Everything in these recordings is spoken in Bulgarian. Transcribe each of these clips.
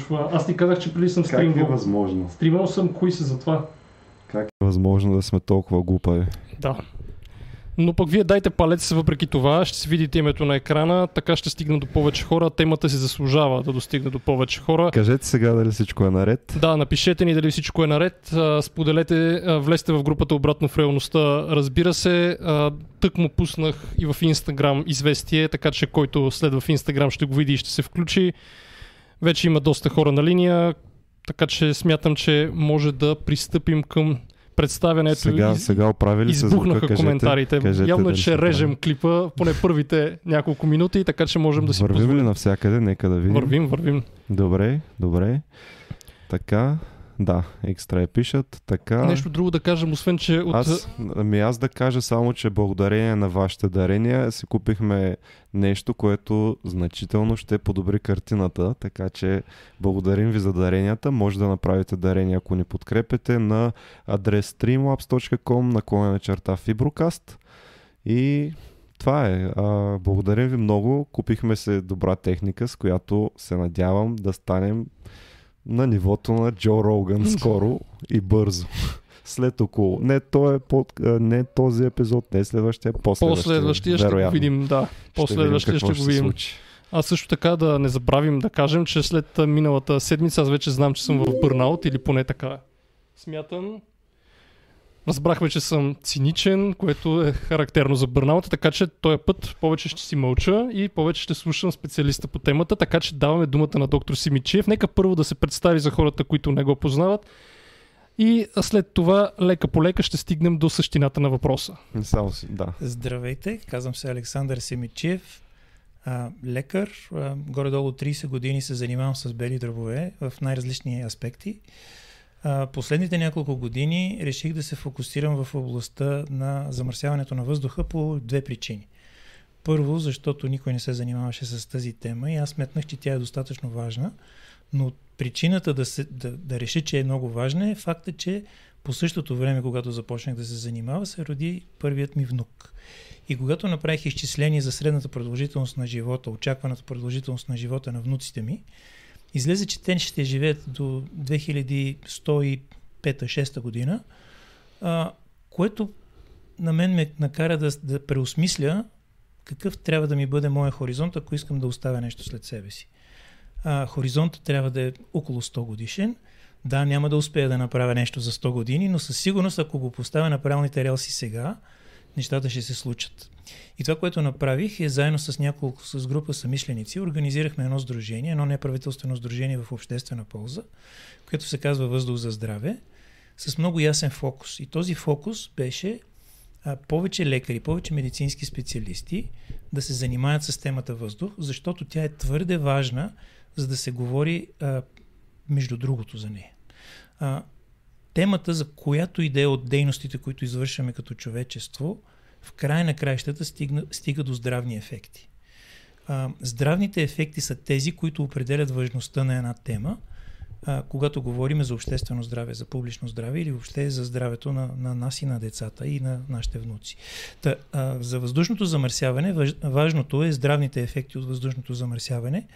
запушва. Аз ти казах, че преди съм Как е възможно? Стримал съм, кои са за това. Как е възможно да сме толкова глупави? Да. Но пък вие дайте палец въпреки това, ще си видите името на екрана, така ще стигне до повече хора. Темата си заслужава да достигне до повече хора. Кажете сега дали всичко е наред. Да, напишете ни дали всичко е наред. Споделете, влезте в групата обратно в реалността. Разбира се, тък му пуснах и в Инстаграм известие, така че който следва в Инстаграм ще го види и ще се включи. Вече има доста хора на линия, така че смятам, че може да пристъпим към представянето. Сега, Из- сега оправили се звука, Избухнаха кажете, коментарите. кажете Явно е, че се прави. режем клипа поне първите няколко минути, така че можем да си Вървим ли позволим. навсякъде? Нека да видим. Вървим, вървим. Добре, добре. Така, да, екстра е пишат. Така. Нещо друго да кажем, освен че от... Аз, ами аз да кажа само, че благодарение на вашите дарения си купихме нещо, което значително ще подобри картината, така че благодарим ви за даренията. Може да направите дарения, ако ни подкрепите на адрес streamlabs.com наклонена черта Fibrocast и това е. А, благодарим ви много. Купихме се добра техника, с която се надявам да станем на нивото на Джо Роган скоро и бързо. След около. Не, то е под, не този епизод, не следващия, последващия. По-следващия ще го вероятно. видим, да. По-следващия какво ще го видим. случи. А също така да не забравим да кажем, че след миналата седмица аз вече знам, че съм в бърнаут или поне така смятам. Разбрахме, че съм циничен, което е характерно за бърнаута, така че този път повече ще си мълча и повече ще слушам специалиста по темата, така че даваме думата на доктор Симичиев. Нека първо да се представи за хората, които не го познават и след това лека по лека ще стигнем до същината на въпроса. Само си, да. Здравейте, казвам се Александър Семичев, а, лекар. А, горе-долу 30 години се занимавам с бели дробове в най-различни аспекти. Последните няколко години реших да се фокусирам в областта на замърсяването на въздуха по две причини. Първо, защото никой не се занимаваше с тази тема и аз сметнах, че тя е достатъчно важна, но причината да, се, да, да реши, че е много важна е факта, че по същото време, когато започнах да се занимава, се роди първият ми внук. И когато направих изчисление за средната продължителност на живота, очакваната продължителност на живота на внуците ми, излезе, че те ще живеят до 2105-6 година, а, което на мен ме накара да, да преосмисля какъв трябва да ми бъде моя хоризонт, ако искам да оставя нещо след себе си. А, хоризонтът трябва да е около 100 годишен. Да, няма да успея да направя нещо за 100 години, но със сигурност, ако го поставя на правилните релси сега, нещата ще се случат. И това, което направих е заедно с няколко, с група самишленици, организирахме едно сдружение, едно неправителствено сдружение в обществена полза, което се казва Въздух за здраве, с много ясен фокус. И този фокус беше а, повече лекари, повече медицински специалисти да се занимаят с темата въздух, защото тя е твърде важна, за да се говори а, между другото за нея. А, темата за която идея от дейностите, които извършваме като човечество, в края на краищата стигна, стига до здравни ефекти. А, здравните ефекти са тези, които определят важността на една тема, а, когато говорим за обществено здраве, за публично здраве или въобще за здравето на, на нас и на децата и на нашите внуци. Та, а, за въздушното замърсяване, важ, важното е здравните ефекти от въздушното замърсяване,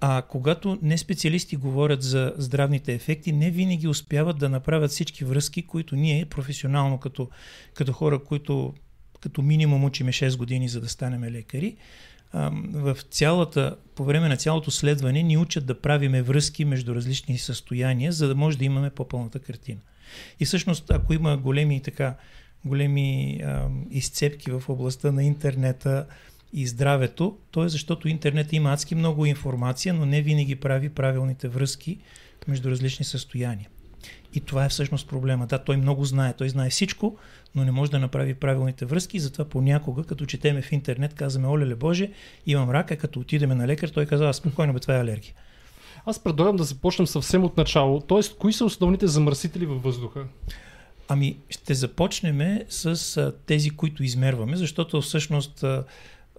а когато не специалисти говорят за здравните ефекти, не винаги успяват да направят всички връзки, които ние професионално като, като хора, които като минимум учиме 6 години, за да станем лекари, в цялата, по време на цялото следване ни учат да правиме връзки между различни състояния, за да може да имаме по-пълната картина. И всъщност, ако има големи така, големи а, изцепки в областта на интернета и здравето, то е защото интернет има адски много информация, но не винаги прави правилните връзки между различни състояния. И това е всъщност проблема. Да, той много знае, той знае всичко, но не може да направи правилните връзки и затова понякога, като четеме в интернет, казваме, оле Боже, имам рака, като отидеме на лекар, той казва, спокойно, бе, това е алергия. Аз предлагам да започнем съвсем от начало. Тоест, кои са основните замърсители във въздуха? Ами, ще започнем с а, тези, които измерваме, защото всъщност а,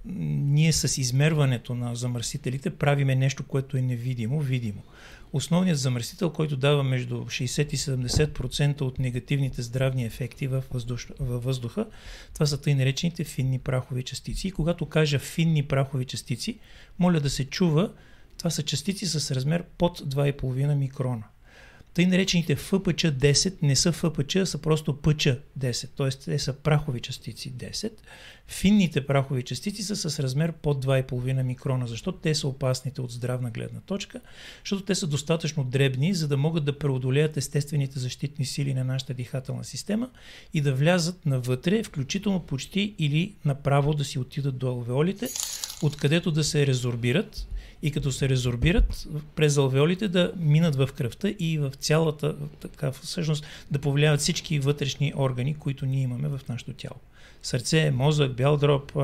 ние с измерването на замърсителите правиме нещо, което е невидимо, видимо. Основният замърсител, който дава между 60 и 70% от негативните здравни ефекти във, въздуш... във въздуха, това са тъй наречените финни прахови частици. И когато кажа финни прахови частици, моля да се чува, Това са частици с размер под 2,5 микрона. Тъй наречените ФПЧ-10 не са ФПЧ, а са просто ПЧ-10, т.е. те са прахови частици 10. Финните прахови частици са с размер под 2,5 микрона. Защо те са опасните от здравна гледна точка? Защото те са достатъчно дребни, за да могат да преодолеят естествените защитни сили на нашата дихателна система и да влязат навътре, включително почти или направо да си отидат до алвеолите, откъдето да се резорбират и като се резорбират през алвеолите да минат в кръвта и в цялата, така всъщност да повлияват всички вътрешни органи, които ние имаме в нашето тяло. Сърце, мозък, бял дроб,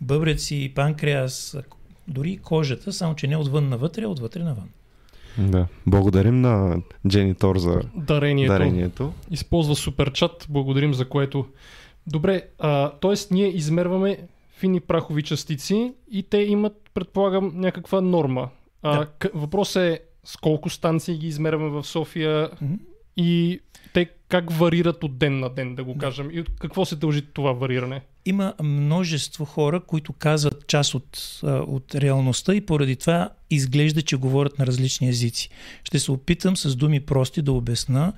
бъбреци, панкреас, дори кожата, само че не отвън навътре, а отвътре навън. Да. Благодарим на Джени Тор за Дарението. дарението. Използва суперчат, благодарим за което. Добре, т.е. ние измерваме фини прахови частици и те имат, предполагам, някаква норма. А, Да. въпросът е с колко станции ги измерваме в София Мгм. и те как варират от ден на ден, да го кажем. И от какво се дължи това вариране? Има множество хора, които казват част от, от реалността и поради това изглежда, че говорят на различни езици. Ще се опитам с думи прости да обясна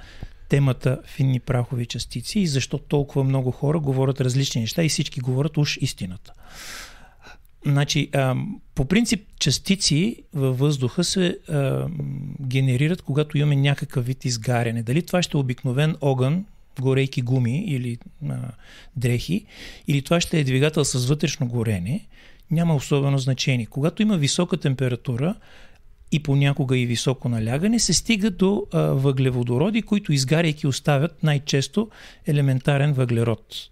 темата финни прахови частици и защо толкова много хора говорят различни неща и всички говорят уж истината. Значи, по принцип, частици във въздуха се генерират, когато имаме някакъв вид изгаряне. Дали това ще е обикновен огън, горейки гуми или дрехи, или това ще е двигател с вътрешно горене, няма особено значение. Когато има висока температура и понякога и високо налягане, се стига до въглеводороди, които изгаряйки оставят най-често елементарен въглерод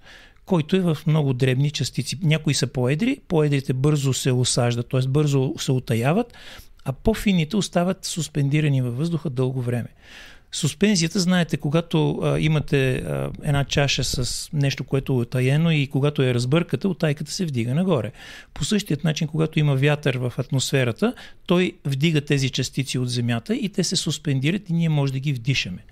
който е в много дребни частици. Някои са по-едри, по-едрите бързо се осаждат, т.е. бързо се отаяват, а по-фините остават суспендирани във въздуха дълго време. Суспензията, знаете, когато а, имате а, една чаша с нещо, което е отаено и когато я разбъркате, отайката се вдига нагоре. По същият начин, когато има вятър в атмосферата, той вдига тези частици от Земята и те се суспендират и ние може да ги вдишаме.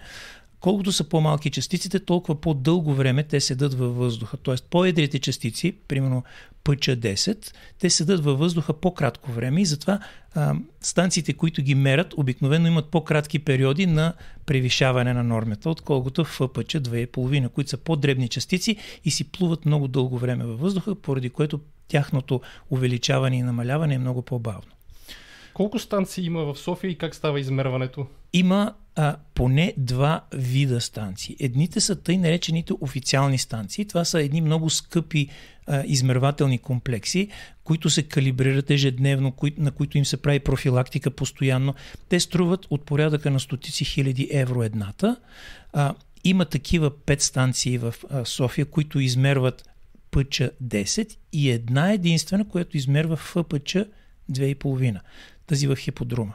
Колкото са по-малки частиците, толкова по-дълго време те седат във въздуха. Тоест по-едрите частици, примерно ПЧ-10, те седат във въздуха по-кратко време и затова а, станциите, които ги мерят, обикновено имат по-кратки периоди на превишаване на нормата, отколкото в ФПЧ 2,5, които са по-дребни частици и си плуват много дълго време във въздуха, поради което тяхното увеличаване и намаляване е много по-бавно. Колко станции има в София и как става измерването? Има а, поне два вида станции. Едните са тъй наречените официални станции. Това са едни много скъпи а, измервателни комплекси, които се калибрират ежедневно, кои, на които им се прави профилактика постоянно. Те струват от порядъка на стотици хиляди евро едната. А, има такива пет станции в а, София, които измерват ПЧ-10 и една единствена, която измерва ФПЧ 2,5. Тази в хиподрума.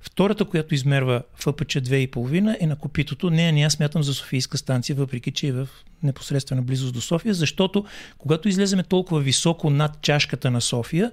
Втората, която измерва ФПЧ 2,5 е на копитото. Нея не аз смятам за Софийска станция, въпреки че е в непосредствена близост до София, защото когато излеземе толкова високо над чашката на София,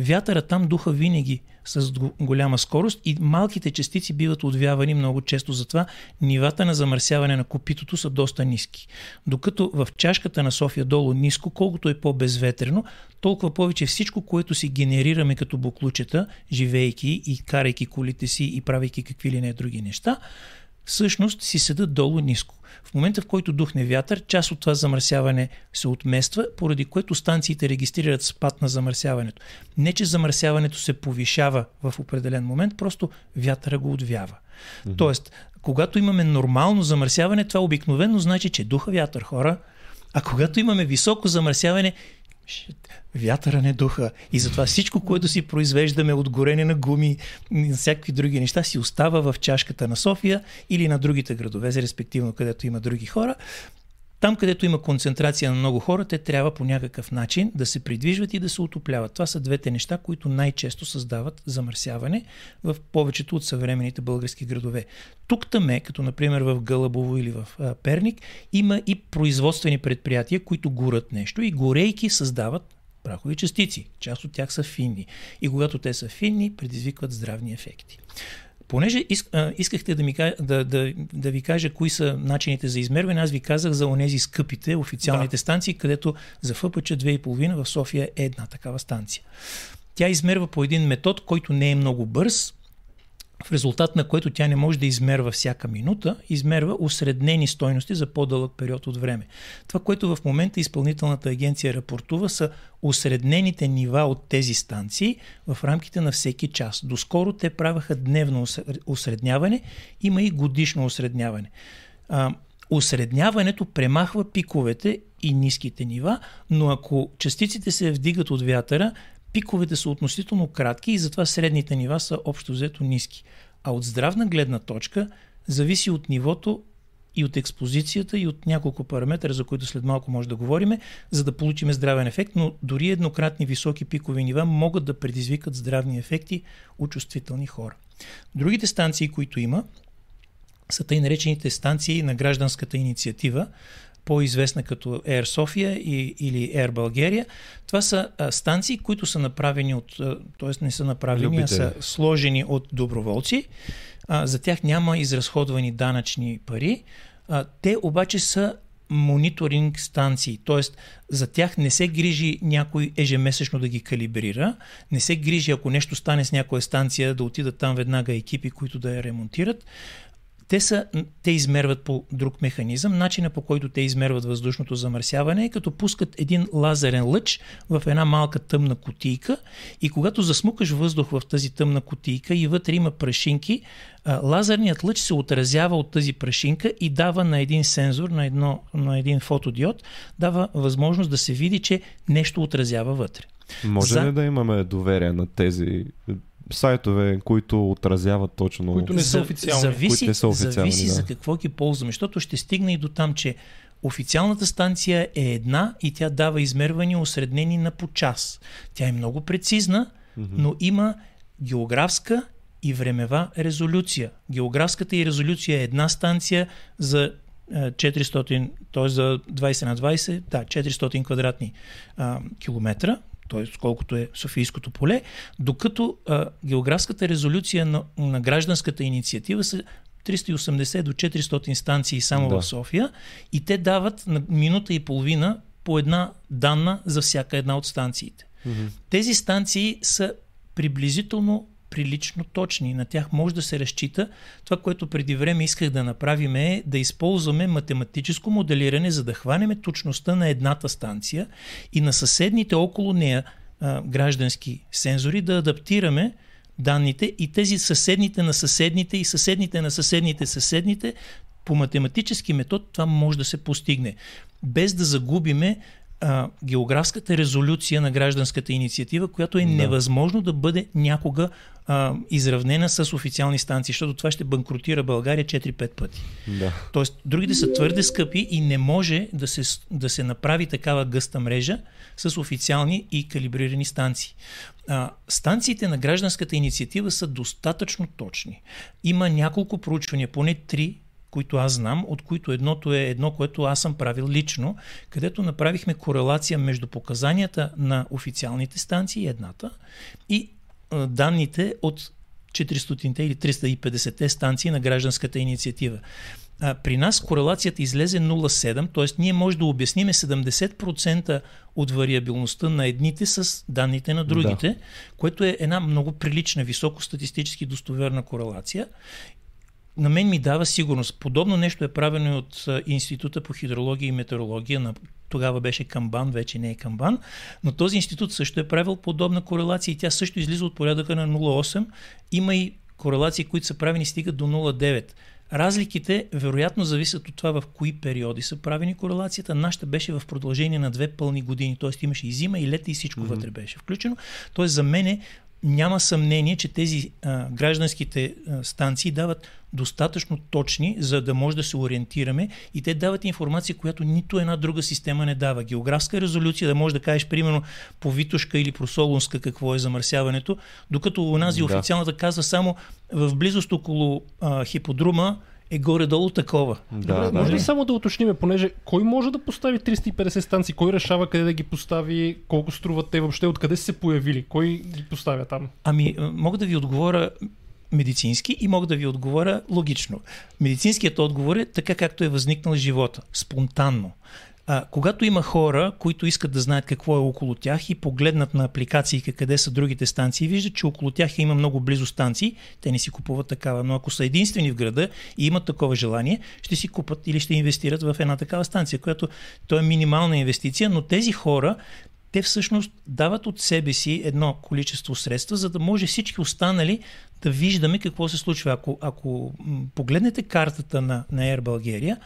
вятъра там духа винаги с голяма скорост и малките частици биват отвявани много често. Затова нивата на замърсяване на копитото са доста ниски. Докато в чашката на София долу ниско, колкото е по-безветрено, толкова повече всичко, което си генерираме като буклучета, живейки и карайки колите си и правейки какви ли не други неща, всъщност си седат долу ниско. В момента, в който духне вятър, част от това замърсяване се отмества, поради което станциите регистрират спад на замърсяването. Не, че замърсяването се повишава в определен момент, просто вятъра го отвява. Mm-hmm. Тоест, когато имаме нормално замърсяване, това обикновено значи, че духа вятър хора, а когато имаме високо замърсяване, вятъра не духа. И затова всичко, което си произвеждаме от горене на гуми, на всякакви други неща, си остава в чашката на София или на другите градове, респективно където има други хора. Там, където има концентрация на много хора, те трябва по някакъв начин да се придвижват и да се отопляват. Това са двете неща, които най-често създават замърсяване в повечето от съвременните български градове. Тук таме, като например в Гълъбово или в Перник, има и производствени предприятия, които горят нещо и горейки създават прахови частици. Част от тях са финни. И когато те са финни, предизвикват здравни ефекти. Понеже искахте да, ми, да, да, да ви кажа кои са начините за измерване, аз ви казах за онези скъпите официалните да. станции, където за ФПЧ 2,5 в София е една такава станция. Тя измерва по един метод, който не е много бърз, в резултат на което тя не може да измерва всяка минута, измерва осреднени стойности за по-дълъг период от време. Това, което в момента изпълнителната агенция рапортува, са осреднените нива от тези станции в рамките на всеки час. Доскоро те праваха дневно осредняване, има и годишно осредняване. Осредняването премахва пиковете и ниските нива, но ако частиците се вдигат от вятъра, пиковете са относително кратки и затова средните нива са общо взето ниски. А от здравна гледна точка зависи от нивото и от експозицията и от няколко параметра, за които след малко може да говорим, за да получим здравен ефект, но дори еднократни високи пикови нива могат да предизвикат здравни ефекти у чувствителни хора. Другите станции, които има, са тъй наречените станции на гражданската инициатива, по-известна като Air Sofia и, или Air Bulgaria. Това са а, станции, които са направени от, т.е. не са направени, Любите. а са сложени от доброволци. А, за тях няма изразходвани данъчни пари. А, те обаче са мониторинг станции, т.е. за тях не се грижи някой ежемесечно да ги калибрира, не се грижи ако нещо стане с някоя станция да отидат там веднага екипи, които да я ремонтират. Те, са, те измерват по друг механизъм. Начина по който те измерват въздушното замърсяване е като пускат един лазерен лъч в една малка тъмна кутийка и когато засмукаш въздух в тази тъмна кутийка и вътре има прашинки, лазерният лъч се отразява от тази прашинка и дава на един сензор, на, едно, на един фотодиод, дава възможност да се види, че нещо отразява вътре. Може За... ли да имаме доверие на тези сайтове, които отразяват точно. Които не са официални. Зависи, които не са официални, зависи да. за какво ги ползваме, защото ще стигне и до там, че официалната станция е една и тя дава измервания осреднени на по час. Тя е много прецизна, mm-hmm. но има географска и времева резолюция. Географската и резолюция е една станция за 400, т.е. за 20 на 20, да, 400 квадратни а, километра, т.е. колкото е Софийското поле, докато а, географската резолюция на, на гражданската инициатива са 380 до 400 станции само да. в София и те дават на минута и половина по една данна за всяка една от станциите. Mm-hmm. Тези станции са приблизително прилично точни. На тях може да се разчита. Това, което преди време исках да направим е да използваме математическо моделиране, за да хванеме точността на едната станция и на съседните около нея а, граждански сензори да адаптираме данните и тези съседните на съседните и съседните на съседните съседните по математически метод това може да се постигне. Без да загубиме а, географската резолюция на гражданската инициатива, която е да. невъзможно да бъде някога а, изравнена с официални станции, защото това ще банкротира България 4-5 пъти. Да. Тоест, другите са твърде скъпи и не може да се, да се направи такава гъста мрежа с официални и калибрирани станции. А, станциите на гражданската инициатива са достатъчно точни. Има няколко проучвания, поне три които аз знам, от които едното е едно, което аз съм правил лично, където направихме корелация между показанията на официалните станции, едната, и данните от 400 или 350 станции на гражданската инициатива. При нас корелацията излезе 0,7, т.е. ние може да обясним 70% от вариабилността на едните с данните на другите, да. което е една много прилична, високо статистически достоверна корелация на мен ми дава сигурност. Подобно нещо е правено от Института по хидрология и метеорология, на, тогава беше Камбан, вече не е Камбан, но този институт също е правил подобна корелация и тя също излиза от порядъка на 0,8. Има и корелации, които са правени стигат до 0,9. Разликите вероятно зависят от това в кои периоди са правени корелацията. Нашата беше в продължение на две пълни години, т.е. имаше и зима, и лета, и всичко mm-hmm. вътре беше включено. Т.е. за мен няма съмнение, че тези а, гражданските а, станции дават достатъчно точни, за да може да се ориентираме и те дават информация, която нито една друга система не дава. Географска резолюция, да можеш да кажеш примерно по Витушка или по Солунска какво е замърсяването, докато унази да. официалната казва само в близост около а, хиподрума е горе-долу такова. Да, Добре, да, може ли да. само да уточним, понеже кой може да постави 350 станции, кой решава къде да ги постави, колко струват те въобще, откъде са се появили, кой ги поставя там? Ами, мога да ви отговоря медицински и мога да ви отговоря логично. Медицинският отговор е така както е възникнал живота, спонтанно. А, когато има хора, които искат да знаят какво е около тях и погледнат на апликации къде са другите станции, виждат, че около тях има много близо станции, те не си купуват такава. Но ако са единствени в града и имат такова желание, ще си купат или ще инвестират в една такава станция, която то е минимална инвестиция, но тези хора те всъщност дават от себе си едно количество средства, за да може всички останали да виждаме какво се случва. Ако, ако погледнете картата на, на Air Bulgaria,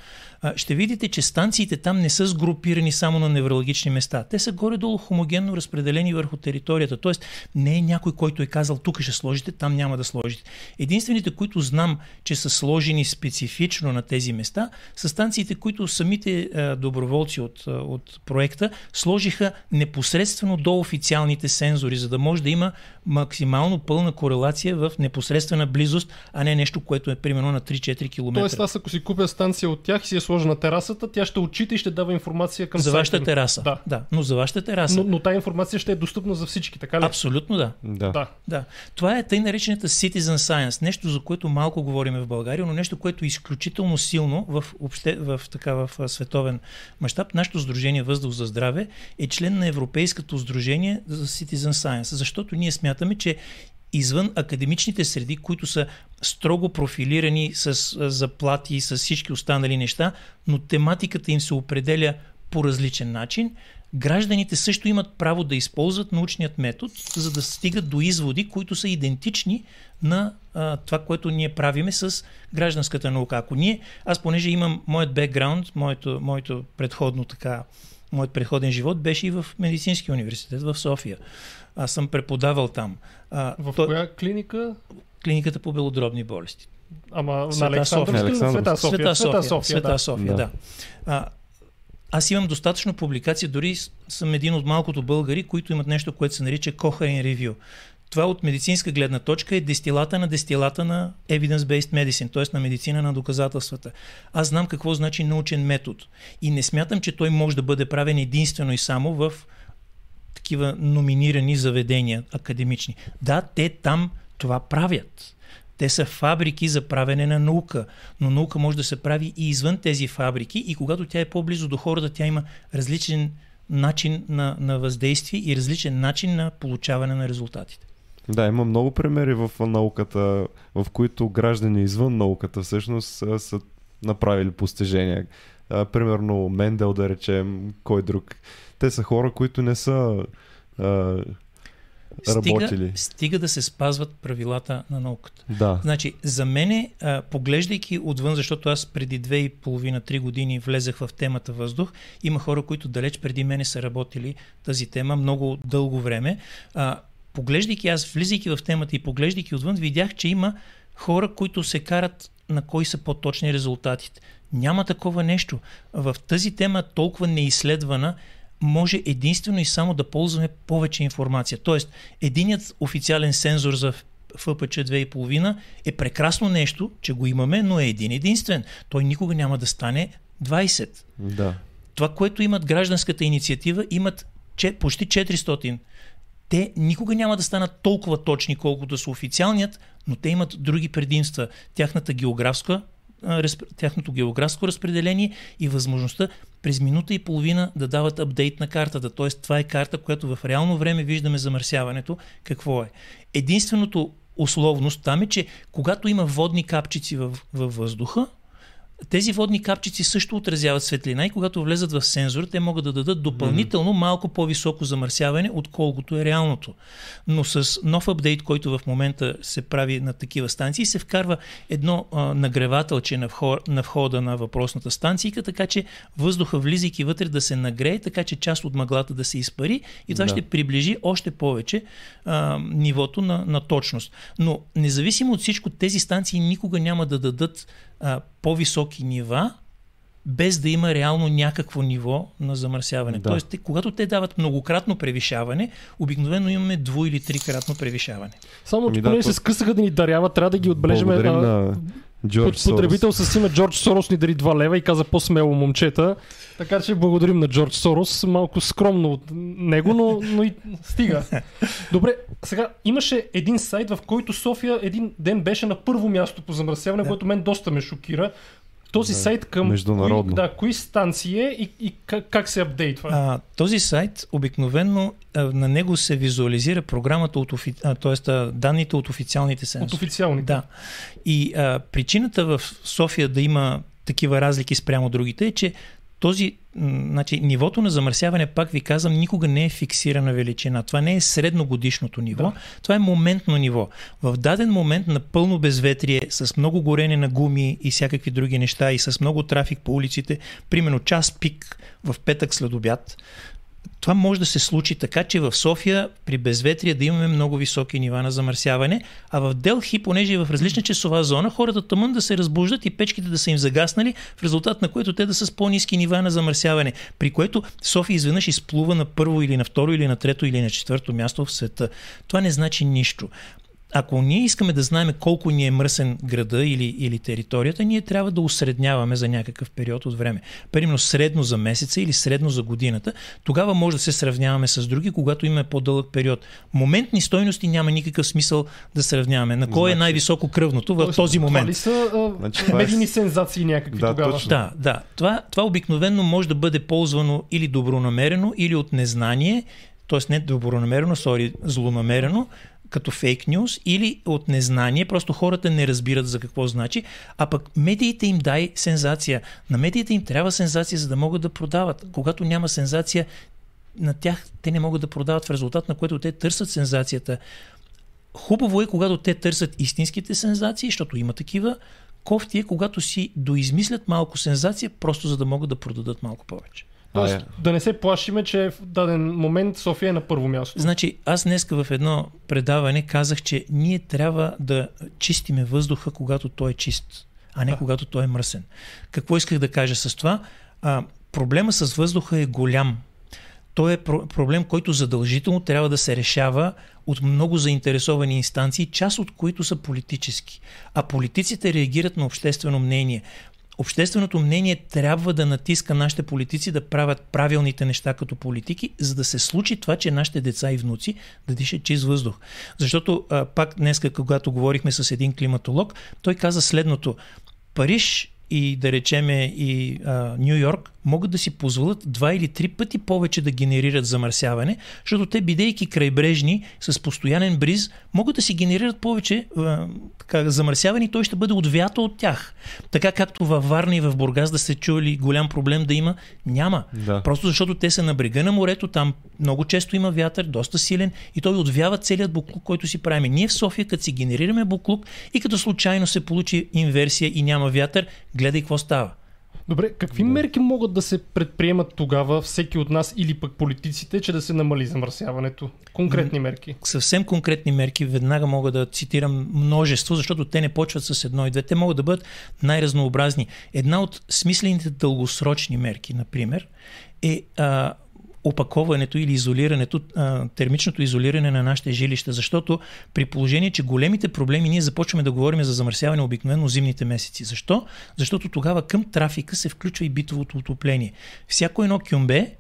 ще видите, че станциите там не са сгрупирани само на неврологични места. Те са горе-долу хомогенно разпределени върху територията. Тоест не е някой, който е казал тук ще сложите, там няма да сложите. Единствените, които знам, че са сложени специфично на тези места, са станциите, които самите доброволци от, от проекта сложиха непосредствено до официалните сензори, за да може да има максимално пълна корелация в непосредствена близост, а не нещо, което е примерно на 3-4 км. Тоест аз ако си купя станция от тях и си я сложа на терасата, тя ще отчита и ще дава информация към За вашата тераса. Да. да. Но за вашата тераса. Но, но тази информация ще е достъпна за всички, така ли? Абсолютно да. Да. Да. да. Това е тъй наречената Citizen Science. Нещо, за което малко говорим в България, но нещо, което е изключително силно в, обще, в, така, в световен мащаб. Нашето Сдружение Въздух за здраве е член на Европейското сдружение за Citizen Science, защото ние смятаме, че извън академичните среди, които са строго профилирани с заплати и с всички останали неща, но тематиката им се определя по различен начин, гражданите също имат право да използват научният метод, за да стигат до изводи, които са идентични на а, това, което ние правиме с гражданската наука. Ако ние, аз понеже имам моят бекграунд, моето, моето предходно така, моят предходен живот беше и в Медицинския университет в София. Аз съм преподавал там. А, в то... коя клиника? Клиниката по белодробни болести. Ама Света на Александровска? Света София. Света София. Света София, Света да. София, да. да. А, аз имам достатъчно публикации, дори съм един от малкото българи, които имат нещо, което се нарича Cochrane Review. Това от медицинска гледна точка е дестилата на дестилата на evidence-based medicine, т.е. на медицина на доказателствата. Аз знам какво значи научен метод и не смятам, че той може да бъде правен единствено и само в такива номинирани заведения академични. Да, те там това правят. Те са фабрики за правене на наука, но наука може да се прави и извън тези фабрики и когато тя е по-близо до хората, тя има различен начин на, на въздействие и различен начин на получаване на резултатите. Да, има много примери в науката, в които граждани извън науката всъщност са, са направили постижения. А, примерно Мендел, да речем, кой друг. Те са хора, които не са а, работили. Стига, стига да се спазват правилата на науката. Да. Значи, за мене, а, поглеждайки отвън, защото аз преди две и половина, три години влезах в темата въздух, има хора, които далеч преди мене са работили тази тема много дълго време. А, поглеждайки аз, влизайки в темата и поглеждайки отвън, видях, че има хора, които се карат на кои са по-точни резултатите. Няма такова нещо. В тази тема толкова неизследвана може единствено и само да ползваме повече информация. Тоест, единият официален сензор за ФПЧ 2,5 е прекрасно нещо, че го имаме, но е един единствен. Той никога няма да стане 20. Да. Това, което имат гражданската инициатива, имат почти 400. Те никога няма да станат толкова точни, колкото са официалният, но те имат други предимства. Тяхната географска тяхното географско разпределение и възможността през минута и половина да дават апдейт на картата. Т.е. това е карта, която в реално време виждаме замърсяването. Какво е? Единственото условност там е, че когато има водни капчици във, въздуха, тези водни капчици също отразяват светлина и когато влезат в сензор, те могат да дадат допълнително малко по-високо замърсяване, отколкото е реалното. Но с нов апдейт, който в момента се прави на такива станции, се вкарва едно а, нагревателче на, вход, на входа на въпросната станция, така че въздуха влизайки вътре да се нагрее, така че част от мъглата да се изпари и това да. ще приближи още повече а, нивото на, на точност. Но независимо от всичко, тези станции никога няма да дадат а, по-високи нива, без да има реално някакво ниво на замърсяване. Да. Тоест, те, когато те дават многократно превишаване, обикновено имаме дво- или трикратно превишаване. Само, че ами поне да, се скъсаха да ни даряват, трябва да ги отбележим. на Джордж Сорос. Потребител с име Джордж Сорос ни дари 2 лева и каза по-смело момчета. Така че благодарим на Джордж Сорос. Малко скромно от него, но, но и стига. Добре, сега имаше един сайт, в който София един ден беше на първо място по замърсяване, да. което мен доста ме шокира. Този Да, сайт към международно. Кои, да, кои станции е и, и как, как се апдейтва? А, този сайт обикновенно а, на него се визуализира програмата от офи... а, т.е. данните от официалните сенсори. От официалните. Да. И а, причината в София да има такива разлики спрямо другите е, че този, значи, нивото на замърсяване, пак ви казвам, никога не е фиксирана величина. Това не е средногодишното ниво, Да. това е моментно ниво. В даден момент на пълно безветрие, с много горене на гуми и всякакви други неща и с много трафик по улиците, примерно час пик в петък след обяд, това може да се случи така, че в София при безветрие да имаме много високи нива на замърсяване, а в Делхи, понеже в различна часова зона, хората тъмън да се разбуждат и печките да са им загаснали, в резултат на което те да са с по-низки нива на замърсяване, при което София изведнъж изплува на първо или на второ или на трето или на четвърто място в света. Това не значи нищо. Ако ние искаме да знаем колко ни е мръсен града или, или територията, ние трябва да усредняваме за някакъв период от време. Примерно средно за месеца или средно за годината. Тогава може да се сравняваме с други, когато имаме по-дълъг период. Моментни стойности няма никакъв смисъл да сравняваме. На кой е Значи- най-високо кръвното в този Това момент? ли са а, Значи това е медийни сензации някакви Да, тогава? точно. Да, да. Това, това обикновено може да бъде ползвано или добронамерено, или от незнание, т.е. не добронамерено, сори, злонамерено, като фейк нюз, или от незнание, просто хората не разбират за какво значи, а пък медиите им дай сензация. На медиите им трябва сензация, за да могат да продават. Когато няма сензация, на тях те не могат да продават, в резултат на което те търсят сензацията. Хубаво е, когато те търсят истинските сензации, защото има такива. Кофти е, когато си доизмислят малко сензация, просто за да могат да продадат малко повече. Тоест, А, е. да не се плашиме, че в даден момент София е на първо място. Значи, аз днеска в едно предаване казах, че ние трябва да чистиме въздуха, когато той е чист, а не Да. когато той е мръсен. Какво исках да кажа с това? А, проблема с въздуха е голям. Той е про- проблем, който задължително трябва да се решава от много заинтересовани инстанции, част от които са политически. А политиците реагират на обществено мнение. Общественото мнение трябва да натиска нашите политици да правят правилните неща като политики, за да се случи това, че нашите деца и внуци да дишат чист въздух. Защото а, пак днес, когато говорихме с един климатолог, той каза следното. Париж и да речеме и а, Нью Йорк могат да си позволят два или три пъти повече да генерират замърсяване, защото те, бидейки крайбрежни с постоянен бриз, могат да си генерират повече а, така, замърсяване и той ще бъде отвято от тях. Така както във Варна и в Бургас да се чули голям проблем да има, няма. Да. Просто защото те са на брега на морето, там много често има вятър, доста силен и той отвява целият буклук, който си правим. Ние в София, като си генерираме буклук и като случайно се получи инверсия и няма вятър, гледай какво става. Добре, какви мерки могат да се предприемат тогава всеки от нас или пък политиците, че да се намали замърсяването? Конкретни мерки. съвсем конкретни мерки, веднага мога да цитирам множество, защото те не почват с едно и две. Те могат да бъдат най-разнообразни. Една от смислените дългосрочни мерки, например, е а, опаковането или изолирането, а, термичното изолиране на нашите жилища, защото при положение, че големите проблеми ние започваме да говорим за замърсяване обикновено зимните месеци. Защо? Защото тогава към трафика се включва и битовото отопление. Всяко едно кюмбе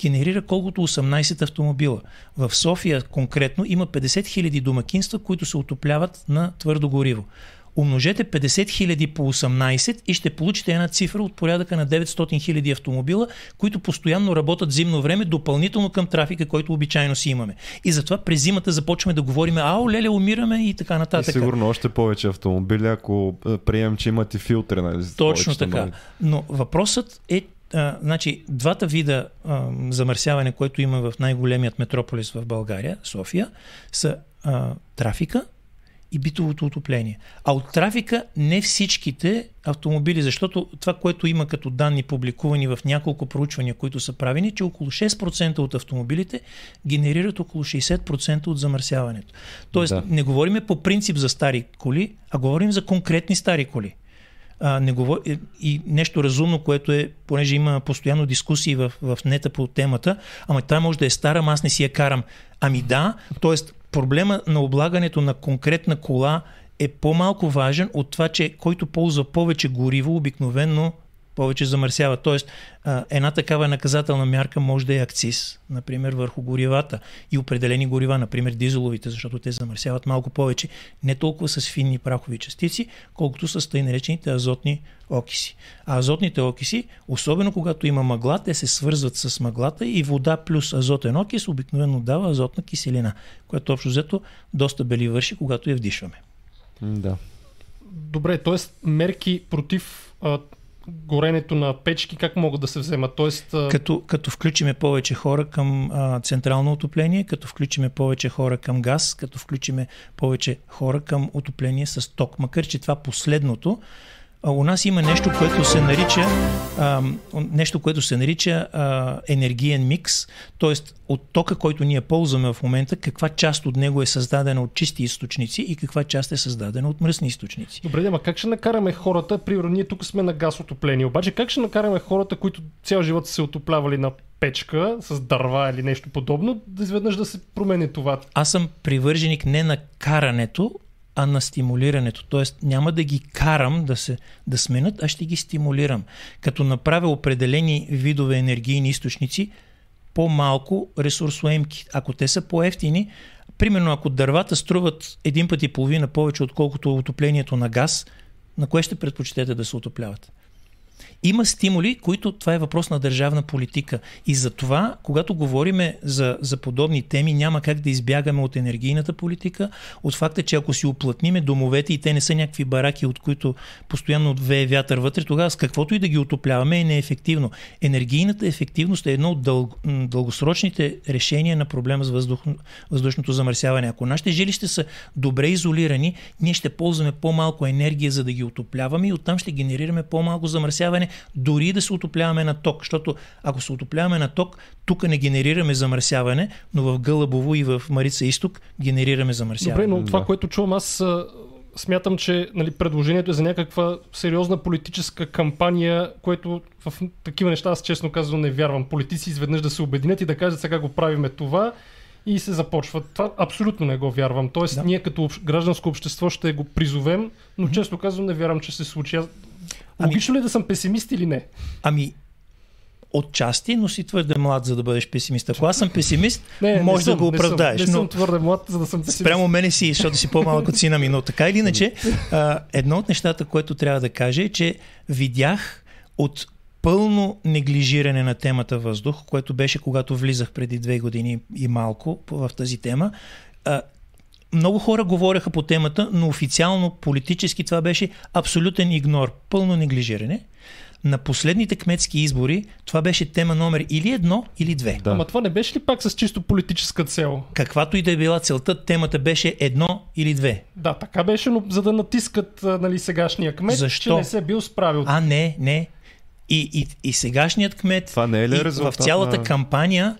генерира колкото 18 автомобила. В София конкретно има 50 000 домакинства, които се отопляват на твърдо гориво. Умножете 50 000 по 18 и ще получите една цифра от порядъка на 900 000 автомобила, които постоянно работят зимно време, допълнително към трафика, който обичайно си имаме. И затова през зимата започваме да говорим, ао, леле, умираме и така И нататък. сигурно още повече автомобили, ако а, приемем, че имат и филтри. Нали, Точно така. нови. Но въпросът е, а, значи, двата вида а, замърсяване, което има в най-големият метрополис в България, София, са а, трафика и битовото отопление. А от трафика не всичките автомобили, защото това, което има като данни публикувани в няколко проучвания, които са правени, че около 6% от автомобилите генерират около 60% от замърсяването. Тоест, Да. не говориме по принцип за стари коли, а говорим за конкретни стари коли а, не говор... и- и нещо разумно, което е, понеже има постоянно дискусии в, в нета по темата, ама тя може да е стара, ама аз не си я карам. Ами да, т.е. проблема на облагането на конкретна кола е по-малко важен от това, че който ползва повече гориво, обикновенно повече замърсява. Тоест, една такава наказателна мярка може да е акциз, например, върху горивата и определени горива, например дизеловите, защото те замърсяват малко повече, не толкова с финни прахови частици, колкото с тъй наречените азотни окиси. А азотните окиси, особено когато има мъгла, те се свързват с мъглата и вода плюс азотен окис обикновено дава азотна киселина, която общо взето доста бели върши, когато я вдишваме. Да. Добре, т.е. мерки против а, горенето на печки как могат да се вземат? Тоест, като, като включиме повече хора към а, централно отопление, като включиме повече хора към газ, като включиме повече хора към отопление с ток. Макар, че това последното а, у нас има нещо, което се нарича, а, нещо, което се нарича а, енергиен микс, т.е. от тока, който ние ползваме в момента, каква част от него е създадена от чисти източници и каква част е създадена от мръсни източници. Добре, ама как ще накараме хората, примерно ние тук сме на газ отопление, обаче как ще накараме хората, които цял живот са се отоплявали на печка с дърва или нещо подобно, да изведнъж да се промени това? Аз съм привърженик не на карането, а на стимулирането. Тоест няма да ги карам да, се, да сменят, а ще ги стимулирам. Като направя определени видове енергийни източници по-малко ресурсоемки. Ако те са по-ефтини, примерно ако дървата струват един път и половина повече, отколкото отоплението на газ, на кое ще предпочитете да се отопляват? Има стимули, които това е въпрос на държавна политика. И за това, когато говориме за, за подобни теми, няма как да избягаме от енергийната политика, от факта, че ако си оплътниме домовете и те не са някакви бараки, от които постоянно вее вятър вътре, тогава с каквото и да ги отопляваме е неефективно. Енергийната ефективност е едно от дъл... дългосрочните решения на проблема с въздух... въздушното замърсяване. Ако нашите жилища са добре изолирани, ние ще ползваме по-малко енергия, за да ги отопляваме и оттам ще генерираме по-малко замърсяване дори да се отопляваме на ток. Защото ако се отопляваме на ток, тук не генерираме замърсяване, но в Гълъбово и в Марица Изток генерираме замърсяване. Добре, но това, което чувам аз смятам, че нали, предложението е за някаква сериозна политическа кампания, което в такива неща аз честно казвам не вярвам. Политици изведнъж да се обединят и да кажат сега го правиме това и се започва. Това абсолютно не го вярвам. Тоест, да. ние като гражданско общество ще го призовем, но mm-hmm. честно казвам не вярвам, че се случи. Ами- Логично ли е да съм песимист или не? Ами, отчасти, но си твърде млад, за да бъдеш песимист. Ако аз съм песимист, не, може не да го оправдаеш. Не съм, не съм твърде млад, за да съм песимист. Спрямо мене си, защото си по-малък от сина ми. Но така или иначе, едно от нещата, което трябва да кажа е, че видях от пълно неглижиране на темата въздух, което беше когато влизах преди две години и малко в тази тема, много хора говореха по темата, но официално политически това беше абсолютен игнор, пълно неглижиране. На последните кметски избори това беше тема номер или едно, или две. Да. Ама това не беше ли пак с чисто политическа цел? Каквато и да е била целта, темата беше едно или две. Да, така беше, но за да натискат нали, сегашния кмет, Защо? че не се е бил справил. А, не, не. И, и, и сегашният кмет това не е ли в цялата на... кампания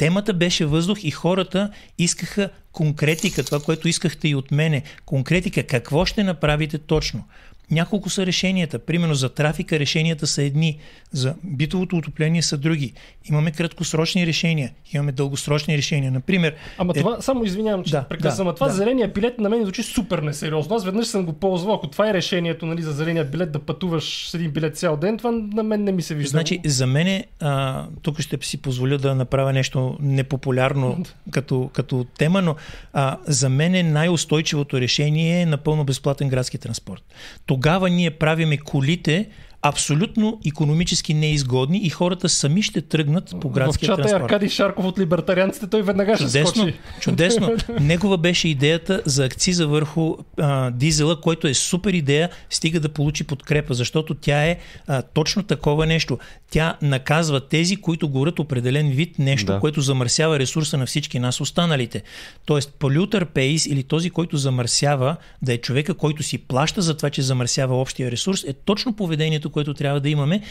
темата беше въздух и хората искаха конкретика, това, което искахте и от мене. Конкретика, какво ще направите точно? Няколко са решенията. Примерно за трафика решенията са едни, за битовото отопление са други. Имаме краткосрочни решения, имаме дългосрочни решения. Например. Ама е... това, само извинявам, че да, прекъсвам. Да, това да. зеления билет на мен звучи супер несериозно. Аз веднъж съм го ползвал. Ако това е решението нали, за зеления билет да пътуваш с един билет цял ден, това на мен не ми се вижда. Значи, за мен, а, тук ще си позволя да направя нещо непопулярно като, като тема, но а, за мен най-устойчивото решение е напълно безплатен градски транспорт тогава ние правиме колите абсолютно економически неизгодни и хората сами ще тръгнат по градския транспорт. В чата е Аркадий Шарков от либертарианците, той веднага чудесно, ще скочи. Чудесно. Негова беше идеята за акциза върху а, дизела, който е супер идея, стига да получи подкрепа, защото тя е а, точно такова нещо. Тя наказва тези, които горят определен вид нещо, да. което замърсява ресурса на всички нас останалите. Тоест, полютър пейс или този, който замърсява, да е човека, който си плаща за това, че замърсява общия ресурс, е точно поведението, което трябва да имаме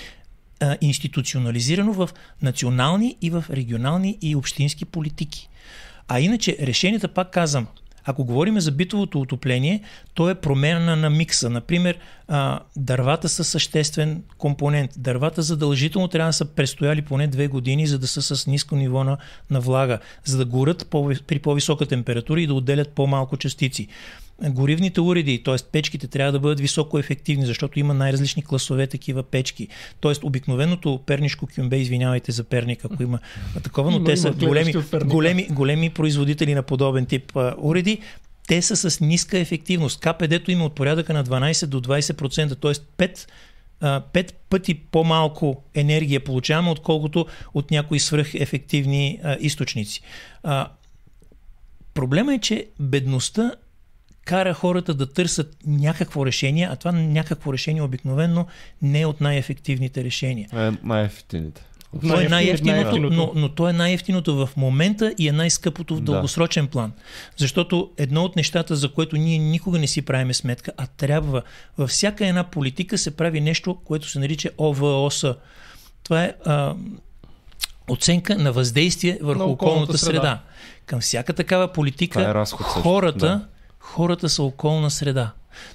а, институционализирано в национални и в регионални и общински политики. А иначе решенията, пак казвам, ако говорим за битовото отопление, то е промена на микса. Например, а, дървата са съществен компонент. Дървата задължително трябва да са престояли поне две години, за да са с ниско ниво на, на влага, за да горят по, при по-висока температура и да отделят по-малко частици горивните уреди, т.е. печките трябва да бъдат високо ефективни, защото има най-различни класове такива печки. Т.е. обикновеното пернишко кюмбе, извинявайте за перник, ако има такова, но Има- те са големи, големи, големи производители на подобен тип а, уреди. Те са с ниска ефективност. КПД-то има от порядъка на 12 до 20%, т.е. 5 а, пет пъти по-малко енергия получаваме, отколкото от някои свръхефективни а, източници. А, проблема е, че бедността кара хората да търсят някакво решение, а това някакво решение обикновено не е от най-ефективните решения. Е, най-ефтините. То е Най-ефтиното, но, но то е най-ефтиното в момента и е най-скъпото в Да. дългосрочен план. Защото едно от нещата, за което ние никога не си правиме сметка, а трябва, във всяка една политика се прави нещо, което се нарича ОВОС. Това е а, оценка на въздействие върху На околната, околната среда. среда. Към всяка такава политика е разход също, хората, да. Хората са околна среда.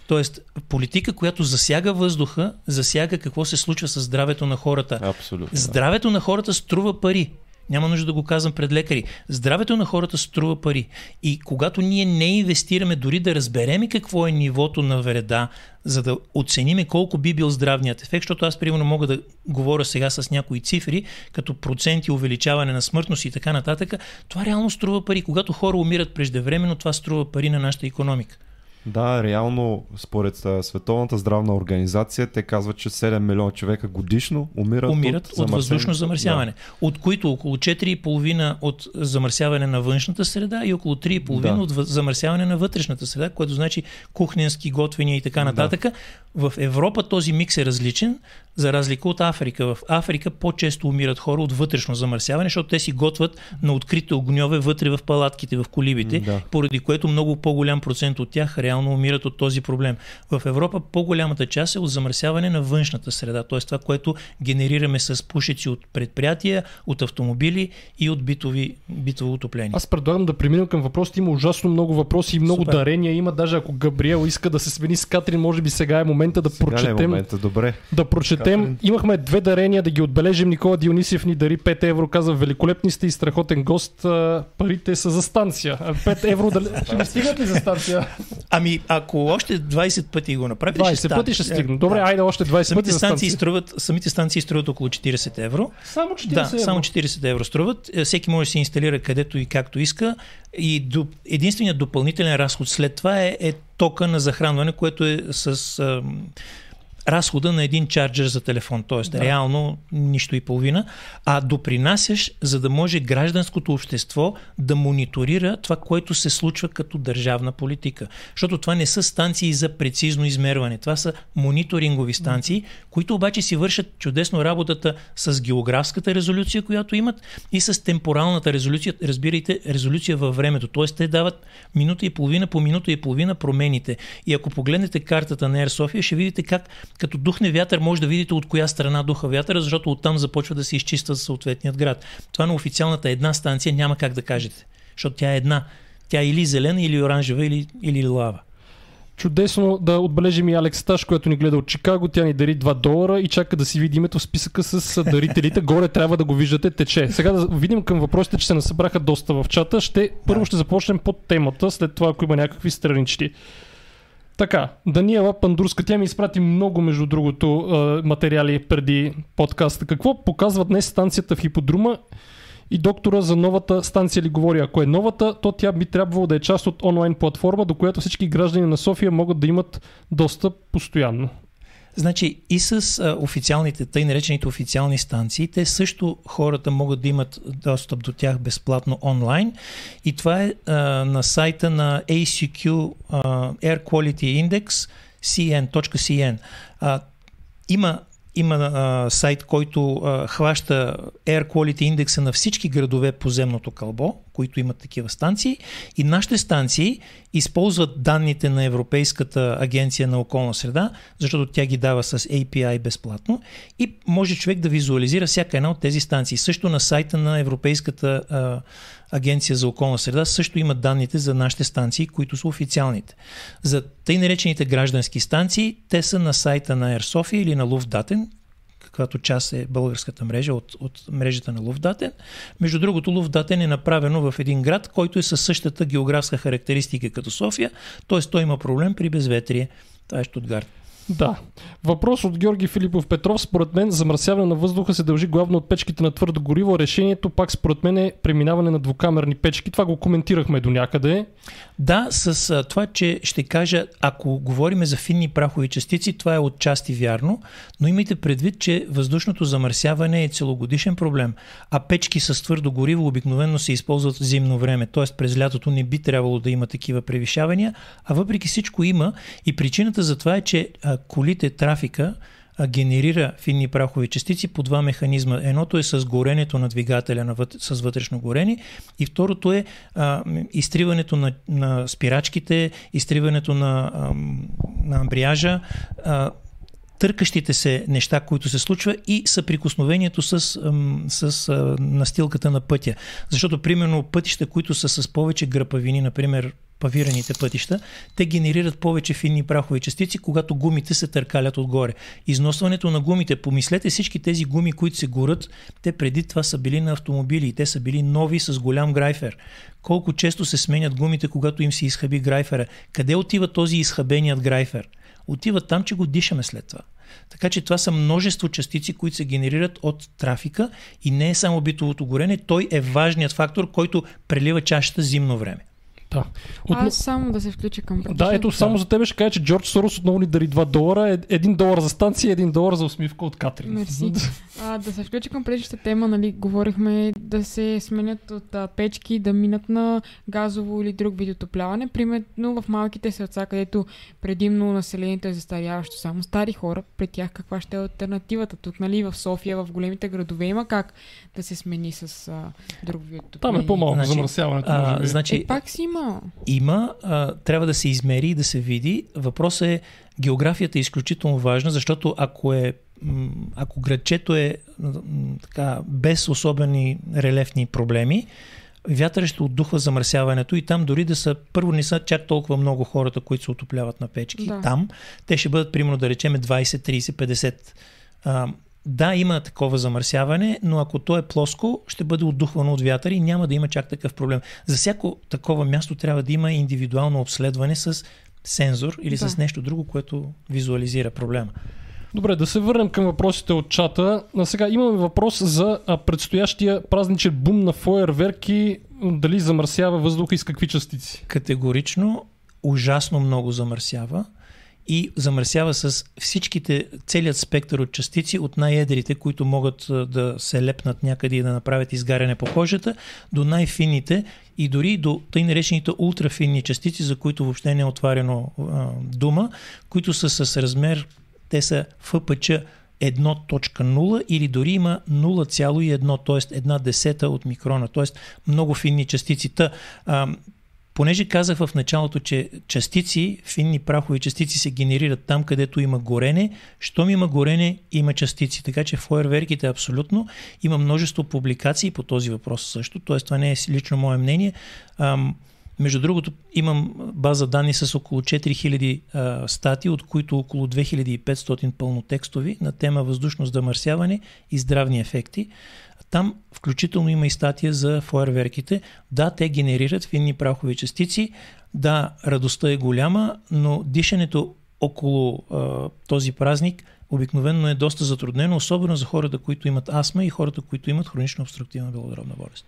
Тоест, политика, която засяга въздуха, засяга какво се случва с здравето на хората. Абсолютно. Здравето на хората струва пари. Няма нужда да го казвам пред лекари. Здравето на хората струва пари. И когато ние не инвестираме дори да разбереме какво е нивото на вреда, за да оцениме колко би бил здравният ефект, защото аз примерно мога да говоря сега с някои цифри, като проценти увеличаване на смъртност и така нататък, това реално струва пари. Когато хора умират преждевременно, това струва пари на нашата економика. Да, реално, според Световната здравна организация, те казват, че 7 милиона човека годишно умират, умират от, от въздушно замърсяване, да. от които около 4,5 от замърсяване на външната среда и около 3,5 Да. от замърсяване на вътрешната среда, което значи кухненски готвения и така нататък. Да. В Европа този микс е различен, за разлика от Африка. В Африка по-често умират хора от вътрешно замърсяване, защото те си готвят на открите огньове вътре в палатките, в колибите, Да. поради което много по-голям процент от тях реално умират от този проблем. В Европа по-голямата част е от замърсяване на външната среда, т.е. това, което генерираме с пушеци от предприятия, от автомобили и от битови, битово отопление. Аз предлагам да преминем към въпросите. Има ужасно много въпроси и много Супер. дарения. Има даже ако Габриел иска да се смени с Катрин, може би сега е момента да Сега е прочетем. момента? Добре. Да прочетем. Катрин. Имахме две дарения, да ги отбележим. Никола Дионисиев ни дари 5 евро. Каза, великолепни сте и страхотен гост. Парите са за станция. А 5 евро дали... ще ни стигнат ли за станция? Ами, ако още 20 пъти го направите, 20 ще пъти ще стане. стигнат. Добре, айде още 20 пъти Самите за станции, струват, самите станции струват около 40 евро. Само 40 Да, евро. само 40 евро струват. Е, Всеки може да се инсталира където и както иска. И до, единственият допълнителен разход след това е, е тока на захранване, което е с ам, разхода на един чарджер за телефон. Тоест, да. реално нищо и половина. А допринасяш, за да може гражданското общество да мониторира това, което се случва като държавна политика. Защото това не са станции за прецизно измерване. Това са мониторингови станции, които обаче си вършат чудесно работата с географската резолюция, която имат и с темпоралната резолюция, разбирайте, резолюция във времето. Тоест те дават минута и половина по минута и половина промените. И ако погледнете картата на Air София, ще видите как като духне вятър, може да видите от коя страна духа вятъра, защото оттам започва да се изчиства съответният град. Това на официалната една станция няма как да кажете, защото тя е една. Тя е или зелена, или оранжева, или, или лава. Чудесно да отбележим и Алекс Таш, която ни гледа от Чикаго. Тя ни дари 2 долара и чака да си види името в списъка с дарителите. Горе трябва да го виждате, тече. Сега да видим към въпросите, че се насъбраха доста в чата. Ще, първо ще започнем под темата, след това ако има някакви странички. Така, Даниела Пандурска, тя ми изпрати много, между другото, а, материали преди подкаста. Какво показва днес станцията в хиподрума и доктора за новата станция ли говори? Ако е новата, то тя би трябвало да е част от онлайн платформа, до която всички граждани на София могат да имат достъп постоянно. Значи и с а, официалните, тъй наречените официални станции, те също хората могат да имат достъп до тях безплатно онлайн. И това е а, на сайта на ACQ а, Air Quality Index cn.cn. А, има има а, сайт, който а, хваща Air Quality индекса на всички градове по земното кълбо, които имат такива станции. И нашите станции използват данните на Европейската агенция на околна среда, защото тя ги дава с API безплатно и може човек да визуализира всяка една от тези станции. Също на сайта на Европейската а, агенция за околна среда също имат данните за нашите станции, които са официалните. За тъй наречените граждански станции, те са на сайта на Air или на Luftdaten, каквато част е българската мрежа от, от мрежата на Луфдатен. Между другото, Луфдатен е направено в един град, който е със същата географска характеристика като София, т.е. той има проблем при безветрие. Това е Штутгарт. Да. Въпрос от Георги Филипов Петров. Според мен замърсяване на въздуха се дължи главно от печките на твърдо гориво. Решението пак според мен е преминаване на двукамерни печки. Това го коментирахме до някъде. Да, с това, че ще кажа, ако говорим за финни прахови частици, това е отчасти вярно, но имайте предвид, че въздушното замърсяване е целогодишен проблем, а печки с твърдо гориво обикновено се използват в зимно време, т.е. през лятото не би трябвало да има такива превишавания, а въпреки всичко има и причината за това е, че а, колите, трафика, генерира финни прахови частици по два механизма. Едното е с горенето на двигателя с вътрешно горение и второто е а, изтриването на, на спирачките, изтриването на, а, на амбриажа, а, търкащите се неща, които се случва и съприкосновението с, с настилката на пътя. Защото, примерно, пътища, които са с повече гръпавини, например, павираните пътища, те генерират повече финни прахови частици, когато гумите се търкалят отгоре. Износването на гумите, помислете всички тези гуми, които се горят, те преди това са били на автомобили и те са били нови с голям грайфер. Колко често се сменят гумите, когато им се изхаби грайфера? Къде отива този изхабеният грайфер? Отива там, че го дишаме след това. Така че това са множество частици, които се генерират от трафика и не е само битовото горене, той е важният фактор, който прелива чашата зимно време. Да. От... Аз само да се включа към Да, ето само за тебе ще кажа, че Джордж Сорос отново ни дари 2 долара. Е- Един долар за станция, един долар за усмивка от Катрин. Мерси. А, да се включа към предишната тема, нали, говорихме да се сменят от а, печки, да минат на газово или друг вид отопляване. Примерно в малките селца, където предимно населението е застаряващо само стари хора, пред тях каква ще е альтернативата? Тук, нали, в София, в големите градове има как да се смени с а, друг вид Там отопление. е по-малко Значи, замърсяването. А, може би. значи, Е, пак си има. Има, а, трябва да се измери и да се види. Въпросът е, географията е изключително важна, защото ако е ако градчето е така, без особени релефни проблеми, вятъра ще отдухва замърсяването и там дори да са, първо не са чак толкова много хората, които се отопляват на печки, Да. там те ще бъдат примерно да речеме 20, 30, 50. А, да, има такова замърсяване, но ако то е плоско, ще бъде отдухвано от вятър и няма да има чак такъв проблем. За всяко такова място трябва да има индивидуално обследване с сензор или Да. с нещо друго, което визуализира проблема. Добре, да се върнем към въпросите от чата. А сега имаме въпрос за предстоящия празничен бум на фойерверки. Дали замърсява въздуха и с какви частици? Категорично ужасно много замърсява и замърсява с всичките, целият спектър от частици, от най-едрите, които могат да се лепнат някъде и да направят изгаряне по кожата, до най-финните и дори до тъй наречените ултрафинни частици, за които въобще не е отварено а, дума, които са с размер, те са ФПЧ 1.0 или дори има 0,1, т.е. една десета от микрона, т.е. много финни частици. Та, а, понеже казах в началото, че частици, финни прахови частици се генерират там, където има горене, щом има горене, има частици. Така че фойерверките абсолютно. Има множество публикации по този въпрос също, т.е. това не е лично мое мнение. Между другото, имам база данни с около 4000 а, статии, от които около 2500 пълнотекстови на тема въздушно замърсяване и здравни ефекти. Там включително има и статия за фойерверките. Да, те генерират финни прахови частици. Да, радостта е голяма, но дишането около а, този празник обикновено е доста затруднено, особено за хората, които имат астма и хората, които имат хронично обструктивна белодробна болест.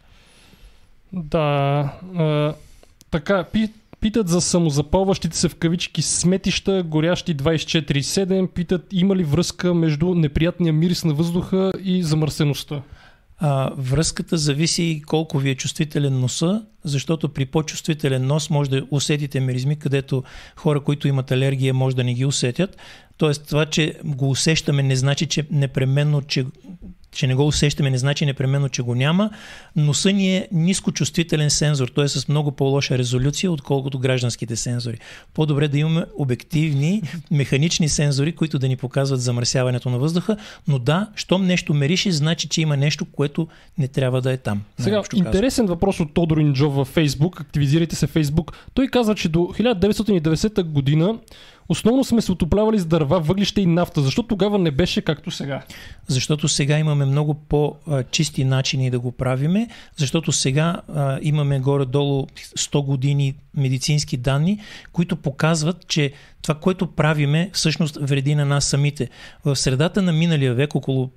Да. А, така, пи, питат за самозапалващите се в кавички сметища, горящи 24-7. Питат има ли връзка между неприятния мирис на въздуха и замърсеността. А, връзката зависи колко ви е чувствителен носа, защото при по-чувствителен нос може да усетите миризми, където хора, които имат алергия, може да не ги усетят. Тоест това, че го усещаме, не значи, че непременно, че че не го усещаме, не значи непременно, че го няма. Носа ни е нискочувствителен сензор, т.е. с много по-лоша резолюция, отколкото гражданските сензори. По-добре да имаме обективни, механични сензори, които да ни показват замърсяването на въздуха, но да, щом нещо мериши, значи, че има нещо, което не трябва да е там. Сега, интересен въпрос от Тодор Инджов във Фейсбук. Активизирайте се Фейсбук. Той казва, че до 1990 година основно сме се отоплявали с дърва, въглища и нафта. Защо тогава не беше както сега? Защото сега имаме много по-чисти начини да го правиме, защото сега а, имаме горе-долу 100 години медицински данни, които показват, че това, което правиме, всъщност вреди на нас самите. В средата на миналия век, около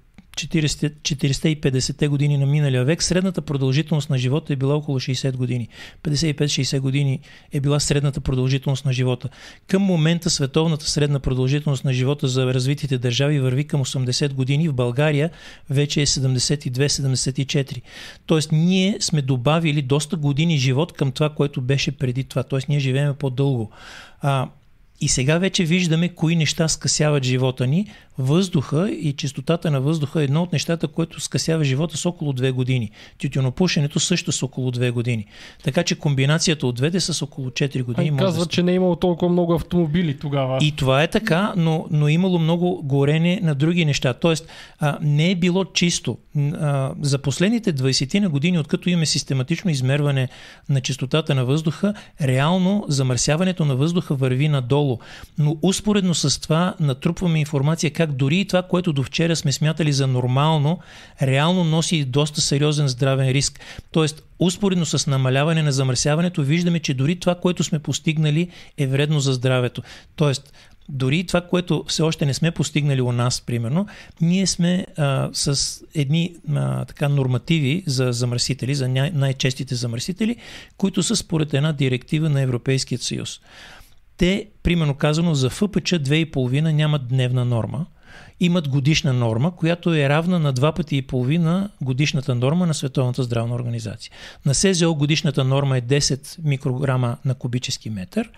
40-50-те години на миналия век, средната продължителност на живота е била около 60 години. 55-60 години е била средната продължителност на живота. Към момента световната средна продължителност на живота за развитите държави върви към 80 години. В България вече е 72-74. Тоест ние сме добавили доста години живот към това, което беше преди това. Тоест ние живеем по-дълго. А, и сега вече виждаме кои неща скъсяват живота ни. Въздуха и чистотата на въздуха е едно от нещата, което скъсява живота с около 2 години. Тютюнопушенето също с около 2 години. Така че комбинацията от двете с около 4 години. Ай, казва, да че не е имало толкова много автомобили тогава. И това е така, но, но е имало много горене на други неща. Тоест, а, не е било чисто. А, за последните 20 на години, откато имаме систематично измерване на чистотата на въздуха, реално замърсяването на въздуха върви надолу. Но успоредно с това натрупваме информация как дори и това, което до вчера сме смятали за нормално, реално носи доста сериозен здравен риск. Тоест, успоредно с намаляване на замърсяването, виждаме, че дори това, което сме постигнали, е вредно за здравето. Тоест, дори това, което все още не сме постигнали у нас, примерно, ние сме а, с едни а, така нормативи за замърсители, за най-честите замърсители, които са според една директива на Европейския съюз те, примерно казано, за ФПЧ 2,5 нямат дневна норма, имат годишна норма, която е равна на два пъти и половина годишната норма на Световната здравна организация. На СЗО годишната норма е 10 микрограма на кубически метър,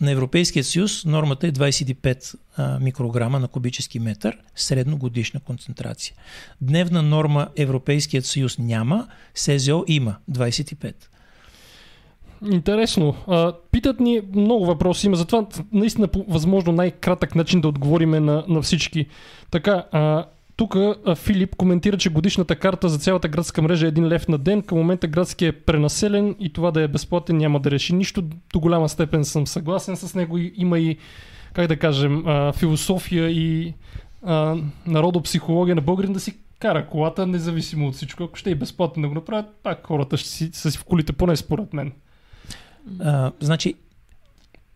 на Европейския съюз нормата е 25 а, микрограма на кубически метър, средно годишна концентрация. Дневна норма Европейският съюз няма, СЗО има 25. Интересно. А, питат ни много въпроси, има затова наистина по възможно най-кратък начин да отговорим на, на всички. Така, а, тук Филип коментира, че годишната карта за цялата градска мрежа е един лев на ден. Към момента градски е пренаселен и това да е безплатен няма да реши нищо. До голяма степен съм съгласен с него. Има и, как да кажем, а, философия и а, народопсихология на българин да си кара колата, независимо от всичко. Ако ще е безплатно да го направят, пак хората ще си, са си в колите, поне според мен. А, значи,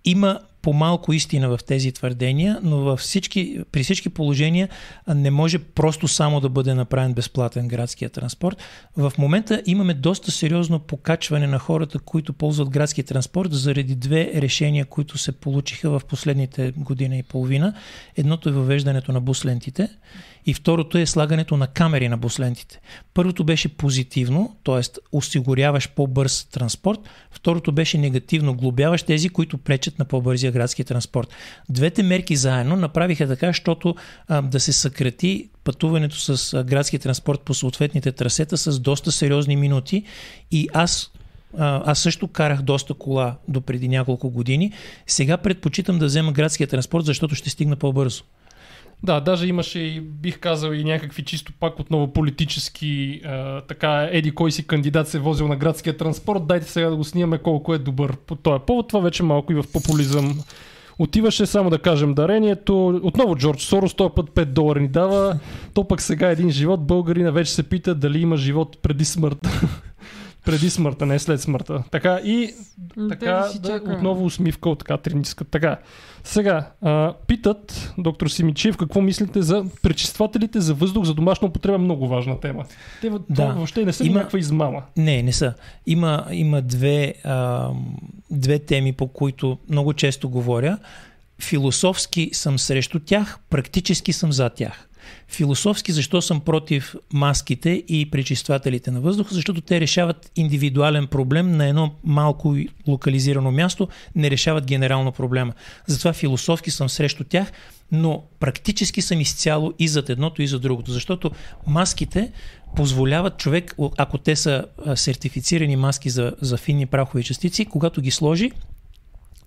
има по-малко истина в тези твърдения, но във всички, при всички положения не може просто само да бъде направен безплатен градския транспорт. В момента имаме доста сериозно покачване на хората, които ползват градски транспорт заради две решения, които се получиха в последните година и половина. Едното е въвеждането на буслентите и второто е слагането на камери на буслентите. Първото беше позитивно, т.е. осигуряваш по-бърз транспорт. Второто беше негативно, глобяваш тези, които пречат на по-бързия градски транспорт. Двете мерки заедно направиха така, защото да се съкрати пътуването с градски транспорт по съответните трасета с доста сериозни минути и аз аз също карах доста кола до преди няколко години. Сега предпочитам да взема градския транспорт, защото ще стигна по-бързо. Да, даже имаше и, бих казал, и някакви чисто пак отново политически, а, така, еди кой си кандидат се е возил на градския транспорт, дайте сега да го снимаме колко е добър по този повод. Това вече малко и в популизъм Отиваше само да кажем дарението. Отново Джордж Сорос, този път 5 долара ни дава. То пък сега един живот. Българина вече се пита дали има живот преди смърт. Преди смъртта, не след смъртта. Така и така, да, отново усмивка от така триническа. Така, сега, а, питат доктор Симичев какво мислите за пречиствателите за въздух за домашна употреба. Много важна тема. Те да. въобще не са има... някаква измама. Не, не са. Има, има две, а, две теми, по които много често говоря. Философски съм срещу тях, практически съм за тях. Философски защо съм против маските и пречиствателите на въздуха? Защото те решават индивидуален проблем на едно малко локализирано място, не решават генерално проблема. Затова философски съм срещу тях, но практически съм изцяло и зад едното и за другото. Защото маските позволяват човек, ако те са сертифицирани маски за, за финни прахови частици, когато ги сложи,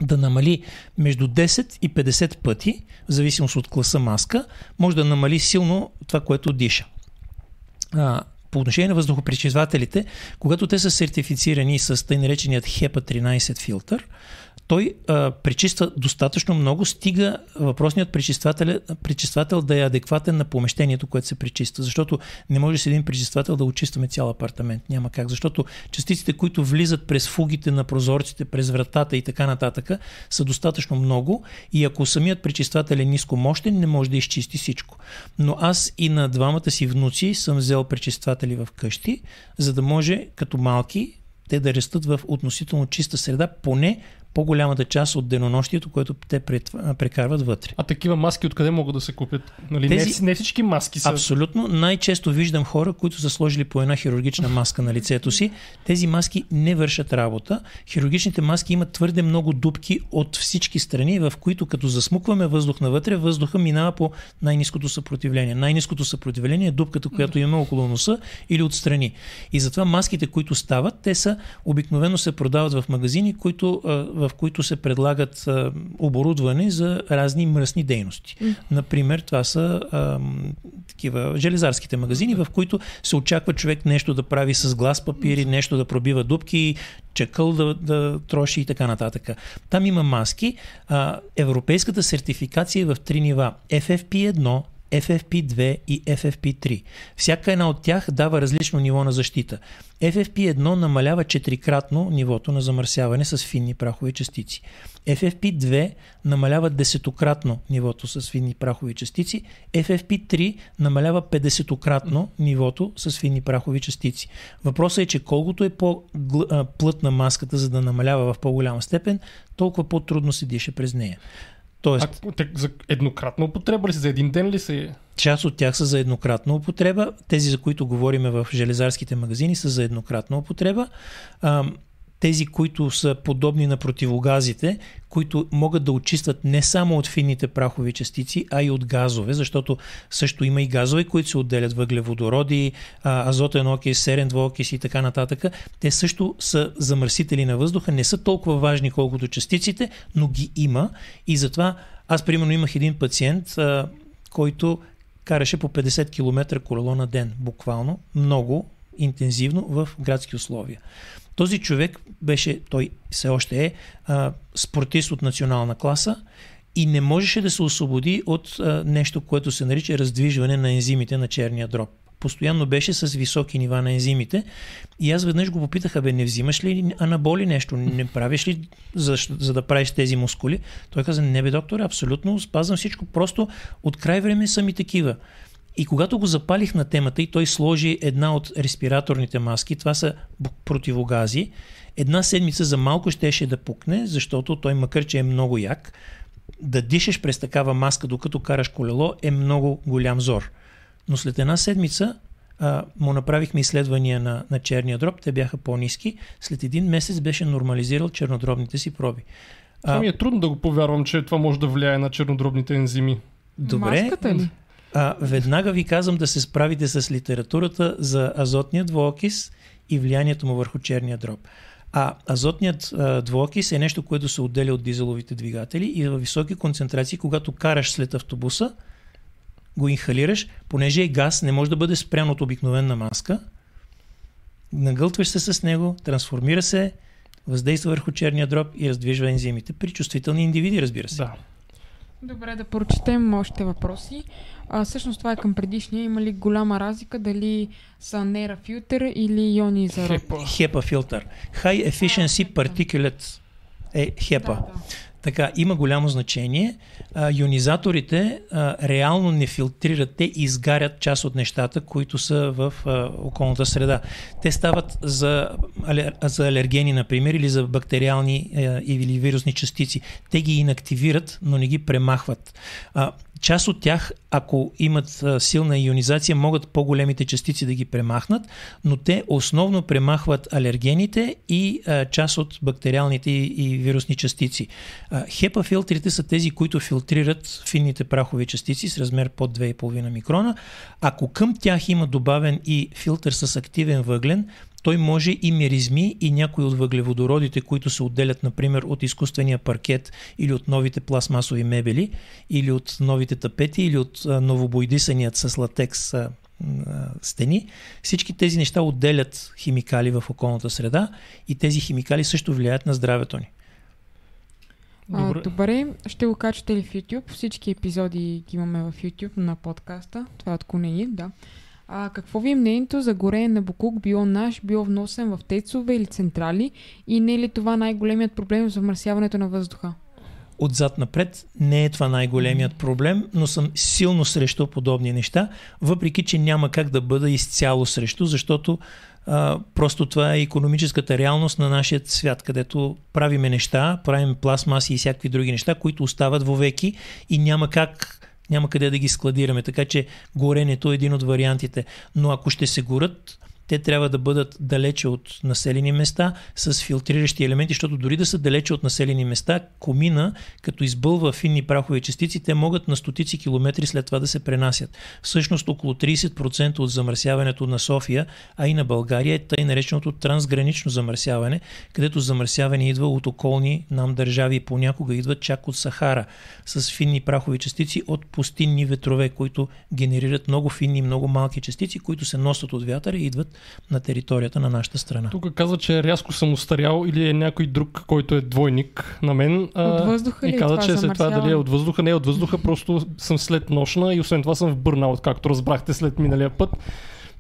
да намали между 10 и 50 пъти, в зависимост от класа маска, може да намали силно това, което диша. А, по отношение на въздухопречизвателите, когато те са сертифицирани с тъй нареченият HEPA 13 филтър, той а, пречиства достатъчно много, стига въпросният пречиствател, пречиствател да е адекватен на помещението, което се пречиства. Защото не може с един пречиствател да очистваме цял апартамент. Няма как. Защото частиците, които влизат през фугите на прозорците, през вратата и така нататък, са достатъчно много и ако самият пречиствател е ниско мощен, не може да изчисти всичко. Но аз и на двамата си внуци съм взел пречистватели в къщи, за да може като малки те да растат в относително чиста среда, поне по-голямата част от денонощието, което те прекарват вътре. А такива маски откъде могат да се купят? Нали, Тези... не, не всички маски са. Абсолютно. Най-често виждам хора, които са сложили по една хирургична маска на лицето си. Тези маски не вършат работа. Хирургичните маски имат твърде много дупки от всички страни, в които като засмукваме въздух навътре, въздуха минава по най-низкото съпротивление. Най-низкото съпротивление е дупката, която имаме около носа или отстрани. И затова маските, които стават, те са обикновено се продават в магазини, които в които се предлагат оборудване за разни мръсни дейности. Например, това са а, такива железарските магазини, в които се очаква човек нещо да прави с глас папири, нещо да пробива дубки, чекъл да, да троши и така нататък. Там има маски. А, европейската сертификация е в три нива. FFP1, FFP2 и FFP3. Всяка една от тях дава различно ниво на защита. FFP1 намалява четирикратно нивото на замърсяване с финни прахови частици. FFP2 намалява десетократно нивото с финни прахови частици. FFP3 намалява 50-кратно нивото с финни прахови частици. Въпросът е, че колкото е по-плътна маската, за да намалява в по-голяма степен, толкова по-трудно се диша през нея. Тоест, а, те, за еднократна употреба ли са? За един ден ли са? Част от тях са за еднократна употреба. Тези, за които говориме в железарските магазини, са за еднократна употреба. А, тези, които са подобни на противогазите, които могат да очистват не само от финните прахови частици, а и от газове, защото също има и газове, които се отделят въглеводороди, азотен окис, серен двуокис и така нататък. Те също са замърсители на въздуха, не са толкова важни колкото частиците, но ги има и затова аз примерно имах един пациент, който караше по 50 км колело на ден, буквално, много интензивно в градски условия. Този човек беше, той все още е, а, спортист от национална класа и не можеше да се освободи от а, нещо, което се нарича раздвижване на ензимите на черния дроб. Постоянно беше с високи нива на ензимите. И аз веднъж го попитах, бе, не взимаш ли анаболи нещо? Не правиш ли, за, за да правиш тези мускули? Той каза, не бе, доктор, абсолютно спазвам всичко. Просто от край време са ми такива. И когато го запалих на темата и той сложи една от респираторните маски, това са противогази, една седмица за малко щеше да пукне, защото той макар, че е много як, да дишаш през такава маска, докато караш колело, е много голям зор. Но след една седмица а, му направихме изследвания на, на черния дроб, те бяха по-низки. След един месец беше нормализирал чернодробните си проби. Това ми е трудно да го повярвам, че това може да влияе на чернодробните ензими. Добре. Маската ли? А, веднага ви казвам да се справите с литературата за азотния двуокис и влиянието му върху черния дроб. А азотният а, двуокис е нещо, което се отделя от дизеловите двигатели и във високи концентрации, когато караш след автобуса, го инхалираш, понеже е газ, не може да бъде спрян от обикновена маска, нагълтваш се с него, трансформира се, въздейства върху черния дроб и раздвижва ензимите. При чувствителни индивиди, разбира се. Да. Добре, да прочетем още въпроси. А, всъщност това е към предишния. Има ли голяма разлика дали са нера филтър или ионизарод? Хепа филтър. High Efficiency Particulate е хепа. Да, да. Така, има голямо значение. А, ионизаторите а, реално не филтрират, те изгарят част от нещата, които са в а, околната среда. Те стават за, за алергени, например, или за бактериални а, или вирусни частици. Те ги инактивират, но не ги премахват. А, Част от тях, ако имат силна ионизация, могат по-големите частици да ги премахнат, но те основно премахват алергените и част от бактериалните и, вирусни частици. Хепа филтрите са тези, които филтрират финните прахови частици с размер под 2,5 микрона. Ако към тях има добавен и филтър с активен въглен, той може и миризми и някои от въглеводородите, които се отделят, например, от изкуствения паркет или от новите пластмасови мебели, или от новите тапети, или от новобойдисаният с латекс стени. Всички тези неща отделят химикали в околната среда и тези химикали също влияят на здравето ни. А, Добре. добре, ще го качате ли в YouTube? Всички епизоди ги имаме в YouTube на подкаста. Това е отклонение, да. А, какво ви е мнението за горене на Букук, било наш, било вносен в тецове или централи? И не е ли това най-големият проблем за замърсяването на въздуха? отзад напред не е това най-големият проблем, но съм силно срещу подобни неща, въпреки че няма как да бъда изцяло срещу, защото а, просто това е економическата реалност на нашия свят, където правиме неща, правим пластмаси и всякакви други неща, които остават вовеки и няма как няма къде да ги складираме, така че горенето е един от вариантите. Но ако ще се горят, те трябва да бъдат далече от населени места с филтриращи елементи, защото дори да са далече от населени места, комина, като избълва финни прахови частици, те могат на стотици километри след това да се пренасят. Всъщност около 30% от замърсяването на София, а и на България е тъй нареченото трансгранично замърсяване, където замърсяване идва от околни нам държави понякога идват чак от Сахара с финни прахови частици от пустинни ветрове, които генерират много финни и много малки частици, които се носят от вятъра и идват на територията на нашата страна. Тук каза, че рязко съм устарял или е някой друг, който е двойник на мен. От въздуха ли И е каза, че след това дали е от въздуха. Не е от въздуха, просто съм след нощна и освен това съм в бърнаут, както разбрахте след миналия път.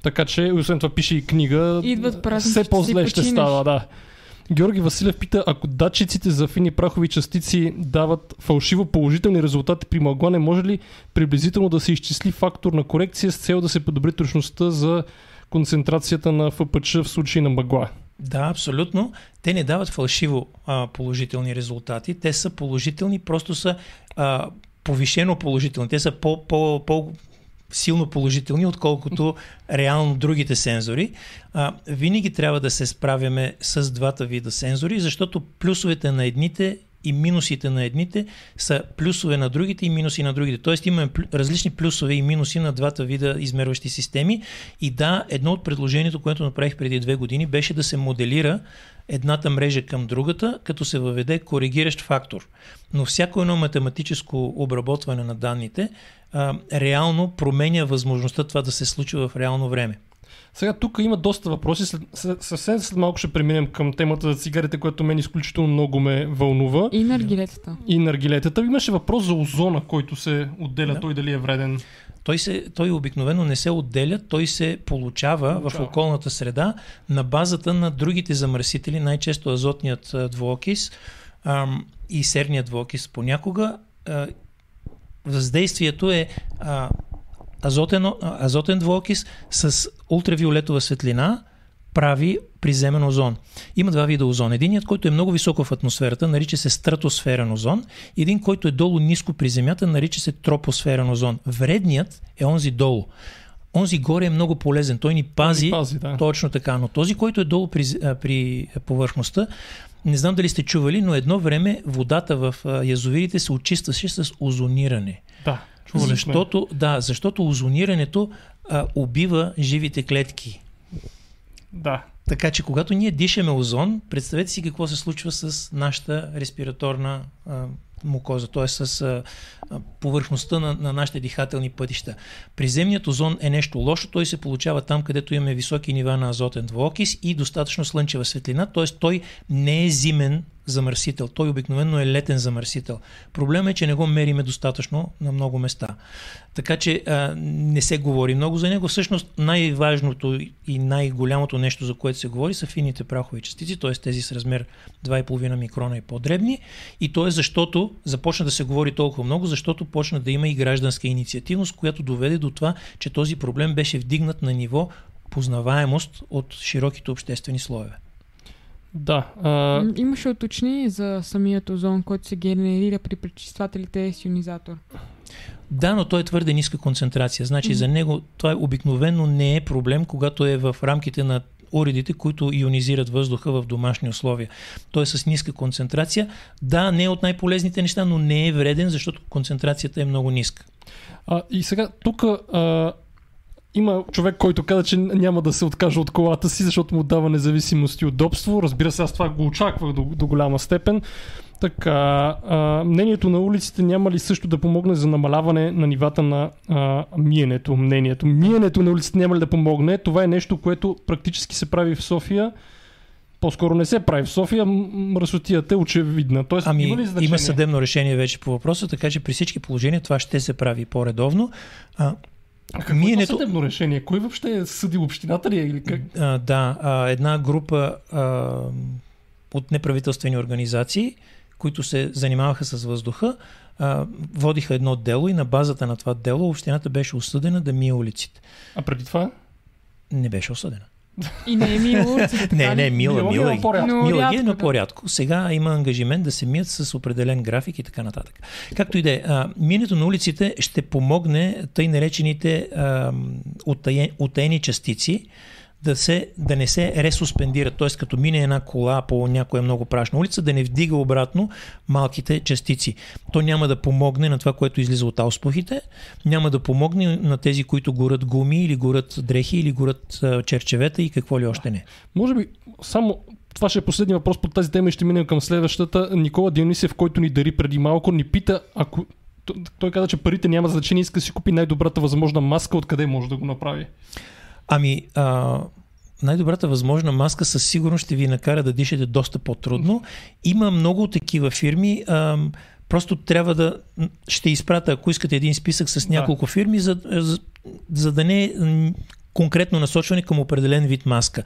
Така че, и освен това пише и книга. Идват празници, Все по-зле ще става, да. Георги Василев пита, ако датчиците за фини прахови частици дават фалшиво положителни резултати при мъгла, не може ли приблизително да се изчисли фактор на корекция с цел да се подобри точността за концентрацията на ФПЧ в случай на мъгла? Да, абсолютно. Те не дават фалшиво а, положителни резултати. Те са положителни, просто са а, повишено положителни. Те са по, по, по силно положителни, отколкото реално другите сензори. А, винаги трябва да се справяме с двата вида сензори, защото плюсовете на едните и минусите на едните са плюсове на другите и минуси на другите. Тоест имаме различни плюсове и минуси на двата вида измерващи системи. И да, едно от предложението, което направих преди две години, беше да се моделира едната мрежа към другата, като се въведе коригиращ фактор. Но всяко едно математическо обработване на данните а, реално променя възможността това да се случва в реално време. Сега тук има доста въпроси. След, съвсем след малко ще преминем към темата за цигарите, което мен изключително много ме вълнува. И наргилетата. И наргилетата. Имаше въпрос за озона, който се отделя, Да. той дали е вреден. Той, се, той обикновено не се отделя, той се получава, Получава. в околната среда на базата на другите замърсители, най-често азотният двуокис ам, и серният двуокис понякога. А, въздействието е а, азотен, азотен двуокис с ултравиолетова светлина прави приземен озон. Има два вида озон. Единият, който е много високо в атмосферата, нарича се стратосферен озон. Един, който е долу ниско при Земята, нарича се тропосферен озон. Вредният е онзи долу. Онзи горе е много полезен. Той ни пази, Пази, да. точно така. Но този, който е долу при, при повърхността, не знам дали сте чували, но едно време водата в язовирите се очистваше с озониране. Да, чували сме. Защото, да, защото озонирането а, убива живите клетки. Да. Така че когато ние дишаме озон, представете си какво се случва с нашата респираторна а, мукоза, т.е. с а, повърхността на, на нашите дихателни пътища. Приземният озон е нещо лошо, той се получава там, където имаме високи нива на азотен двуокис и достатъчно слънчева светлина, т.е. той не е зимен замърсител, той обикновено е летен замърсител. Проблемът е, че не го мериме достатъчно на много места. Така че а, не се говори много за него. Всъщност най-важното и най-голямото нещо, за което се говори, са фините прахови частици, т.е. тези с размер 2,5 микрона и по-дребни. И то е защото започна да се говори толкова много, защото почна да има и гражданска инициативност, която доведе до това, че този проблем беше вдигнат на ниво познаваемост от широките обществени слоеве. Да. А, Имаше уточнение за самият озон, който се генерира при пречиствателите с ионизатор. Да, но той е твърде ниска концентрация. Значи Мгм. за него това обикновено не е проблем, когато е в рамките на уредите, които ионизират въздуха в домашни условия. Той е с ниска концентрация. Да, не е от най-полезните неща, но не е вреден, защото концентрацията е много ниска. а, и сега тук а, има човек, който каза, че няма да се откаже от колата си, защото му дава независимост и удобство. Разбира се, аз това го очаквах до, до голяма степен. Така, а, мнението на улиците няма ли също да помогне за намаляване на нивата на а, миенето? Мнението. Миенето на улиците няма ли да помогне? Това е нещо, което практически се прави в София по-скоро не се прави в София, мръсотията е очевидна. Тоест, Ами, има ли значение? има съдебно решение вече по въпроса, така че при всички положения това ще се прави по-редовно. А, А какво е миенето- това съдебно решение? Кой въобще е съдил общината ли е или как? а, да, а, една група а, от неправителствени организации, които се занимаваха с въздуха, а, водиха едно дело и на базата на това дело общината беше осъдена да мие улиците. А преди това? Не беше осъдена. И не е мило Не, не, мила, Мила ги мила ги. по-рядко. Но Мила ги, е, но по-рядко. Сега има ангажимент да се мият с определен график и така нататък. Както и да е, а, миенето на улиците ще помогне тъй наречените а, утаен- утаени частици да, се, да не се ресуспендират. Т.е. като мине една кола по някоя много прашна улица, да не вдига обратно малките частици. То няма да помогне на това, което излиза от ауспухите, няма да помогне на тези, които горят гуми или горят дрехи или горят черчевета и какво ли още не. Може би само това ще е последния въпрос по тази тема и ще минем към следващата. Никола Дионисев, който ни дари преди малко, ни пита, ако той каза, че парите няма значение, иска да си купи най-добрата възможна маска, откъде може да го направи. Ами, а, най-добрата възможна маска със сигурност ще ви накара да дишате доста по-трудно. Има много такива фирми. А, просто трябва да. Ще изпрата, ако искате, един списък с няколко фирми, за, за, за да не е конкретно насочване към определен вид маска.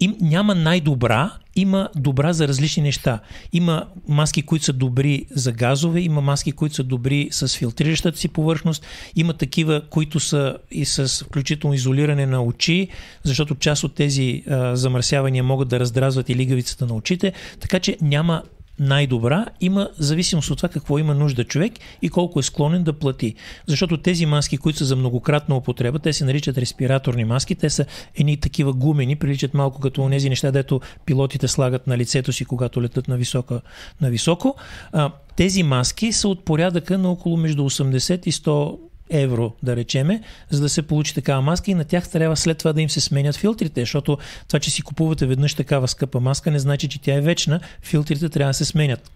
Им, няма най-добра, има добра за различни неща. Има маски, които са добри за газове, има маски, които са добри с филтриращата си повърхност, има такива, които са и с включително изолиране на очи, защото част от тези а, замърсявания могат да раздразват и лигавицата на очите, така че няма най-добра, има зависимост от това какво има нужда човек и колко е склонен да плати. Защото тези маски, които са за многократна употреба, те се наричат респираторни маски, те са едни такива гумени, приличат малко като тези неща, дето пилотите слагат на лицето си, когато летат на, висока, на високо. А, тези маски са от порядъка на около между 80 и 100 евро, да речеме, за да се получи такава маска и на тях трябва след това да им се сменят филтрите, защото това, че си купувате веднъж такава скъпа маска, не значи, че тя е вечна. Филтрите трябва да се сменят.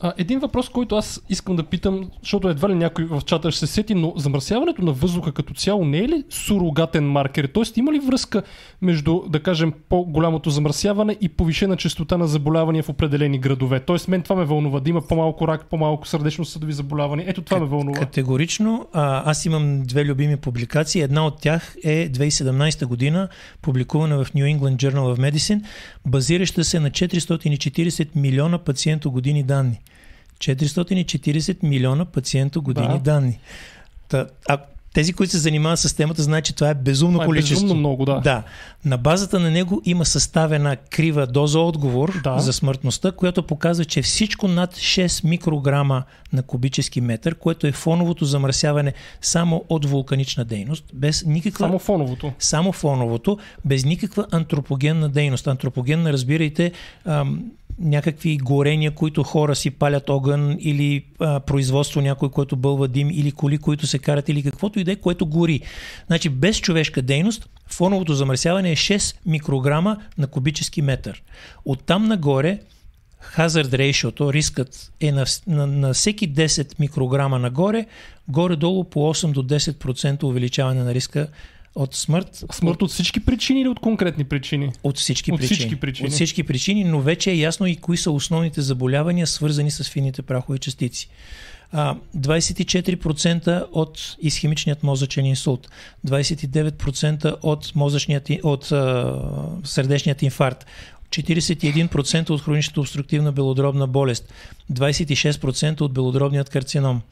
А, един въпрос, който аз искам да питам, защото едва ли някой в чата ще се сети, но замърсяването на въздуха като цяло не е ли сурогатен маркер? Тоест има ли връзка между, да кажем, по-голямото замърсяване и повишена частота на заболявания в определени градове? Тоест мен това ме вълнува, да има по-малко рак, по-малко сърдечно-съдови заболявания. Ето това ме вълнува. Категорично. А, аз имам две любими публикации. Една от тях е 2017 година, публикувана в New England Journal of Medicine, базираща се на 440 милиона пациенто години данни. 440 милиона пациенто години Да. данни. Та, а тези, които се занимават с темата, знаят, че това е безумно Това е количество. безумно много, да. Да. На базата на него има съставена крива доза отговор Да. за смъртността, която показва, че всичко над 6 микрограма на кубически метър, което е фоновото замърсяване само от вулканична дейност, без никаква Само фоновото. само фоновото, без никаква антропогенна дейност. Антропогенна, разбирайте, ам, някакви горения, които хора си палят огън или а, производство някой, което бълва дим или коли, които се карат или каквото и да е, което гори. Значи без човешка дейност фоновото замърсяване е 6 микрограма на кубически метър. Оттам нагоре hazard ratio, рискът е на, на, на всеки 10 микрограма нагоре, горе-долу по 8 до 10% увеличаване на риска от смърт. Смърт от всички причини или от конкретни причини? От всички, От причини. всички причини. От всички причини, но вече е ясно и кои са основните заболявания, свързани с фините прахови частици. А, 24% от изхемичният мозъчен инсулт, 29% от, мозъчният, от а, сърдечният инфаркт, 41% от хроничната обструктивна белодробна болест, 26% от белодробният карцином.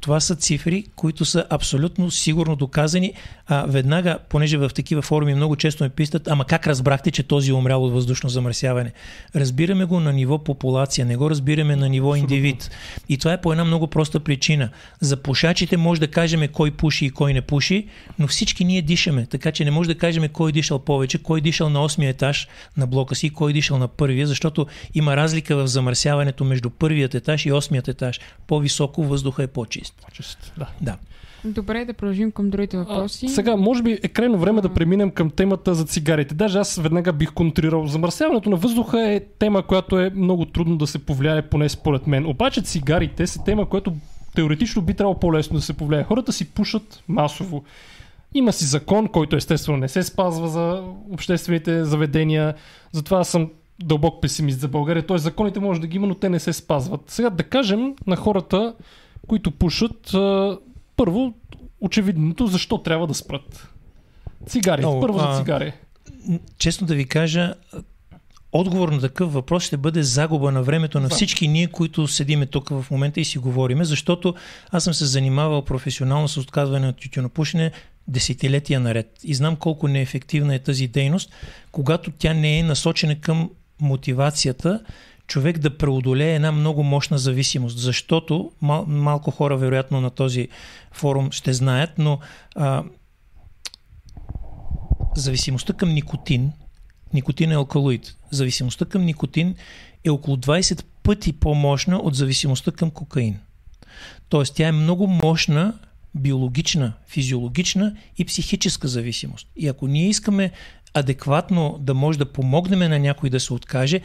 Това са цифри, които са абсолютно сигурно доказани. А, веднага, понеже в такива форуми много често ме пистат, ама как разбрахте, че този е умрял от въздушно замърсяване? Разбираме го на ниво популация, не го разбираме на ниво индивид. И това е по една много проста причина. За пушачите може да кажем кой пуши и кой не пуши, но всички ние дишаме, така че не може да кажем кой е дишал повече, кой е дишал на 8 етаж на блока си, кой е дишал на първия, защото има разлика в замърсяването между първият етаж и осмият етаж. По-високо въздуха е по-чист. Чест, да. Да. Добре, да продължим към другите въпроси. А, сега, може би е крайно време да преминем към темата за цигарите. Даже аз веднага бих контрирал. Замърсяването на въздуха е тема, която е много трудно да се повлияе, поне според мен. Обаче цигарите са тема, която теоретично би трябвало по-лесно да се повлияе. Хората си пушат масово. Има си закон, който естествено не се спазва за обществените заведения. Затова съм дълбок песимист за България. Т.е. законите може да ги има, но те не се спазват. Сега да кажем на хората, които пушат, а, първо, очевидното, защо трябва да спрат. Цигари. Много, Първо за а, цигари. честно да ви кажа, отговор на такъв въпрос ще бъде загуба на времето на всички ние, които седиме тук в момента и си говориме, защото аз съм се занимавал професионално с отказване от тютюнопушене десетилетия наред. И знам колко неефективна е тази дейност, когато тя не е насочена към мотивацията човек да преодолее една много мощна зависимост. Защото мал, малко хора, вероятно, на този форум ще знаят, но а, зависимостта към никотин, никотин е алкалоид, зависимостта към никотин е около 20 пъти по-мощна от зависимостта към кокаин. Тоест тя е много мощна биологична, физиологична и психическа зависимост. И ако ние искаме адекватно да може да помогнем на някой да се откаже,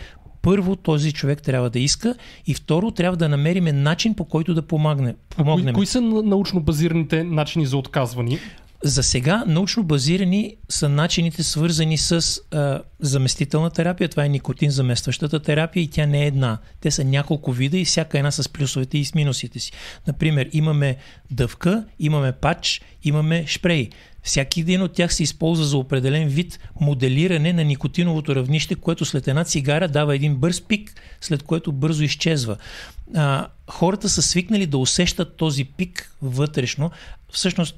първо този човек трябва да иска и второ трябва да намериме начин по който да помогне, А кои, помогнем. кои са на- научно базираните начини за отказване? За сега научно базирани са начините свързани с а, заместителна терапия. Това е никотин заместващата терапия и тя не е една. Те са няколко вида и всяка една с плюсовете и с минусите си. Например, имаме дъвка, имаме пач, имаме шпрей. Всяки един от тях се използва за определен вид моделиране на никотиновото равнище, което след една цигара дава един бърз пик, след което бързо изчезва. А, хората са свикнали да усещат този пик вътрешно. Всъщност,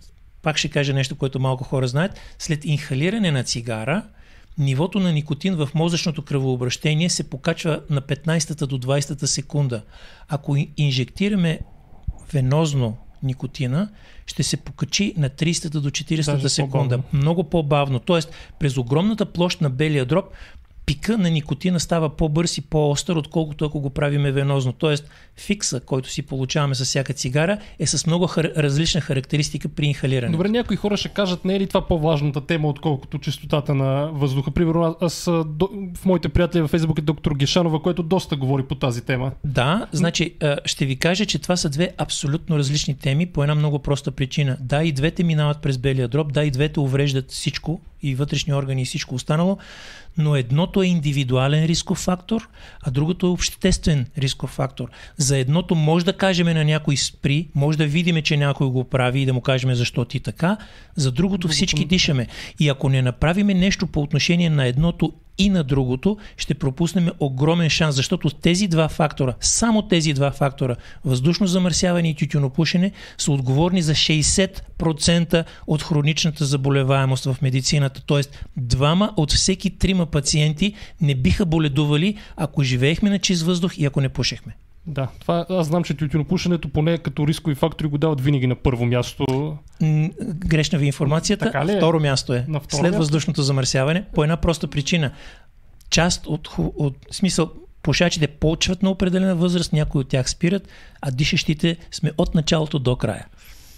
пак ще кажа нещо, което малко хора знаят. След инхалиране на цигара, нивото на никотин в мозъчното кръвообращение се покачва на 15-та до 20-та секунда. Ако ин- инжектираме венозно никотина, ще се покачи на 30 до 40 Даже секунда. по-бавно. Много по-бавно. Тоест, през огромната площ на белия дроб, пика на никотина става по-бърз и по-остър, отколкото ако го правиме венозно. Тоест, фикса, който си получаваме с всяка цигара, е с много хар... различна характеристика при инхалиране. Добре, някои хора ще кажат, не е ли това по-важната тема, отколкото чистотата на въздуха? Примерно, аз- до, в моите приятели във Фейсбук е доктор Гешанова, който доста говори по тази тема. Да, значи ще ви кажа, че това са две абсолютно различни теми по една много проста причина. Да, и двете минават през белия дроб, да, и двете увреждат всичко, и вътрешни органи и всичко останало, но едното е индивидуален рисков фактор, а другото е обществен рисков фактор. За едното може да кажем на някой спри, може да видим, че някой го прави и да му кажем защо ти така, за другото всички дишаме. И ако не направиме нещо по отношение на едното и на другото, ще пропуснем огромен шанс, защото тези два фактора, само тези два фактора, въздушно замърсяване и тютюнопушене, са отговорни за 60% от хроничната заболеваемост в медицината. Тоест, двама от всеки трима пациенти не биха боледували, ако живеехме на чист въздух и ако не пушехме. Да, това, аз знам, че тютюнопушенето поне като рискови фактори го дават винаги на първо място. М, Грешна ви информацията. Така ли е? Второ място е. На второ След място? въздушното замърсяване, по една проста причина. Част от, от смисъл, пушачите почват на определена възраст, някои от тях спират, а дишащите сме от началото до края.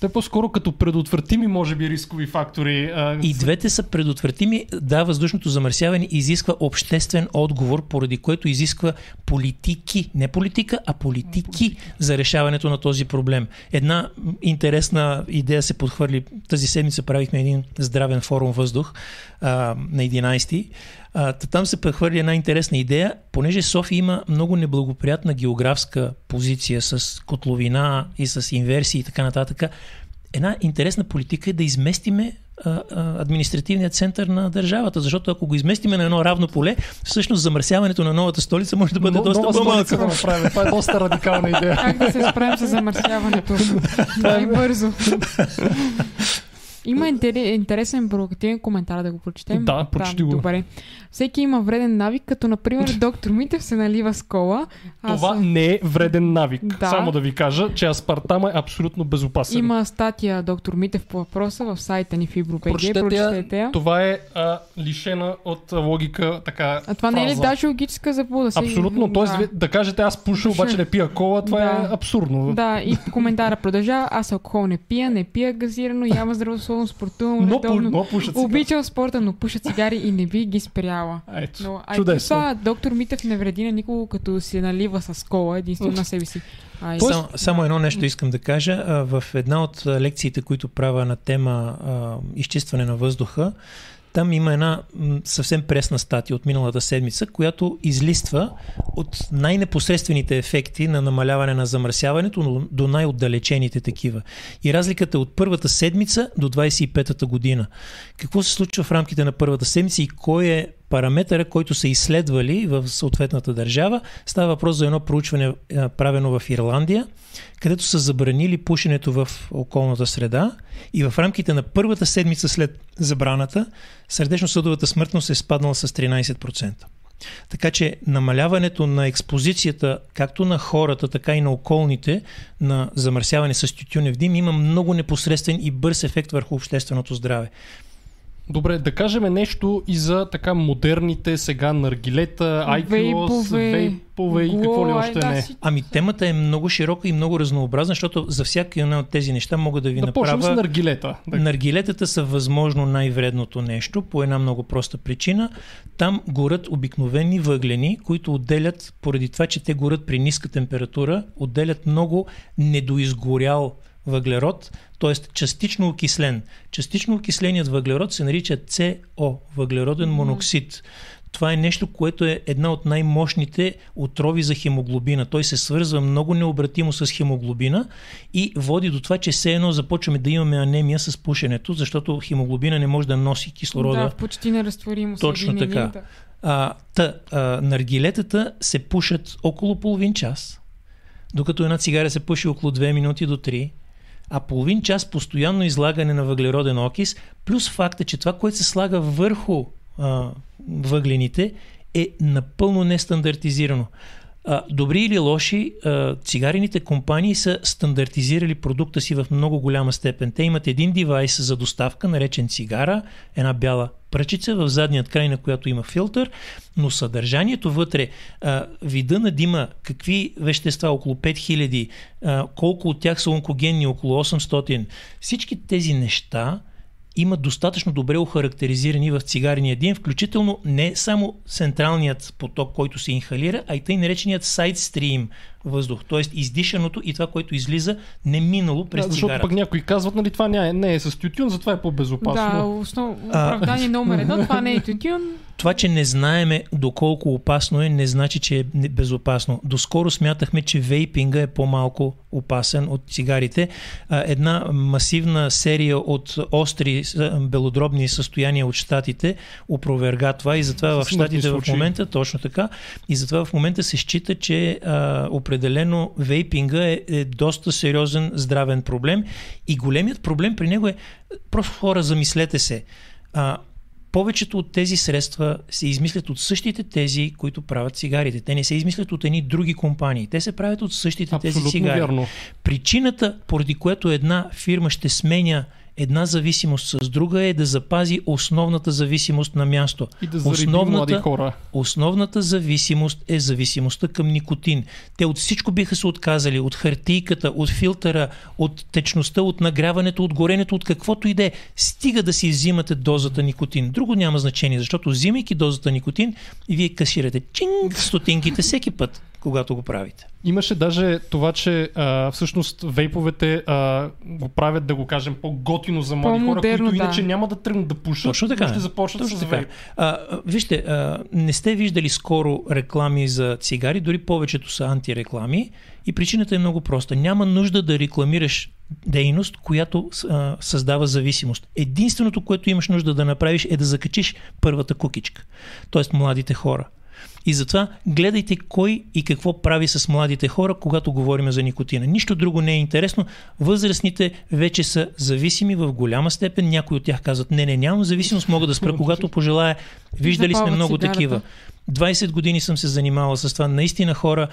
Те по-скоро като предотвратими, може би, рискови фактори. И двете са предотвратими. Да, въздушното замърсяване изисква обществен отговор, поради което изисква политики, не политика, а политики за решаването на този проблем. Една интересна идея се подхвърли. Тази седмица правихме един здравен форум въздух а, на 11 а, та там се прехвърли една интересна идея, понеже София има много неблагоприятна географска позиция с котловина и с инверсии и така нататък. Една интересна политика е да изместиме административният център на държавата, защото ако го изместиме на едно равно поле, всъщност замърсяването на новата столица може да бъде Но- доста по-малко. да направим. Това е доста радикална идея. Как да се справим с замърсяването? Най-бързо. Има интере- интересен провокативен коментар да го прочетем. Да, прочети го. Добре. Всеки има вреден навик, като например доктор Митев се налива с кола. Аз Това не е вреден навик. Да. Само да ви кажа, че аспартам е абсолютно безопасен. Има статия доктор Митев по въпроса в сайта ни в Фибро.бг. Прочетете. Прочетете я. Това е а, лишена от логика така. А това не е ли фраза. даже логическа заблуда? Абсолютно. Тоест, да. да кажете аз пуша, обаче не пия кола, това е Да. абсурдно. Да, и коментара продължава. Аз алкохол не пия, не пия газирано, няма здравословно спортувам, Но, редовно но пушат обичам спорта, но пуша цигари и не би ги спряла. Ето, Но, а чудесно. това доктор Митев не вреди на никого, като се налива с кола, единствено на себе си. А, и- Само, само едно нещо искам да кажа. В една от лекциите, които правя на тема а, изчистване на въздуха, там има една съвсем пресна статия от миналата седмица, която излиства от най-непосредствените ефекти на намаляване на замърсяването до най-отдалечените такива. И разликата е от първата седмица до 25-та година. Какво се случва в рамките на първата седмица и кой е параметъра, който са изследвали в съответната държава. Става въпрос за едно проучване, а, правено в Ирландия, където са забранили пушенето в околната среда и в рамките на първата седмица след забраната сърдечно-съдовата смъртност е спаднала с 13%. Така че намаляването на експозицията както на хората, така и на околните на замърсяване с тютюнев дим има много непосредствен и бърз ефект върху общественото здраве. Добре, да кажем нещо и за така модерните сега наргилета, айкос, Вейпове, вейпове и какво ли още да, не. Ами темата е много широка и много разнообразна, защото за всяка една от тези неща мога да ви Да почнем с направя... наргилета. Да. Наргилетата са възможно най-вредното нещо по една много проста причина. Там горят обикновени въглени, които отделят, поради това, че те горят при ниска температура, отделят много недоизгорял въглерод, т.е. частично окислен. Частично окисленият въглерод се нарича CO, въглероден моноксид. Това е нещо, което е една от най-мощните отрови за хемоглобина. Той се свързва много необратимо с хемоглобина и води до това, че все едно започваме да имаме анемия с пушенето, защото хемоглобина не може да носи кислорода. Да, почти неразтворимо Точно така. А, та, а, наргилетата се пушат около половин час, докато една цигаря се пуши около 2 минути до 3, а половин час постоянно излагане на въглероден окис, плюс факта, че това, което се слага върху а, въглените, е напълно нестандартизирано. А, добри или лоши, а, цигарените компании са стандартизирали продукта си в много голяма степен. Те имат един девайс за доставка, наречен цигара, една бяла пръчица, в задният край на която има филтър, но съдържанието вътре, а, вида на дима, какви вещества, около 5000, а, колко от тях са онкогенни, около 800, всички тези неща имат достатъчно добре охарактеризирани в цигарения дим, включително не само централният поток, който се инхалира, а и тъй нареченият сайдстрим въздух, т.е. издишаното и това, което излиза не минало през Да, защото цигарата. пък някои казват, нали, това не е, не е с тютюн, затова е по-безопасно. Да, основ... А. оправдание номер едно, това не е тютюн. Това, че не знаеме доколко опасно е, не значи, че е безопасно. Доскоро смятахме, че вейпинга е по-малко опасен от цигарите. А, Една масивна серия от остри белодробни състояния от щатите опроверга това и затова в щатите в момента, точно така, и затова в момента се счита, че а, определено вейпинга е, е доста сериозен здравен проблем и големият проблем при него е, просто хора, замислете се, а, повечето от тези средства се измислят от същите тези, които правят цигарите. Те не се измислят от едни други компании. Те се правят от същите тези Абсолютно цигари. вярно. Причината, поради която една фирма ще сменя една зависимост с друга е да запази основната зависимост на място. И да зареди млади хора. Основната зависимост е зависимостта към никотин. Те от всичко биха се отказали. От хартийката, от филтъра, от течността, от нагряването, от горенето, от каквото и да е. Стига да си взимате дозата никотин. Друго няма значение, защото взимайки дозата никотин, вие касирате чинг стотинките всеки път, когато го правите. Имаше даже това, че а, всъщност вейповете а, го правят, да го кажем, по-готино за млади хора, които да. иначе няма да тръгнат да пушат, Точно така. но ще започнат Точно с така. вейп. А, вижте, а, не сте виждали скоро реклами за цигари, дори повечето са антиреклами и причината е много проста. Няма нужда да рекламираш дейност, която а, създава зависимост. Единственото, което имаш нужда да направиш е да закачиш първата кукичка, т.е. младите хора. И затова гледайте кой и какво прави с младите хора, когато говорим за никотина. Нищо друго не е интересно. Възрастните вече са зависими в голяма степен. Някои от тях казват, не, не, нямам зависимост, мога да спра когато пожелая. Виждали сме много такива. 20 години съм се занимавал с това. Наистина хора,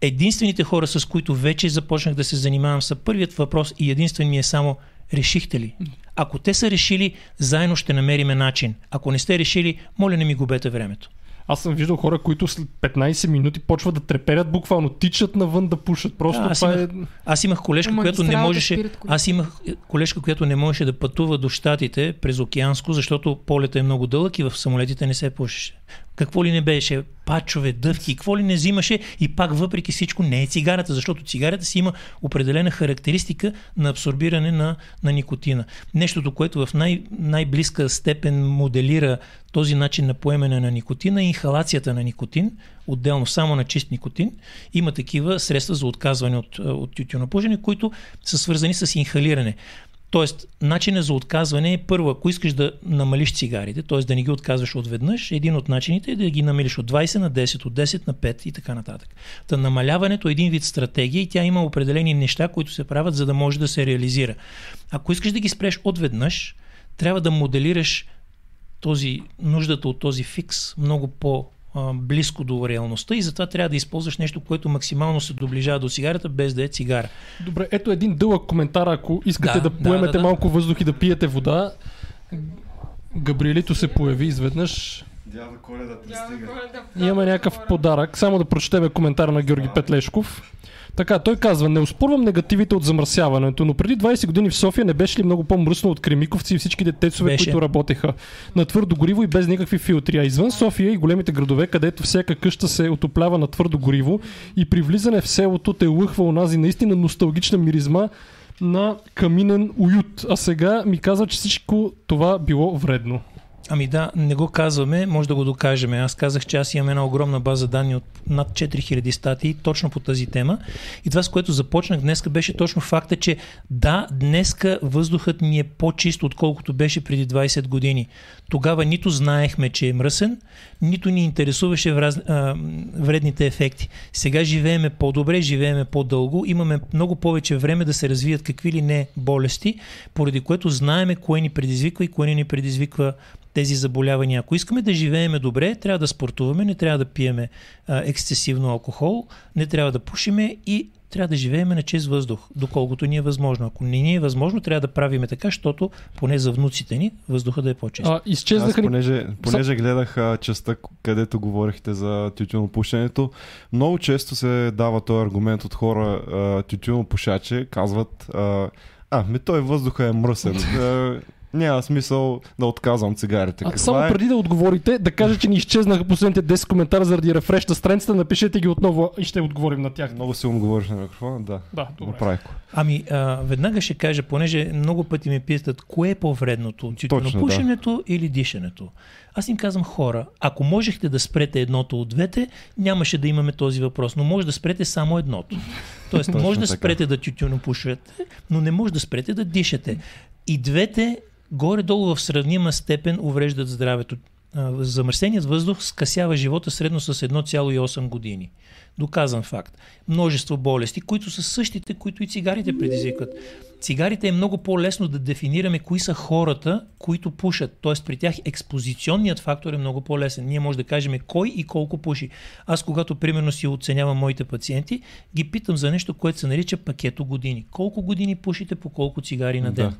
единствените хора, с които вече започнах да се занимавам, са първият въпрос и единствен ми е само решихте ли? Ако те са решили, заедно ще намериме начин. Ако не сте решили, моля не ми губете времето. Аз съм виждал хора, които след 15 минути почват да треперят, буквално тичат навън да пушат. Просто Да, аз това имах- е... Аз имах колежка, По която не можеше. коли. Аз имах колежка, която не можеше да пътува до щатите през океанско, защото полета е много дълъг и в самолетите не се пушеше. Какво ли не беше? Пачове, дъвки, какво ли не взимаше и пак въпреки всичко не е цигарата, защото цигарата си има определена характеристика на абсорбиране на, на никотина. Нещото, което в най- най-близка степен моделира този начин на поемане на никотина е инхалацията на никотин, отделно само на чист никотин. Има такива средства за отказване от, от тютюнопушене, които са свързани с инхалиране. Тоест, начинът за отказване е първо, ако искаш да намалиш цигарите, т.е. да не ги отказваш отведнъж, един от начините е да ги намалиш от 20 на 10, от 10 на 5 и така нататък. Та намаляването е един вид стратегия и тя има определени неща, които се правят, за да може да се реализира. Ако искаш да ги спреш отведнъж, трябва да моделираш този, нуждата от този фикс много по близко до реалността и затова трябва да използваш нещо, което максимално се доближава до цигарата, без да е цигара. Добре, ето един дълъг коментар, ако искате Да, да, да, поемете да, да. малко въздух и да пиете вода. Габриелито се появи изведнъж. Дядо Коледа Имаме някакъв подарък. Само да прочетеме коментар на Георги Петлешков. Така, той казва, не успорвам негативите от замърсяването, но преди 20 години в София не беше ли много по-мръсно от Кремиковци и всичките тецове, Беше. които работеха на твърдо гориво и без никакви филтри. А извън София и големите градове, където всяка къща се отоплява на твърдо гориво и при влизане в селото те лъхва онази наистина носталгична миризма на каминен уют. А сега ми казва, че всичко това било вредно. Ами да, не го казваме, може да го докажем. Аз казах, че аз имам една огромна база данни от над 4000 статии точно по тази тема. И това, с което започнах днеска, беше точно факта, че да, днеска въздухът ни е по-чист, отколкото беше преди 20 години. Тогава нито знаехме, че е мръсен, нито ни интересуваше враз... а, вредните ефекти. Сега живееме по-добре, живееме по-дълго, имаме много повече време да се развият какви ли не болести, поради което знаеме кое ни предизвиква и кое ни предизвиква тези заболявания. Ако искаме да живееме добре, трябва да спортуваме, не трябва да пиеме а, ексцесивно алкохол, не трябва да пушиме и трябва да живееме на чист въздух, доколкото ни е възможно. Ако не ни е възможно, трябва да правиме така, защото поне за внуците ни въздуха да е по-чист. А, Аз изчезнаха ни понеже, понеже гледах а, частта, където говорихте за тютюнопушенето, много често се дава този аргумент от хора а, тютюнопушачи, казват а, а, ми той въздуха е мръсен. А, няма смисъл да отказвам цигарите. А, Каква само е? преди да отговорите, да кажа, че ни изчезнаха последните 10 коментара заради рефреш на страницата, напишете ги отново и ще отговорим на тях. Много силно говориш на микрофона, да. Да, добре. Направих. Ами, а, веднага ще кажа, понеже много пъти ме питат, кое е по-вредното? Тютюнопушенето или дишането? Аз им казвам хора, ако можехте да спрете едното от двете, нямаше да имаме този въпрос, но може да спрете само едното. Тоест, може да спрете да тютюнопушвате, но не може да спрете да дишате. И двете горе-долу в сравнима степен увреждат здравето. Замърсеният въздух скъсява живота средно с 1,8 години. Доказан факт. Множество болести, които са същите, които и цигарите предизвикват. Цигарите е много по-лесно да дефинираме кои са хората, които пушат. Тоест при тях експозиционният фактор е много по-лесен. Ние може да кажем кой и колко пуши. Аз когато примерно си оценявам моите пациенти, ги питам за нещо, което се нарича пакето години. Колко години пушите по колко цигари на ден? Да.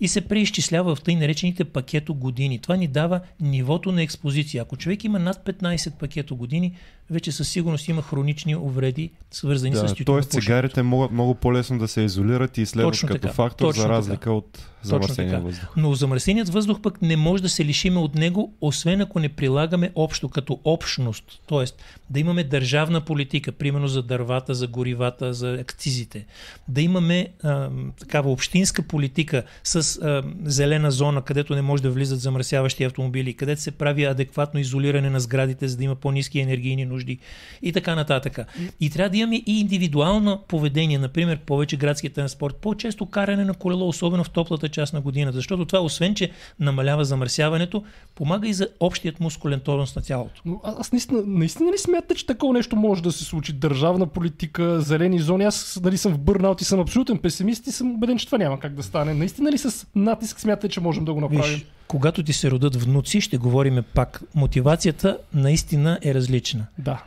И се преизчислява в тъй наречените пакето години. Това ни дава нивото на експозиция. Ако човек има над 15 пакето години, вече със сигурност има хронични увреди, свързани с Да, тютюнопушенето. тоест цигарите могат много по-лесно да се изолират и изследват Точно като така, фактор точно за така. разлика от замърсения така. въздух. Но замърсеният въздух пък не може да се лишиме от него, освен ако не прилагаме общо, като общност. Тоест да имаме държавна политика, примерно за дървата, за горивата, за акцизите. Да имаме а, такава общинска политика с а, зелена зона, където не може да влизат замърсяващи автомобили, където се прави адекватно изолиране на сградите, за да има по-низки енергийни нужди и така нататък. И трябва да имаме и индивидуално поведение, например повече градски транспорт, по-често каране на колело, особено в топлата част на годината, защото това освен, че намалява замърсяването, помага и за общият мускулен тонус на тялото. Но а- аз наистина, наистина ли смятате, че такова нещо може да се случи? Държавна политика, зелени зони. Аз нали, съм в бърнаут и съм абсолютен песимист и съм убеден, че това няма как да стане. Наистина ли с натиск смятате, че можем да го направим? Виж, когато ти се родат внуци, ще говорим пак. Мотивацията наистина е различна. Да.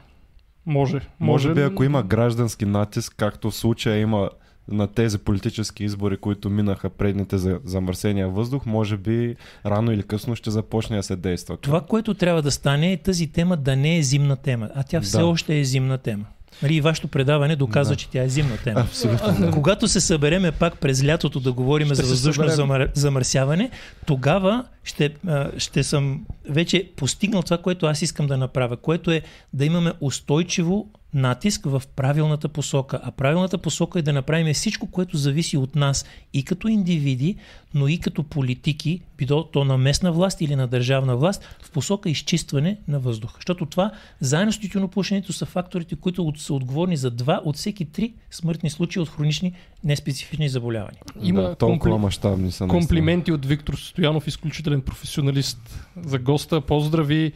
Може. Може би ако има граждански натиск, както в случая има на тези политически избори, които минаха предните за замърсения въздух, може би рано или късно ще започне да се действа. Това, което трябва да стане е тази тема да не е зимна тема, а тя все Да. още е зимна тема. Нали, и вашето предаване доказва, Да. че тя е зимна тема. Абсолютно. Когато се събереме пак през лятото да говорим Ще за въздушно замър... замърсяване, тогава ще, ще съм вече постигнал това, което аз искам да направя, което е да имаме устойчиво натиск в правилната посока. А правилната посока е да направим всичко, което зависи от нас и като индивиди, но и като политики, било то на местна власт или на държавна власт, в посока изчистване на въздуха. Защото това, заедно с тютюнопушенето, са факторите, които са отговорни за два от всеки три смъртни случаи от хронични неспецифични заболявания. Има да, толкова компли- мащабни са. Комплименти от Виктор Стоянов, изключителен професионалист за госта. Поздрави!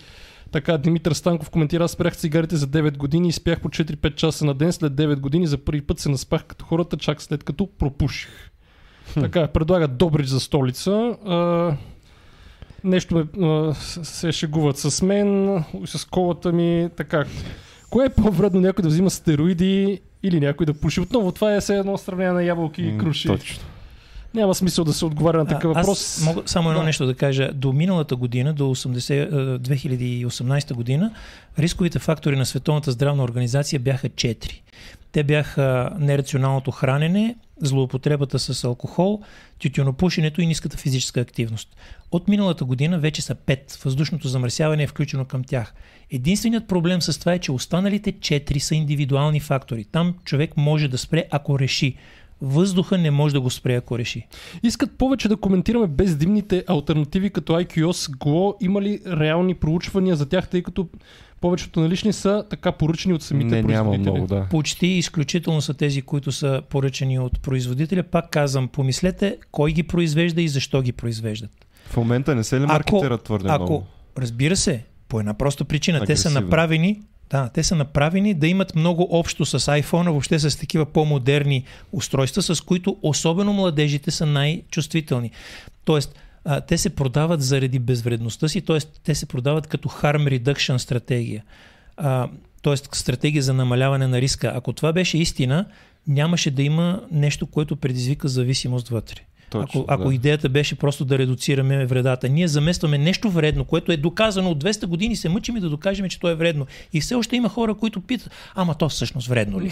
Така, Димитър Станков коментира, аз спрях цигарите за 9 години и спях по 4-5 часа на ден. След 9 години за първи път се наспах като хората, чак след като пропуших. Така, предлага Добрич за столица. А, нещо ме, а, се шегуват с мен, с колата ми. Така, кое е по-вредно някой да взима стероиди или някой да пуши? Отново, това е все едно сравнение на ябълки и круши. Точно. Няма смисъл да се отговаря на такъв въпрос. Аз мога само едно Да. нещо да кажа. До миналата година, до 80, а, 2018 година, рисковите фактори на Световната здравна организация бяха 4. Те бяха нерационалното хранене, злоупотребата с алкохол, тютюнопушенето и ниската физическа активност. От миналата година вече са 5. Въздушното замърсяване е включено към тях. Единственият проблем с това е, че останалите 4 са индивидуални фактори. Там човек може да спре, ако реши. Въздуха не може да го спре, ако реши. Искат повече да коментираме бездимните альтернативи като IQOS, GLO. Има ли реални проучвания за тях, тъй като повечето налични са така поръчани от самите Не, няма производители? много, да. Почти изключително са тези, които са поръчани от производителя. Пак казвам, помислете кой ги произвежда и защо ги произвеждат. В момента не се ли маркетират твърде Ако, много? разбира се, по една проста причина, те са Агресивно. направени да, те са направени да имат много общо с iPhone, въобще с такива по-модерни устройства, с които особено младежите са най-чувствителни. Тоест, а, те се продават заради безвредността си, т.е. те се продават като harm reduction стратегия. А, т.е. стратегия за намаляване на риска. Ако това беше истина, нямаше да има нещо, което предизвика зависимост вътре. Точно, ако ако да. идеята беше просто да редуцираме вредата. Ние заместваме нещо вредно, което е доказано от 200 години, се мъчим да докажем, че то е вредно. И все още има хора, които питат, ама то всъщност вредно ли?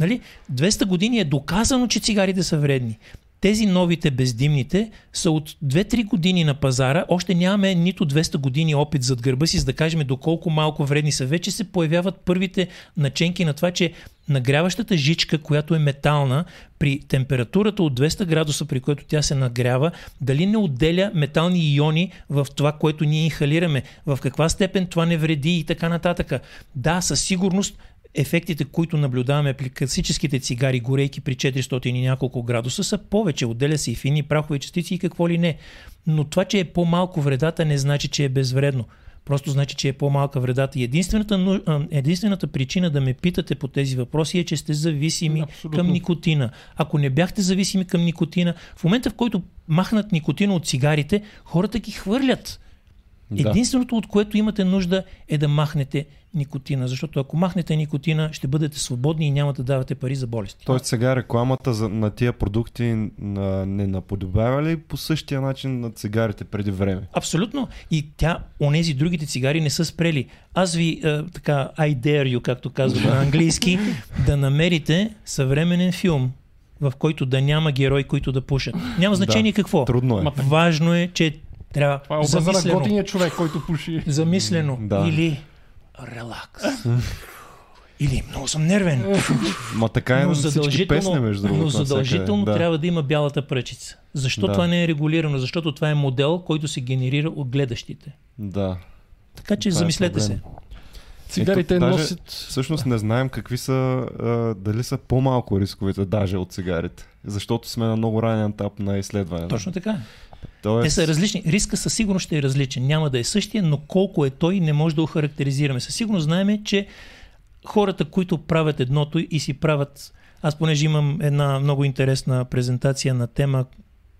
нали? 200 години е доказано, че цигарите са вредни. Тези новите бездимните са от 2-3 години на пазара. Още нямаме нито 200 години опит зад гърба си, за да кажем доколко малко вредни са. Вече се появяват първите наченки на това, че нагряващата жичка, която е метална, при температурата от 200 градуса, при което тя се нагрява, дали не отделя метални иони в това, което ние инхалираме, в каква степен това не вреди и така нататък. Да, със сигурност ефектите, които наблюдаваме при класическите цигари, горейки при 400 и няколко градуса, са повече. Отделя се и фини прахови частици и какво ли не. Но това, че е по-малко вредата, не значи, че е безвредно. Просто значи, че е по-малка вредата. И единствената, единствената причина да ме питате по тези въпроси е, че сте зависими Абсолютно. към никотина. Ако не бяхте зависими към никотина, в момента в който махнат никотина от цигарите, хората ги хвърлят. Да. Единственото, от което имате нужда е да махнете никотина, защото ако махнете никотина, ще бъдете свободни и няма да давате пари за болести. Тоест сега рекламата за, на тия продукти на, не наподобява ли по същия начин на цигарите преди време? Абсолютно. И тя, онези другите цигари не са спрели. Аз ви, е, така, I dare you, както казвам на английски, да намерите съвременен филм, в който да няма герои, които да пушат. Няма значение какво. Трудно е. Важно е, че трябва Това е образа на готиния човек, който пуши. замислено Да. или релакс. Или много съм нервен. Ма така е но на всички задължително, песни, между другото. но задължително да. трябва да има бялата пръчица. Защо Да. това не е регулирано? Защото това е модел, който се генерира от гледащите. Да. Така че Това е замислете се. проблем. Цигарите Ето, даже- носят... Всъщност не знаем какви са, а, дали са по-малко рисковите даже от цигарите. Защото сме на много ранен етап на изследване. Точно така. Тоест, Те са различни. Риска със сигурност ще е различен. Няма да е същия, но колко е той, не може да охарактеризираме. Със сигурност знаем, че хората, които правят едното и си правят... Аз понеже имам една много интересна презентация на тема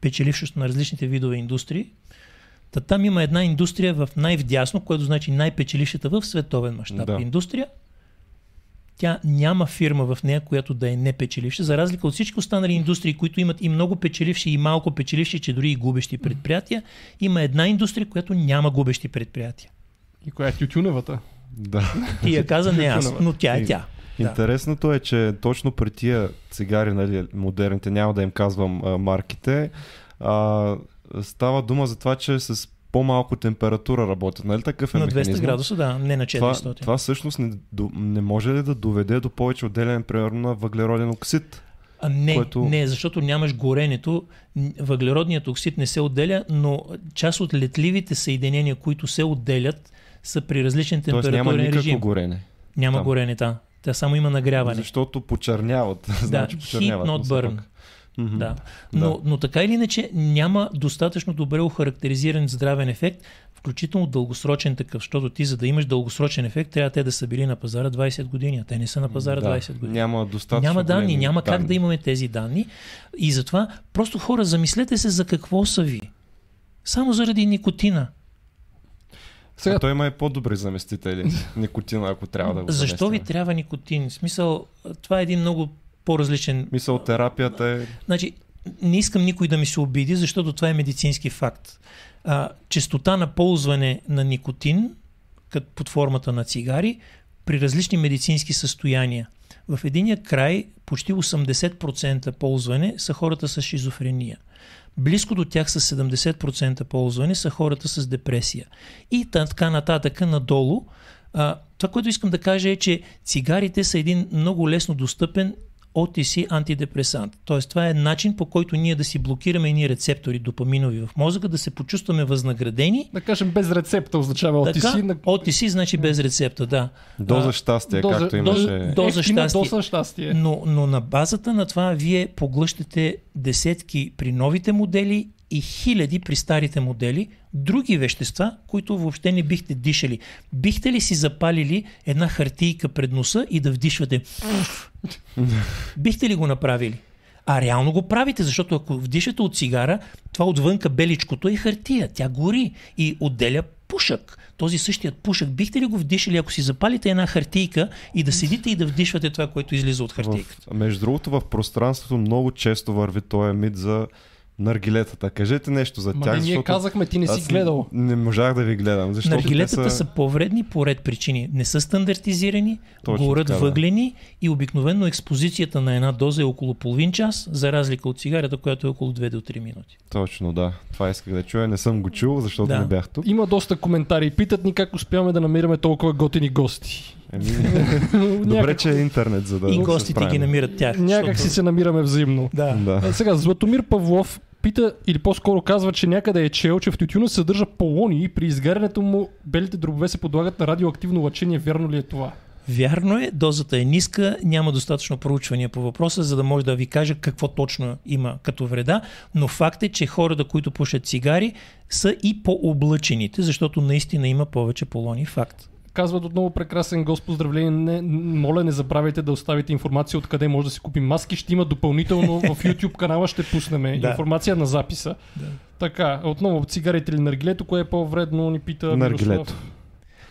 печелившост на различните видове индустрии, Та там има една индустрия в най-вдясно, което значи най-печелившата в световен мащаб Да. индустрия. Тя няма фирма в нея, която да е не печеливша, за разлика от всички останали индустрии, които имат и много печеливши и малко печеливши, че дори и губещи предприятия. Има една индустрия, която няма губещи предприятия. И коя е тютюневата? Да. Ти я каза не аз, но тя е тя. Интересното е, че точно при тия цигари, нали, модерните, няма да им казвам а, марките, а, става дума за това, че с по-малко температура работят. Нали такъв е На 200 механизма? градуса, да, не на 400. Това, това всъщност не, не може ли да доведе до повече отделяне, примерно, на въглероден оксид? А не, което- не, защото нямаш горенето. Въглеродният оксид не се отделя, но част от летливите съединения, които се отделят, са при различен Тоест няма температурен никакво режим. горене. Няма там. горене, да. Тя само има нагряване. Защото почерняват. значи heat почерняват. not но все burn. пак. Мгм. Да. Но, Да. но така или иначе няма достатъчно добре охарактеризиран здравен ефект, включително дългосрочен такъв, защото ти за да имаш дългосрочен ефект, трябва те да са били на пазара 20 години, а те не са на пазара Да, 20 години. Няма достатъчно Няма данни, няма как данни. да имаме тези данни. И затова просто хора, замислете се за какво са ви. Само заради никотина. Сега, А той има и по-добри заместители. Никотина, ако трябва да го Защо ви заместим. трябва никотин? В смисъл, това е един много по-различен Мисъл, терапията е... Значи, не искам никой да ми се обиди, защото това е медицински факт. А, честота на ползване на никотин под формата на цигари при различни медицински състояния. В единия край почти 80% ползване са хората с шизофрения. Близко до тях с 70% ползване са хората с депресия. И та- така нататък надолу. А, това, което искам да кажа е, че цигарите са един много лесно достъпен OTC антидепресант. Тоест това е начин по който ние да си блокираме едни рецептори допаминови в мозъка, да се почувстваме възнаградени. да кажем, без рецепта означава Така, OTC. На... OTC значи без рецепта, да. Доза щастие, доза- както доза- имаше... доза Ефтина щастие. щастие. Но, но на базата на това вие поглъщате десетки при новите модели и хиляди при старите модели други вещества, които въобще не бихте дишали. Бихте ли си запалили една хартийка пред носа и да вдишвате? бихте ли го направили? А реално го правите, защото ако вдишате от цигара, това отвънка беличкото е хартия. Тя гори и отделя пушък. Този същият пушък, бихте ли го вдишали, ако си запалите една хартийка и да седите и да вдишвате това, което излиза от хартийката? В, между другото, в пространството много често върви този мит за наргилетата. Кажете нещо за Ма тях, не, ние казахме, ти не си гледал. Не можах да ви гледам, защото Наргилетата са... са... по-вредни по ред причини. Не са стандартизирани, Точно горят така, да. въглени и обикновено експозицията на една доза е около половин час, за разлика от цигарата, която е около 2 до 3 минути. Точно, да. Това исках да чуя. Не съм го чул, защото Да. не бях тук. Има доста коментари. Питат ни как успяваме да намираме толкова готини гости. Еми, добре, че е интернет, за да и гостите ги намират тях. някак си се намираме взаимно. Да. Да. Е, сега, Златомир Павлов пита, или по-скоро казва, че някъде е чел, че в тютюна се съдържа полони и при изгарянето му белите дробове се подлагат на радиоактивно лъчение. Вярно ли е това? Вярно е, дозата е ниска, няма достатъчно проучвания по въпроса, за да може да ви кажа какво точно има като вреда, но факт е, че хората, които пушат цигари, са и по-облъчените, защото наистина има повече полони. Факт. Казват отново прекрасен гост, поздравление. Не, моля, не забравяйте да оставите информация откъде може да си купим маски. Ще има допълнително в YouTube канала, ще пуснем информация на записа. Да. Така, отново цигарите или наргилето, кое е по-вредно, ни пита Наргилето.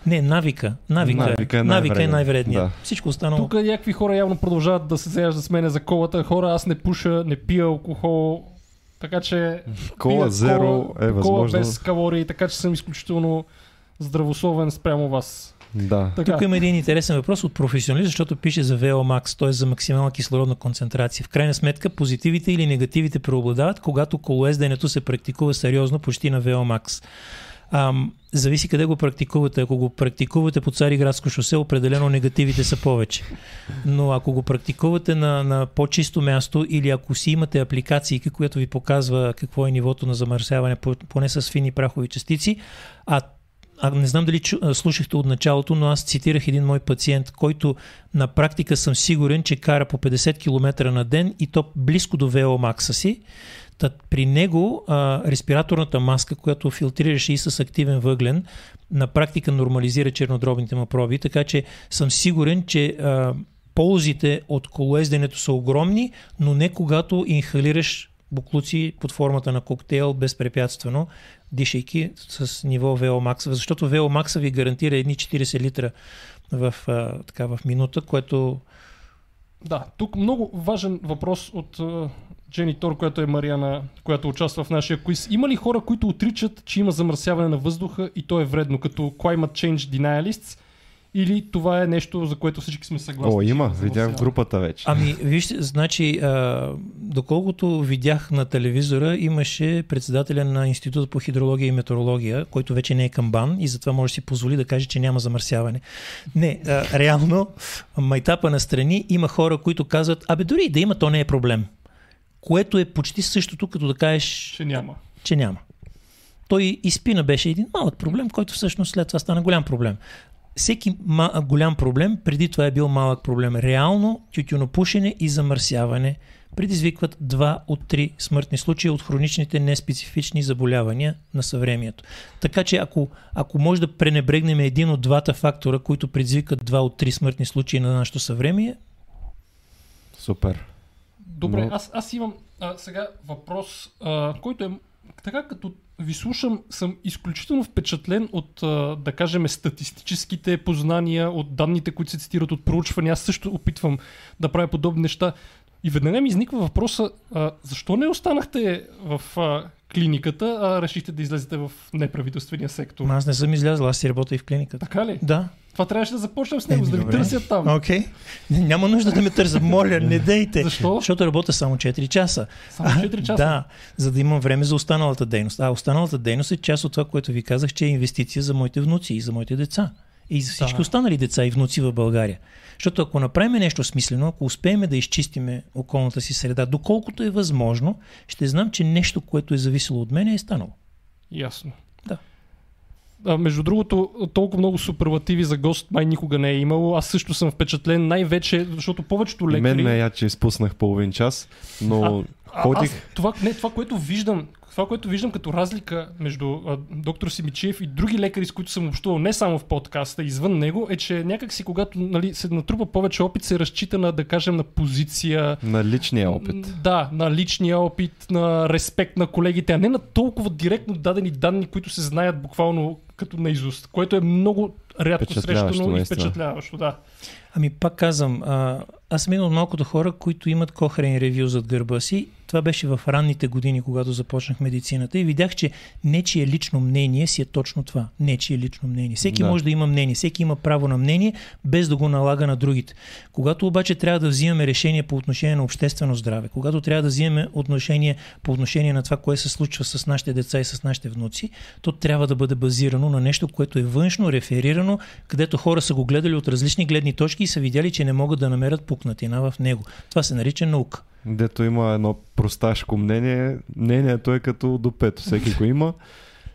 Не, навика. Навика, Навика е, навика е най-вредният. Да. Всичко останало. Тук някакви хора явно продължават да се заяждат с мене за колата. Хора, аз не пуша, не пия алкохол, така че Кола зеро кола, е кола възможно. без калории, така че съм изключително здравословен спрямо вас. Да. Така, Тук има един интересен въпрос от професионалист, защото пише за VOMAX, т.е. за максимална кислородна концентрация. В крайна сметка, позитивите или негативите преобладават, когато колоезденето се практикува сериозно почти на VOMAX. Ам, зависи къде го практикувате. Ако го практикувате по Цариградско шосе, определено негативите са повече. Но ако го практикувате на, на по-чисто място или ако си имате апликации, която ви показва какво е нивото на замърсяване, по- поне с фини прахови частици, а а не знам дали чу, слушахте от началото, но аз цитирах един мой пациент, който на практика съм сигурен, че кара по 50 км на ден и то близко до VO-макса си. Та, при него а, респираторната маска, която филтрираше и с активен въглен, на практика нормализира чернодробните му проби, така че съм сигурен, че а, ползите от колоезденето са огромни, но не когато инхалираш буклуци под формата на коктейл безпрепятствено, дишайки с ниво VO защото VO ви гарантира едни 40 литра в, така, в минута, което да, тук много важен въпрос от Джени Тор, която е Мариана, която участва в нашия квиз. Има ли хора, които отричат, че има замърсяване на въздуха и то е вредно, като Climate Change Denialists? Или това е нещо, за което всички сме съгласни? О, има, видях в групата вече. Ами, вижте, значи, а, доколкото видях на телевизора, имаше председателя на Института по хидрология и метеорология, който вече не е камбан и затова може да си позволи да каже, че няма замърсяване. Не, а, реално, майтапа на страни има хора, които казват, абе дори да има, то не е проблем. Което е почти същото, като да кажеш... Че няма. Че няма. Той и спина беше един малък проблем, който всъщност след това стана голям проблем всеки ма, голям проблем, преди това е бил малък проблем. Реално тютюнопушене и замърсяване предизвикват два от три смъртни случаи от хроничните неспецифични заболявания на съвремието. Така че ако, ако може да пренебрегнем един от двата фактора, които предизвикат два от три смъртни случаи на нашето съвремие, Супер. Добре, Но... аз, аз имам а, сега въпрос, а, който е така като ви слушам, съм изключително впечатлен от, да кажем, статистическите познания, от данните, които се цитират от проучвания. Аз също опитвам да правя подобни неща. И веднага ми изниква въпроса, а, защо не останахте в а, клиниката, а решихте да излезете в неправителствения сектор? Аз не съм излязъл, аз си работя и в клиниката. Така ли? Да. Това трябваше да започнем с него, за да ви търсят там. Окей. Okay. Няма нужда да ме търсят. Моля, не дейте. Защо? Защото работя само 4 часа. Само 4 часа? Да, за да имам време за останалата дейност. А останалата дейност е част от това, което ви казах, че е инвестиция за моите внуци и за моите деца. И за всички да. останали деца и внуци в България. Защото ако направим нещо смислено, ако успеем да изчистиме околната си среда, доколкото е възможно, ще знам, че нещо, което е зависело от мен, е станало. Ясно. Да. А, между другото, толкова много суперлативи за гост май никога не е имало. Аз също съм впечатлен, най-вече, защото повечето лекари... Мен ме я, че изпуснах половин час, но а, ходих... Аз, това, не, това, което виждам, това, което виждам като разлика между а, доктор Симичев и други лекари, с които съм общувал не само в подкаста, извън него, е, че някакси когато нали, се натрупа повече опит, се разчита на, да кажем, на позиция. На личния опит. Да, на личния опит, на респект на колегите, а не на толкова директно дадени данни, които се знаят буквално като наизуст, което е много рядко срещано и впечатляващо. Да. Ами пак казвам, а, аз съм един от малкото хора, които имат Кохрен ревю зад гърба си. Това беше в ранните години, когато започнах медицината и видях, че нечие лично мнение си е точно това. Нечие лично мнение. Всеки да. може да има мнение, всеки има право на мнение, без да го налага на другите. Когато обаче трябва да взимаме решение по отношение на обществено здраве, когато трябва да взимаме отношение по отношение на това, което се случва с нашите деца и с нашите внуци, то трябва да бъде базирано на нещо, което е външно, реферирано, където хора са го гледали от различни гледни точки и са видяли, че не могат да намерят пукнатина в него. Това се нарича наука. Дето има едно просташко мнение. Мнението е като до пето. Всеки го има,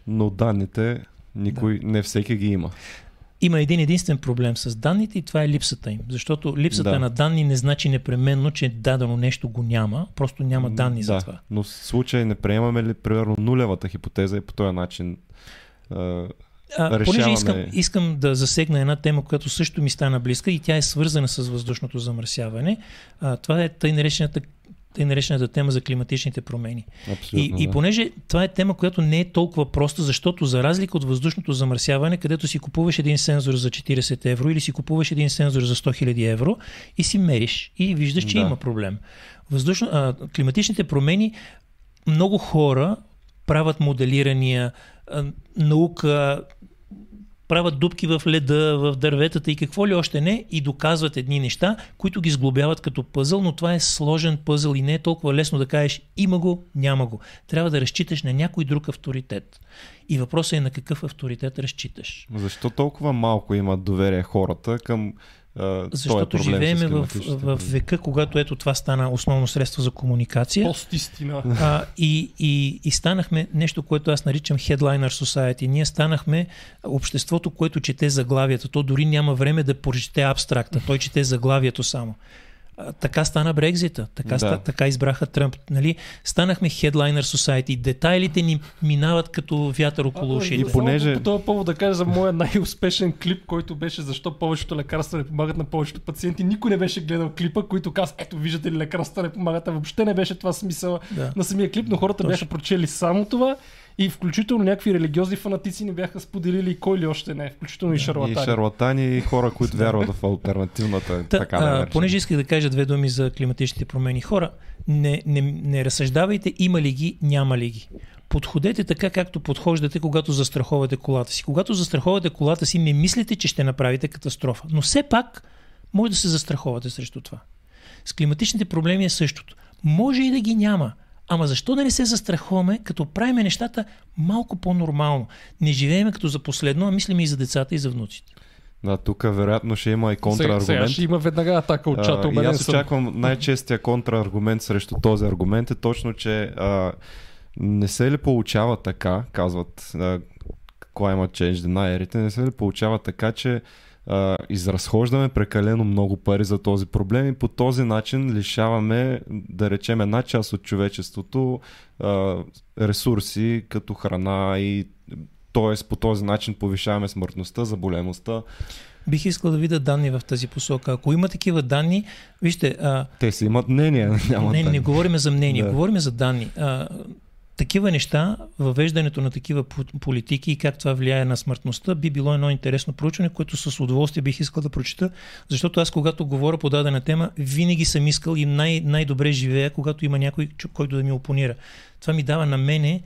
но данните никой, да. не всеки ги има. Има един единствен проблем с данните и това е липсата им. Защото липсата да. на данни не значи непременно, че дадено нещо го няма, просто няма данни да, за това. Но в случай не приемаме ли, примерно, нулевата хипотеза и по този начин а, понеже искам, искам да засегна една тема, която също ми стана близка и тя е свързана с въздушното замърсяване. А, това е тъй наречената тъй наречената тема за климатичните промени. Абсолютно, и, да. и понеже това е тема, която не е толкова проста, защото за разлика от въздушното замърсяване, където си купуваш един сензор за 40 евро или си купуваш един сензор за 100 000 евро и си мериш и виждаш, че да. има проблем. Въздушно, а, климатичните промени много хора правят моделирания, наука, правят дупки в леда, в дърветата и какво ли още не и доказват едни неща, които ги сглобяват като пъзъл, но това е сложен пъзъл и не е толкова лесно да кажеш има го, няма го. Трябва да разчиташ на някой друг авторитет. И въпросът е на какъв авторитет разчиташ. Защо толкова малко имат доверие хората към защото живеем в, в, в века, когато ето това стана основно средство за комуникация. Постистина. А, и, и, и станахме нещо, което аз наричам Headliner Society. Ние станахме обществото, което чете заглавията. То дори няма време да прочете абстракта. Той чете заглавието само. Така стана Брекзита, така, Да. ста, така избраха Тръмп. Нали? Станахме Headliner Society, детайлите ни минават като вятър около ушите. и понеже-. По този повод да кажа за моя най-успешен клип, който беше защо повечето лекарства не помагат на повечето пациенти. Никой не беше гледал клипа, който каза, ето виждате ли лекарства не помагат. А въобще не беше това смисъл Да. на самия клип, но хората Точно. бяха прочели само това и включително някакви религиозни фанатици не бяха споделили и кой ли още не, включително и И шарлатани. шарлатани, и хора, които вярват в альтернативната, Та, така да а, понеже исках да кажа две думи за климатичните промени. Хора, не, не, не разсъждавайте има ли ги, няма ли ги. Подходете така, както подхождате, когато застраховате колата си. Когато застраховате колата си, не мислите, че ще направите катастрофа. Но все пак може да се застраховате срещу това. С климатичните проблеми е същото. Може и да ги няма. Ама защо да не се застраховаме, като правиме нещата малко по-нормално? Не живееме като за последно, а мислиме и за децата и за внуците. Да, тук вероятно ще има и Сега, контраргумент. сега ще има веднага атака от чата, А, и аз съм. очаквам най-честия контраргумент срещу този аргумент е точно, че а, не се ли получава така, казват а, climate change denier не се ли получава така, че а, изразхождаме прекалено много пари за този проблем и по този начин лишаваме, да речем, една част от човечеството а, ресурси като храна и т.е. по този начин повишаваме смъртността, заболемостта. Бих искал да видя данни в тази посока. Ако има такива данни, вижте, а, Те си имат мнение, няма не, не данни. говорим за мнение, да. говорим за данни. А, такива неща, въвеждането на такива по- политики и как това влияе на смъртността, би било едно интересно проучване, което с удоволствие бих искал да прочита, защото аз, когато говоря по дадена тема, винаги съм искал и най- най-добре живея, когато има някой, който да ми опонира. Това ми дава на мене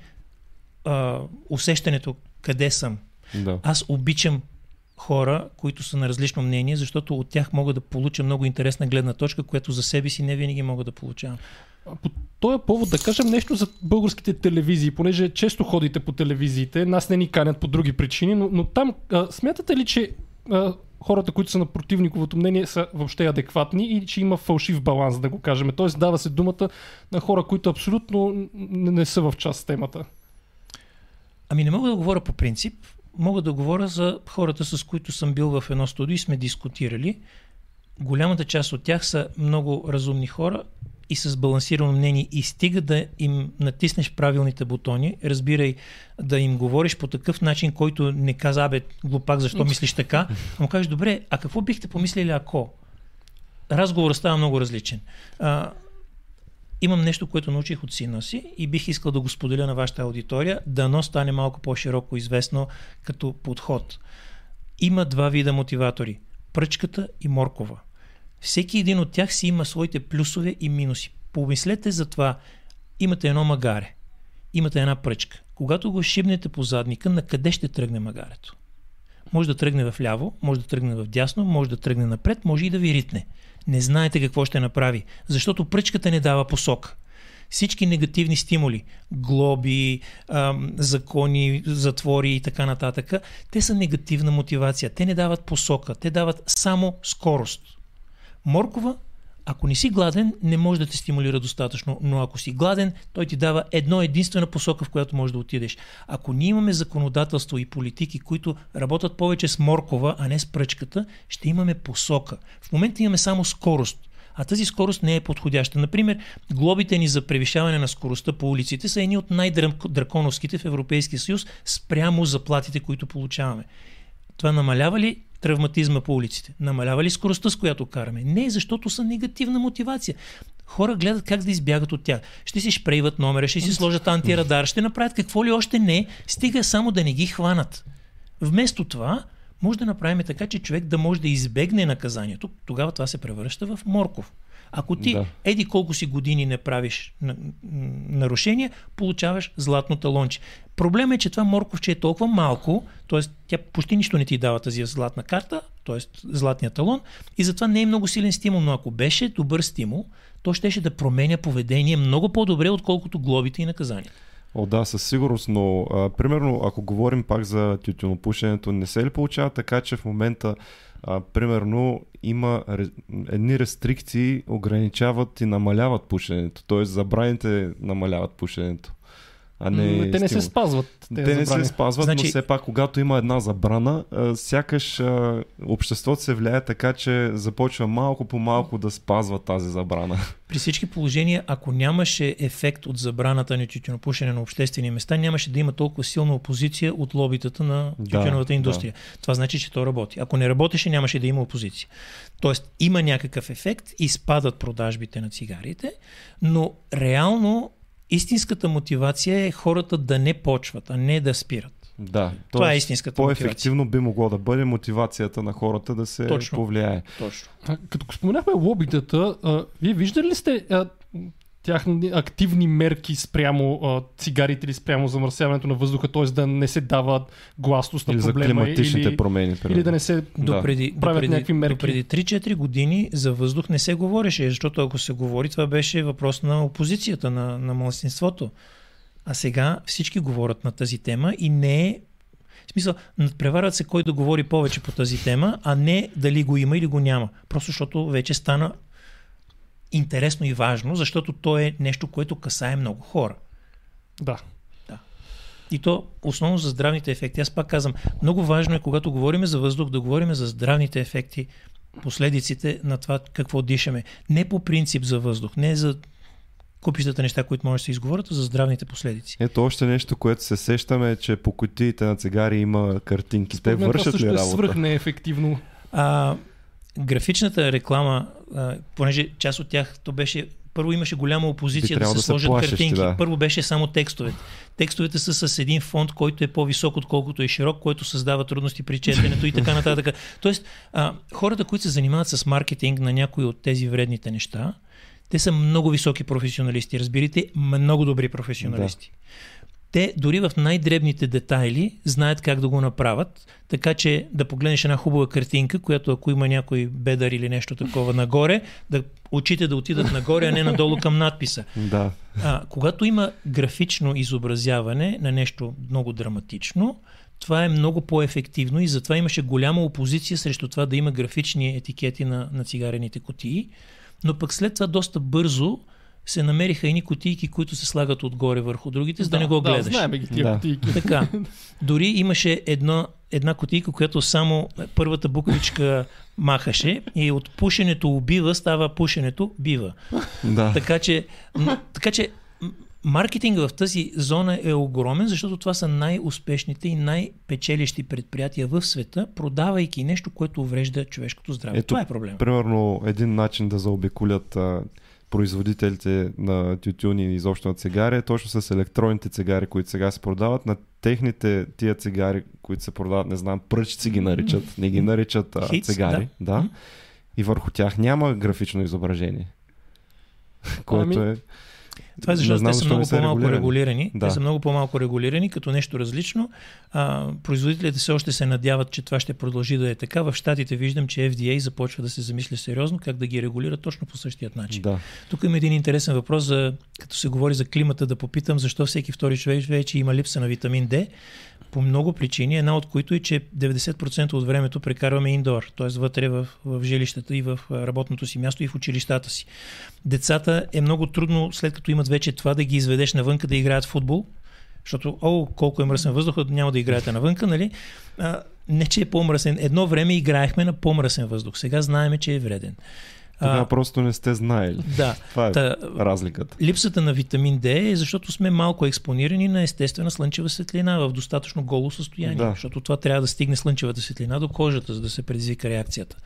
а, усещането къде съм. Да. Аз обичам хора, които са на различно мнение, защото от тях мога да получа много интересна гледна точка, която за себе си не винаги мога да получавам. По този повод да кажем нещо за българските телевизии, понеже често ходите по телевизиите, нас не ни канят по други причини, но, но там а, смятате ли, че а, хората, които са на противниковото мнение, са въобще адекватни и че има фалшив баланс, да го кажем? Тоест дава се думата на хора, които абсолютно не, не са в част с темата. Ами не мога да говоря по принцип, мога да говоря за хората, с които съм бил в едно студио и сме дискутирали. Голямата част от тях са много разумни хора и с балансирано мнение и стига да им натиснеш правилните бутони, разбирай да им говориш по такъв начин, който не каза, абе, глупак, защо мислиш така, но му кажеш, добре, а какво бихте помислили ако? Разговорът става много различен. А, имам нещо, което научих от сина си и бих искал да го споделя на вашата аудитория, дано стане малко по-широко известно като подход. Има два вида мотиватори пръчката и моркова. Всеки един от тях си има своите плюсове и минуси. Помислете за това. Имате едно магаре, имате една пръчка. Когато го шибнете по задника, на къде ще тръгне магарето? Може да тръгне в ляво, може да тръгне в дясно, може да тръгне напред, може и да ви ритне. Не знаете какво ще направи, защото пръчката не дава посока. Всички негативни стимули, глоби, закони, затвори и така нататък, те са негативна мотивация. Те не дават посока, те дават само скорост. Моркова, ако не си гладен, не може да те стимулира достатъчно, но ако си гладен, той ти дава едно единствена посока, в която можеш да отидеш. Ако ние имаме законодателство и политики, които работят повече с моркова, а не с пръчката, ще имаме посока. В момента имаме само скорост. А тази скорост не е подходяща. Например, глобите ни за превишаване на скоростта по улиците са едни от най-драконовските в Европейския съюз спрямо заплатите, които получаваме. Това намалява ли травматизма по улиците? Намалява ли скоростта, с която караме? Не, защото са негативна мотивация. Хора гледат как да избягат от тях. Ще си шпрейват номера, ще си сложат антирадар, ще направят какво ли още не, стига само да не ги хванат. Вместо това, може да направим така, че човек да може да избегне наказанието. Тогава това се превръща в морков. Ако ти Да. еди колко си години не правиш нарушения, получаваш златно талонче. Проблемът е, че това морковче е толкова малко, т.е. тя почти нищо не ти дава тази златна карта, т.е. златния талон, и затова не е много силен стимул, но ако беше добър стимул, то щеше да променя поведение много по-добре, отколкото глобите и наказания. О, да, със сигурност, но а, примерно, ако говорим пак за тютюнопушенето, не се ли получава така, че в момента, а, примерно, има едни рестрикции, ограничават и намаляват пушенето, т.е. забраните намаляват пушенето. А не те не се стимул. спазват. Те тези не се спазват, Значи- но все пак, когато има една забрана, а, сякаш а, обществото се влияе така, че започва малко по малко да спазва тази забрана. При всички положения, ако нямаше ефект от забраната на тютюнопушене на обществени места, нямаше да има толкова силна опозиция от лобитата на Да, тютюновата индустрия. Това значи, че то работи. Ако не работеше, нямаше да има опозиция. Тоест, има някакъв ефект и спадат продажбите на цигарите, но реално истинската мотивация е хората да не почват, а не да спират. Да, Това е истинската мотивация. по-ефективно би могло да бъде мотивацията на хората да се Точно. повлияе. Точно. А, Като споменахме лобитата, а, вие виждали ли сте а, тяхни активни мерки спрямо а, цигарите или спрямо замърсяването на въздуха, т.е. да не се дава гласност на Или за проблема климатичните или, промени. или да не се До Да. преди, правят преди, някакви мерки. до преди 3-4 години за въздух не се говореше, защото ако се говори, това беше въпрос на опозицията, на, на младсинството. А сега всички говорят на тази тема и не е в смисъл, надпреварват се кой да говори повече по тази тема, а не дали го има или го няма. Просто защото вече стана интересно и важно, защото то е нещо, което касае много хора. Да. И то основно за здравните ефекти. Аз пак казвам, много важно е, когато говорим за въздух, да говорим за здравните ефекти, последиците на това какво дишаме. Не по принцип за въздух, не за купищата неща, които може да се изговорят, а за здравните последици. Ето още нещо, което се сещаме, е, че по кутиите на цигари има картинки. Те Според вършат ли е работа? свръх неефективно. А, графичната реклама, а, понеже част от тях, то беше първо имаше голяма опозиция да се да сложат плашещи, картинки. да. Първо беше само текстовете. Текстовете са с един фонд, който е по-висок, отколкото е широк, който създава трудности при четенето и така нататък. Тоест, а, хората, които се занимават с маркетинг на някои от тези вредните неща, те са много високи професионалисти. Разбирате, много добри професионалисти. Те дори в най-дребните детайли знаят как да го направят, така че да погледнеш една хубава картинка, която ако има някой бедър или нещо такова нагоре, да очите да отидат нагоре, а не надолу към надписа. Да. А, когато има графично изобразяване на нещо много драматично, това е много по-ефективно и затова имаше голяма опозиция срещу това да има графични етикети на, на цигарените кутии. Но пък след това доста бързо се намериха едни кутийки, които се слагат отгоре върху другите, за да, не го гледаш. Да, знаем ги тия Да. кутийки. Така. Дори имаше една, една кутийка, която само първата буквичка махаше и от пушенето убива става пушенето бива. да. Така че, така че маркетинга в тази зона е огромен, защото това са най-успешните и най-печелищи предприятия в света, продавайки нещо, което уврежда човешкото здраве. Ето, това е проблем. Примерно един начин да заобиколят производителите на тютюни и изобщо на цигари точно с електронните цигари, които сега се продават. На техните тия цигари, които се продават, не знам, пръчци ги наричат, не ги наричат а, Хитс, цигари. да. Да. И върху тях няма графично изображение. Което Ами, е... Това е защото знам те са много по-малко регулирани. регулирани. Да. Те са много по-малко регулирани като нещо различно. А, производителите все още се надяват, че това ще продължи да е така. В Штатите виждам, че FDA започва да се замисля сериозно как да ги регулира точно по същият начин. Да. Тук има един интересен въпрос, за, като се говори за климата, да попитам защо всеки втори човек вече има липса на витамин D. По много причини, една от които е, че 90% от времето прекарваме индор, т.е. вътре в, в жилищата и в работното си място и в училищата си. Децата е много трудно, след като имат вече това, да ги изведеш навънка да играят футбол, защото, о, колко е мръсен въздух, няма да играете навънка, нали? А, не, че е по-мръсен. Едно време играехме на по-мръсен въздух. Сега знаеме, че е вреден. Тогава просто не сте знаели. да. Това е Та, разликата. Липсата на витамин D е защото сме малко експонирани на естествена слънчева светлина в достатъчно голо състояние. Да. Защото това трябва да стигне слънчевата светлина до кожата, за да се предизвика реакцията.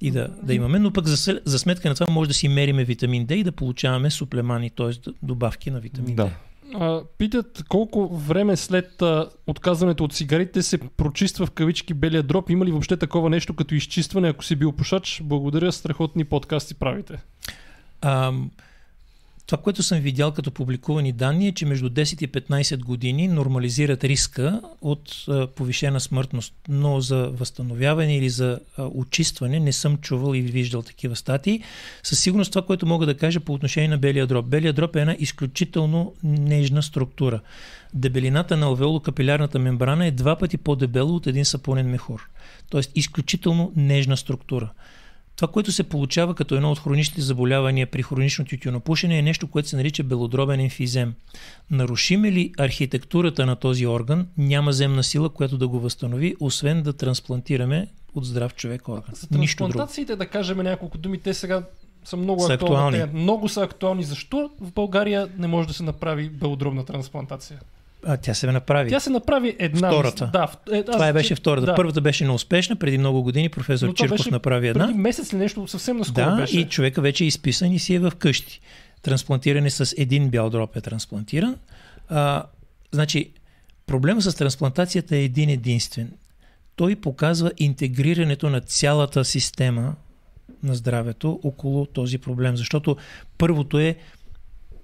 И да, да имаме, но пък за, за сметка на това може да си мериме витамин D и да получаваме суплемани, т.е. добавки на витамин Да. D. А, питат колко време след а, отказването от цигарите се прочиства в кавички белия дроб. Има ли въобще такова нещо като изчистване, ако си бил пушач? Благодаря, страхотни подкасти правите. А, това, което съм видял като публикувани данни е, че между 10 и 15 години нормализират риска от повишена смъртност, но за възстановяване или за очистване не съм чувал и виждал такива статии. Със сигурност това, което мога да кажа по отношение на белия дроб. Белия дроб е една изключително нежна структура. Дебелината на алвеолокапилярната мембрана е два пъти по-дебела от един сапунен мехур. Тоест изключително нежна структура. Това, което се получава като едно от хроничните заболявания при хронично тютюнопушене е нещо, което се нарича белодробен емфизем. Нарушиме ли архитектурата на този орган, няма земна сила, която да го възстанови, освен да трансплантираме от здрав човек орган. За трансплантациите, да кажем няколко думи, те сега са много Са актуални. актуални. Те много са актуални. Защо в България не може да се направи белодробна трансплантация? А, тя се направи. Тя се направи една. Втората. Да, е, Това аз- е беше втората. Да. Първата беше неуспешна, преди много години професор Но това Чирков беше направи една. Преди месец ли нещо съвсем наскоро Да, беше. и човека вече е изписан и си е в къщи. Трансплантиране с един бял дроб е трансплантиран. А, значи, проблема с трансплантацията е един единствен. Той показва интегрирането на цялата система на здравето около този проблем. Защото първото е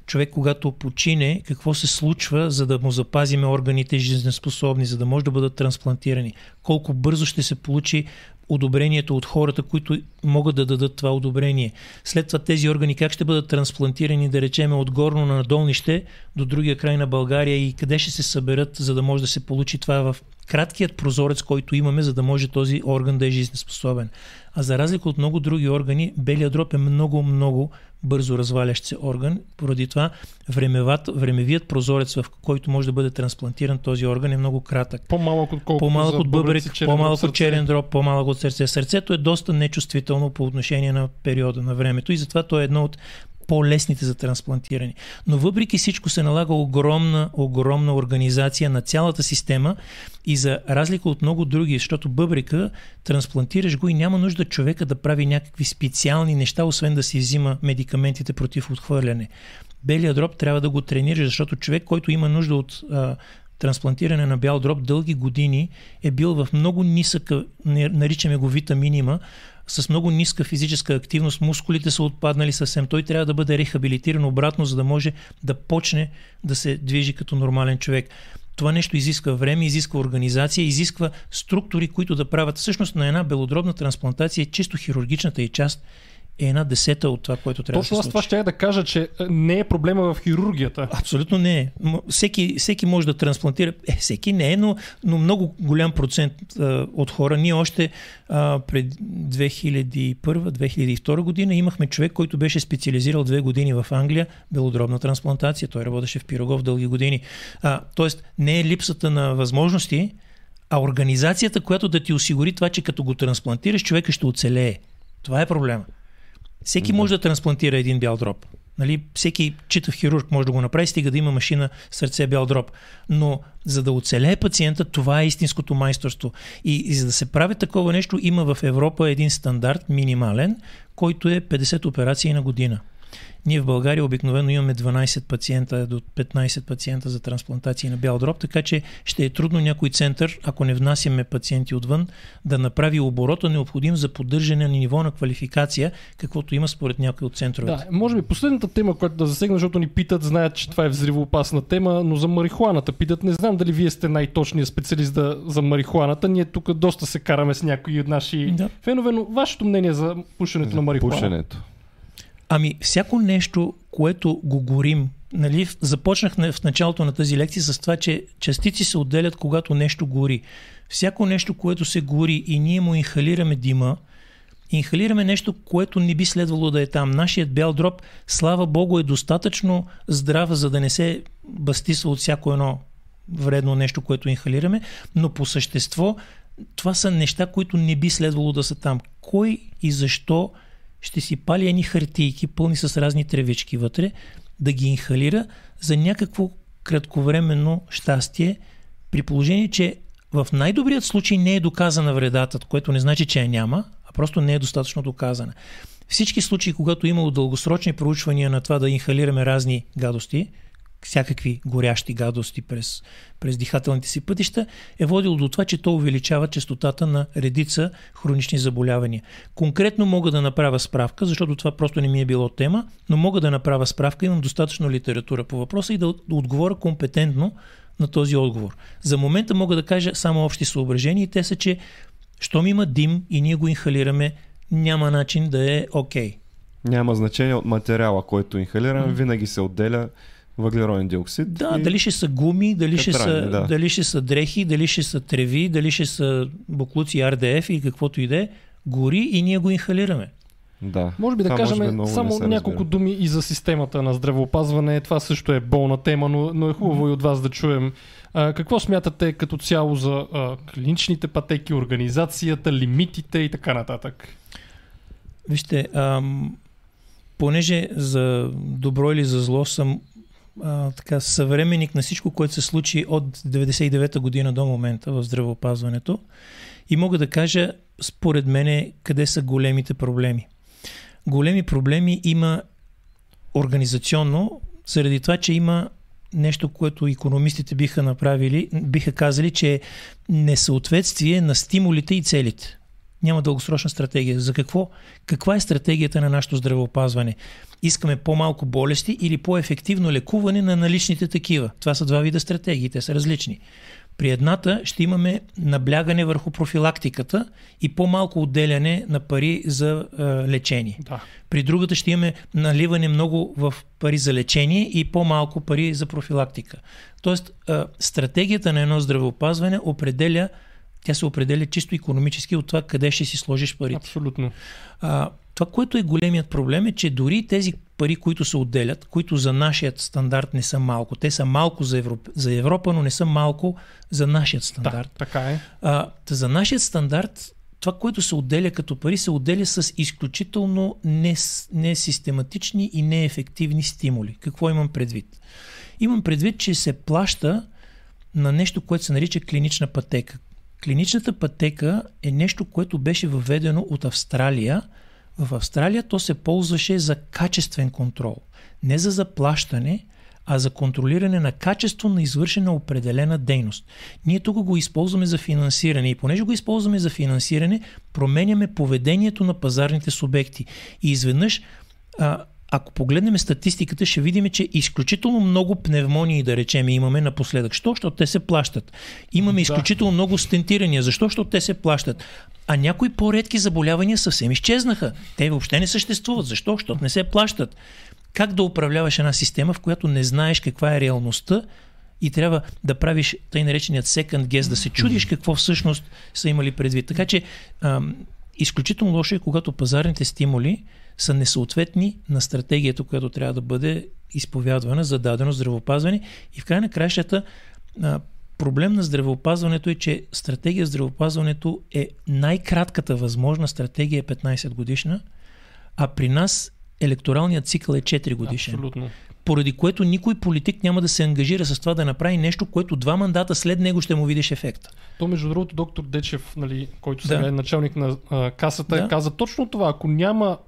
човек, когато почине, какво се случва, за да му запазиме органите жизнеспособни, за да може да бъдат трансплантирани. Колко бързо ще се получи одобрението от хората, които могат да дадат това одобрение. След това тези органи как ще бъдат трансплантирани, да речеме, от горно на надолнище до другия край на България и къде ще се съберат, за да може да се получи това в краткият прозорец, който имаме, за да може този орган да е жизнеспособен. А за разлика от много други органи, белият дроб е много, много бързо развалящ се орган. Поради това времеват, времевият прозорец, в който може да бъде трансплантиран този орган е много кратък. По-малък отколкото По-малък за от бъбрек, по-малък от черен дроб, по-малък от сърце. Сърцето е доста нечувствително по отношение на периода на времето и затова то е едно от по-лесните за трансплантиране. Но въпреки всичко се налага огромна, огромна организация на цялата система и за разлика от много други, защото бъбрика трансплантираш го и няма нужда човека да прави някакви специални неща, освен да си взима медикаментите против отхвърляне. Белия дроб трябва да го тренираш, защото човек, който има нужда от а, трансплантиране на бял дроб дълги години е бил в много нисъка, наричаме го витаминима, с много ниска физическа активност, мускулите са отпаднали съвсем. Той трябва да бъде рехабилитиран обратно, за да може да почне да се движи като нормален човек. Това нещо изисква време, изисква организация, изисква структури, които да правят. Всъщност на една белодробна трансплантация, чисто хирургичната и част е една десета от това, което трябва Точно да аз се това случи. ще да кажа, че е, не е проблема в хирургията. Абсолютно не е. Всеки, всеки може да трансплантира. Е, всеки не е, но, но много голям процент а, от хора. Ние още а, пред 2001-2002 година имахме човек, който беше специализирал две години в Англия белодробна трансплантация. Той работеше в Пирогов дълги години. А, тоест, не е липсата на възможности, а организацията, която да ти осигури това, че като го трансплантираш, човека ще оцелее. Това е проблема. Всеки може да трансплантира един бял дроб. Нали, всеки читав хирург може да го направи, стига да има машина сърце бял дроб. Но за да оцелее пациента, това е истинското майсторство. И, и за да се прави такова нещо, има в Европа един стандарт, минимален, който е 50 операции на година. Ние в България обикновено имаме 12 пациента до 15 пациента за трансплантации на бял дроб, така че ще е трудно някой център, ако не внасяме пациенти отвън, да направи оборота необходим за поддържане на ниво на квалификация, каквото има според някои от центровете. Да, може би последната тема, която да засегна, защото ни питат, знаят, че това е взривоопасна тема, но за марихуаната питат. Не знам дали вие сте най-точният специалист да, за марихуаната. Ние тук доста се караме с някои наши Да. фенове, но вашето мнение за пушенето на марихуана? Пушенето. Ами, всяко нещо, което го горим, нали, започнах на- в началото на тази лекция с това, че частици се отделят, когато нещо гори. Всяко нещо, което се гори и ние му инхалираме дима, инхалираме нещо, което не би следвало да е там. Нашият бял дроб, слава богу, е достатъчно здрав, за да не се бастисва от всяко едно вредно нещо, което инхалираме, но по същество това са неща, които не би следвало да са там. Кой и защо ще си пали едни хартийки, пълни с разни тревички вътре, да ги инхалира за някакво кратковременно щастие, при положение, че в най-добрият случай не е доказана вредата, което не значи, че я няма, а просто не е достатъчно доказана. Всички случаи, когато имало дългосрочни проучвания на това да инхалираме разни гадости, всякакви горящи гадости през, през дихателните си пътища, е водило до това, че то увеличава частотата на редица хронични заболявания. Конкретно мога да направя справка, защото това просто не ми е било тема, но мога да направя справка, имам достатъчно литература по въпроса и да, да отговоря компетентно на този отговор. За момента мога да кажа само общи съображения и те са, че щом има дим и ние го инхалираме, няма начин да е окей. Okay. Няма значение от материала, който инхалираме, винаги се отделя въглероден диоксид. Да, и... дали ще са гуми, дали ще са, да. дали ще са дрехи, дали ще са треви, дали ще са буклуци RDF и каквото и да е, гори и ние го инхалираме. Да. Може би да Това кажем би само няколко разбира. думи и за системата на здравеопазване. Това също е болна тема, но, но е хубаво и от вас да чуем. А, какво смятате като цяло за а, клиничните пътеки, организацията, лимитите и така нататък? Вижте, ам, понеже за добро или за зло съм така, съвременник на всичко, което се случи от 99-та година до момента в здравеопазването и мога да кажа, според мене, къде са големите проблеми. Големи проблеми има организационно, заради това, че има нещо, което економистите биха направили, биха казали, че е несъответствие на стимулите и целите. Няма дългосрочна стратегия. За какво? Каква е стратегията на нашето здравеопазване? Искаме по-малко болести или по-ефективно лекуване на наличните такива? Това са два вида стратегии, те са различни. При едната ще имаме наблягане върху профилактиката и по-малко отделяне на пари за е, лечение. Да. При другата ще имаме наливане много в пари за лечение и по-малко пари за профилактика. Тоест, а, стратегията на едно здравеопазване определя, тя се определя чисто економически от това къде ще си сложиш парите. Абсолютно. А, това, което е големият проблем е, че дори тези пари, които се отделят, които за нашият стандарт не са малко, те са малко за Европа, за Европа но не са малко за нашият Да, стандарт. така е. А, за нашия стандарт, това, което се отделя като пари, се отделя с изключително нес- несистематични и неефективни стимули. Какво имам предвид? Имам предвид, че се плаща на нещо, което се нарича клинична пътека. Клиничната пътека е нещо, което беше въведено от Австралия. В Австралия то се ползваше за качествен контрол. Не за заплащане, а за контролиране на качество на извършена определена дейност. Ние тук го използваме за финансиране и понеже го използваме за финансиране, променяме поведението на пазарните субекти. И изведнъж, а, ако погледнем статистиката, ще видим, че изключително много пневмонии, да речем, имаме напоследък. Що? Защото те се плащат. Имаме Да. изключително много стентирания. Защо? Защото те се плащат. А някои по-редки заболявания съвсем изчезнаха. Те въобще не съществуват. Защо? Защото не се плащат. Как да управляваш една система, в която не знаеш каква е реалността и трябва да правиш тъй нареченият second guess, да се чудиш какво всъщност са имали предвид. Така че ам, изключително лошо е, когато пазарните стимули са несъответни на стратегията, която трябва да бъде изповядвана за дадено здравеопазване и в край на кращата проблем на здравеопазването е, че стратегия здравеопазването е най-кратката възможна стратегия е 15 годишна, а при нас електоралният цикъл е 4 годишен. Абсолютно. Поради което никой политик няма да се ангажира с това да направи нещо, което два мандата след него ще му видиш ефекта. То, между другото, доктор Дечев, нали, който Да. сега е началник на а, касата, Да. каза точно това. Ако няма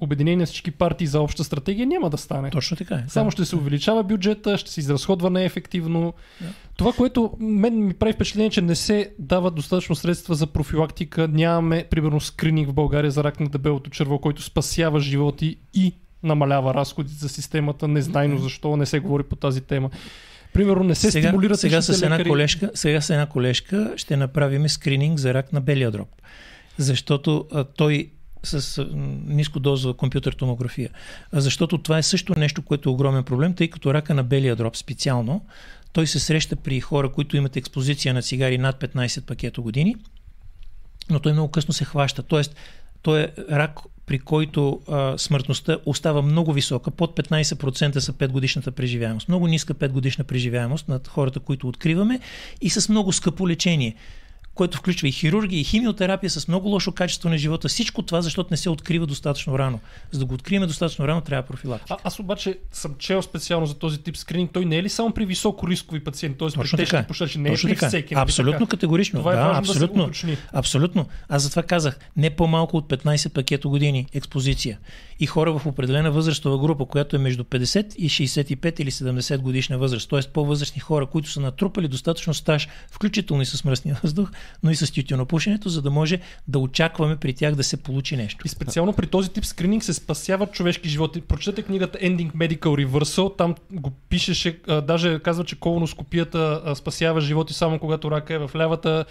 обединение на всички партии за обща стратегия, няма да стане. Точно така е. Само Да. ще се увеличава бюджета, ще се изразходва неефективно. Да. Това, което мен ми прави впечатление, че не се дават достатъчно средства за профилактика. Нямаме, примерно, скрининг в България за рак на дебелото черво, който спасява животи и намалява разходи за системата. Незнайно защо не се говори по тази тема. Примерно не се сега, стимулират сега с една лекари. колежка, сега с една колежка ще направим скрининг за рак на белия дроб. Защото а, той с ниско дозова компютър томография. Защото това е също нещо, което е огромен проблем, тъй като рака на белия дроб специално, той се среща при хора, които имат експозиция на цигари над 15 пакето години, но той много късно се хваща. Тоест, той е рак, при който а, смъртността остава много висока. Под 15% са 5 годишната преживяемост. Много ниска 5 годишна преживяемост над хората, които откриваме и с много скъпо лечение което включва и хирургия, и химиотерапия с много лошо качество на живота. Всичко това, защото не се открива достатъчно рано. За да го открием достатъчно рано, трябва профилактика. А, аз обаче съм чел специално за този тип скрининг. Той не е ли само при високо рискови пациенти, т.е. при тежки пушачи, не Точно е при така. всеки. нали Абсолютно така? категорично. Това е да, важно абсолютно. да се уточни. Абсолютно. Аз затова казах, не по-малко от 15 пакето години експозиция. И хора в определена възрастова група, която е между 50 и 65 или 70 годишна възраст. Т.е. по-възрастни хора, които са натрупали достатъчно стаж, включително и с мръсния въздух, но и с тютюнопушенето, за да може да очакваме при тях да се получи нещо. И специално при този тип скрининг се спасяват човешки животи. Прочетете книгата Ending Medical Reversal, там го пишеше, даже казва, че колоноскопията спасява животи само когато рака е в лявата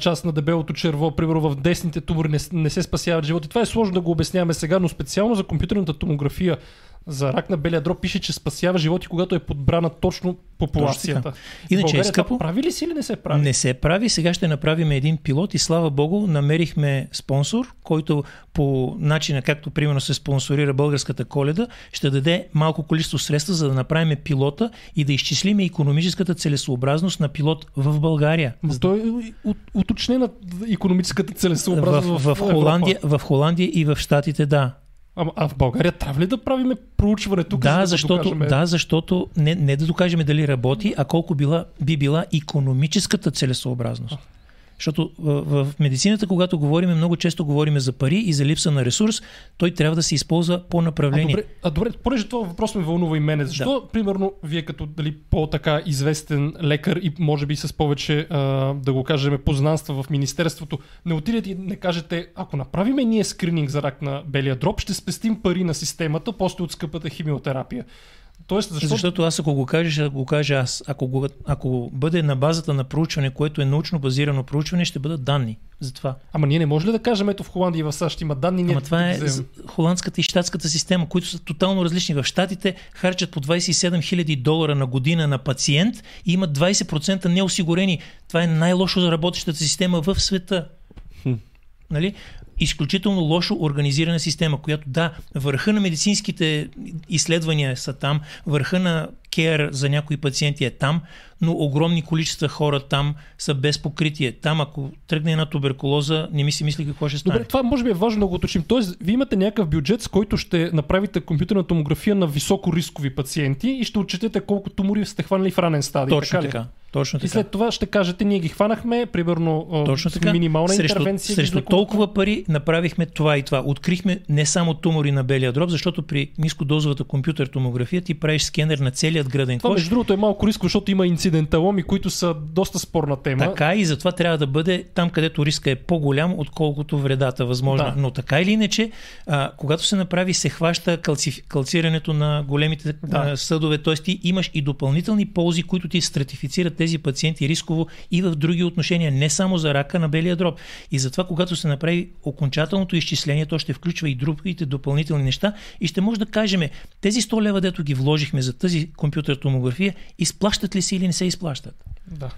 част на дебелото черво, примерно в десните тумори не, не се спасяват животи. Това е сложно да го обясняваме сега, но специално за компютърната томография. За рак на белия дроб пише, че спасява животи, когато е подбрана точно популацията. Иначе е България скъпо. това прави ли си или не се прави? Не се прави. Сега ще направим един пилот и слава богу, намерихме спонсор, който по начина, както примерно се спонсорира българската коледа, ще даде малко количество средства, за да направим пилота и да изчислиме економическата целесообразност на пилот в България. Ма той е уточнена економическата В, целесообразност в, в, Европа. Холандия, в Холандия и в Штатите, да. А, а в България трябва ли да правиме проучване тук? за да, да защото, докажем? да, защото не, не да докажем дали работи, а колко била, би била економическата целесообразност. Защото в, в медицината, когато говорим, много често говорим за пари и за липса на ресурс, той трябва да се използва по А направление. добре, а добре, понеже това въпрос ме вълнува и мене. Защо, примерно, вие като дали по-така известен лекар и може би с повече, а, да го кажем, познанства в Министерството, не отидете и не кажете, ако направиме ние скрининг за рак на белия дроб, ще спестим пари на системата, после от скъпата химиотерапия. Тоест, защо... Защото... Аз ако го кажа, ще го кажа аз. Ако, го, ако бъде на базата на проучване, което е научно базирано проучване, ще бъдат данни. Затова. Ама ние не може ли да кажем, ето в Холандия и в САЩ има данни, ние Ама това да е холандската и щатската система, които са тотално различни. В щатите харчат по 27 000 долара на година на пациент и имат 20% неосигурени. Това е най-лошо работещата система в света. Нали? Изключително лошо организирана система, която да, върха на медицинските изследвания са там, върха на кер за някои пациенти е там, но огромни количества хора там са без покритие. Там, ако тръгне една туберкулоза, не ми си мисли какво ще стане. Добре, това може би е важно да го уточним. Тоест, вие имате някакъв бюджет, с който ще направите компютърна томография на високо рискови пациенти и ще отчетете колко тумори сте хванали в ранен стадий. Точно така. така. Точно И така. след това ще кажете, ние ги хванахме, примерно а, Точно така. минимална срещу, интервенция. срещу толкова пари направихме това и това. Открихме не само тумори на белия дроб, защото при нискодозовата компютър томография ти правиш скенер на целият граден Това, кош. между другото, е малко рисково, защото има инциденталоми, които са доста спорна тема. Така и затова трябва да бъде там, където риска е по-голям, отколкото вредата възможно. Да. Но така или иначе, а, когато се направи, се хваща калци, калцирането на големите Да. да. съдове, т.е. ти имаш и допълнителни ползи, които ти стратифицират тези пациенти рисково и в други отношения, не само за рака на белия дроб. И затова, когато се направи окончателното изчисление, то ще включва и другите допълнителни неща и ще може да кажем, тези 100 лева, дето ги вложихме за тази компютър томография, изплащат ли се или не се изплащат? Да.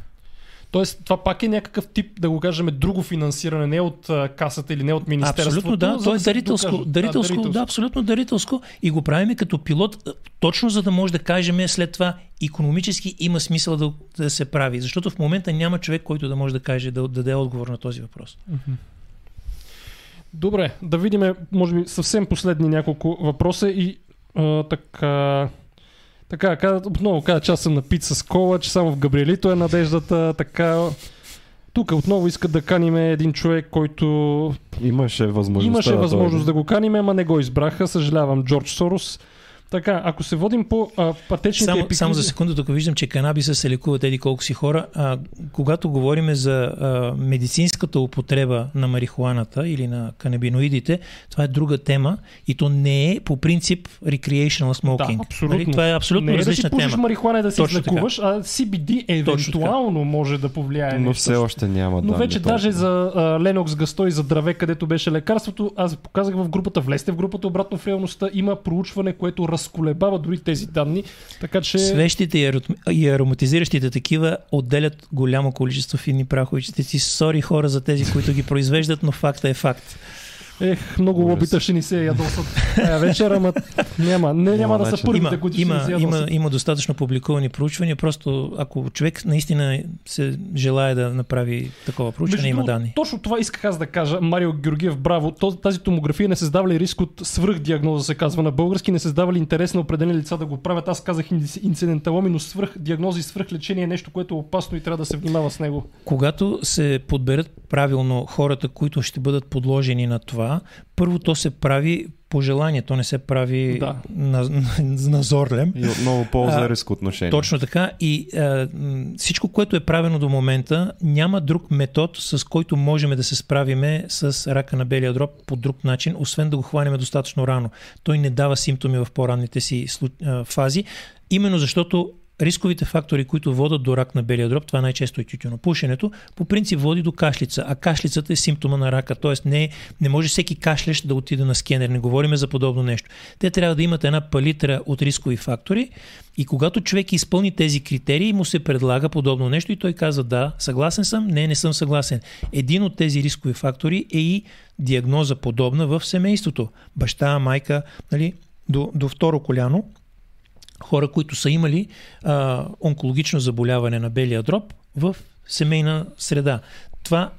Тоест, това пак е някакъв тип, да го кажем, друго финансиране, не от а, касата или не от министерството. Абсолютно да, то е се дарителско, докажат. дарителско, да, абсолютно дарителско и го правиме като пилот, точно за да може да кажем след това економически има смисъл да, да се прави, защото в момента няма човек, който да може да каже, да даде отговор на този въпрос. Добре, да видим, може би, съвсем последни няколко въпроса и а, така... Така, каза, отново каза, че аз съм напит с кола, че само в Габриелито е надеждата, така... Тук отново искат да каним един човек, който Имаше възможност. имаше възможност да го каним, ама не го избраха. Съжалявам, Джордж Сорос. Така, ако се водим по а, пътечните Само, епикризи... само за секунда, тук виждам, че канабиса се лекуват еди колко си хора. А, когато говорим за а, медицинската употреба на марихуаната или на канабиноидите, това е друга тема и то не е по принцип recreational smoking. Да, абсолютно. Нали? Това е абсолютно не е да си пушиш тема. марихуана и да си Точно излекуваш, а CBD евентуално може да повлияе Но все още няма Но данни вече толкова. даже за а, Ленокс Гастой и за Драве, където беше лекарството, аз показах в групата, влезте в групата обратно в реалността, има проучване, което разколебава дори тези данни, така че... Свещите и, арот- и ароматизиращите такива отделят голямо количество финни прахови частици. Сори хора за тези, които ги произвеждат, но факта е факт. Ех, много лобита ще ни се ядосат тая вечер, ама няма, не, няма Няма да са първите, Има, които ще ни има, се има, ядосат. има достатъчно публикувани проучвания. Просто ако човек наистина се желая да направи такова проучване, Между има данни. Точно това исках аз да кажа. Марио Георгиев, браво. Тази томография не създава ли риск от свръхдиагноза, се казва на български, не създава ли интерес на определени лица да го правят. Аз казах инци- инциденталоми, но свръхдиагноза и свръхлечение е нещо, което е опасно и трябва да се внимава с него. Когато се подберат правилно хората, които ще бъдат подложени на това, първо то се прави по желание, то не се прави Да. на, на, назорлем. И отново полза риск отношение. Точно така. И а, всичко, което е правено до момента, няма друг метод, с който можем да се справиме с рака на белия дроб по друг начин, освен да го хванеме достатъчно рано. Той не дава симптоми в по-ранните си фази, именно защото рисковите фактори, които водят до рак на белия дроб, това най-често е тютюнопушенето, по принцип води до кашлица, а кашлицата е симптома на рака, т.е. Не, не може всеки кашлящ да отиде на скенер, не говориме за подобно нещо. Те трябва да имат една палитра от рискови фактори и когато човек изпълни тези критерии, му се предлага подобно нещо и той казва да, съгласен съм, не, не съм съгласен. Един от тези рискови фактори е и диагноза подобна в семейството. Баща, майка, нали, до, до второ коляно, хора, които са имали а, онкологично заболяване на белия дроб в семейна среда. Това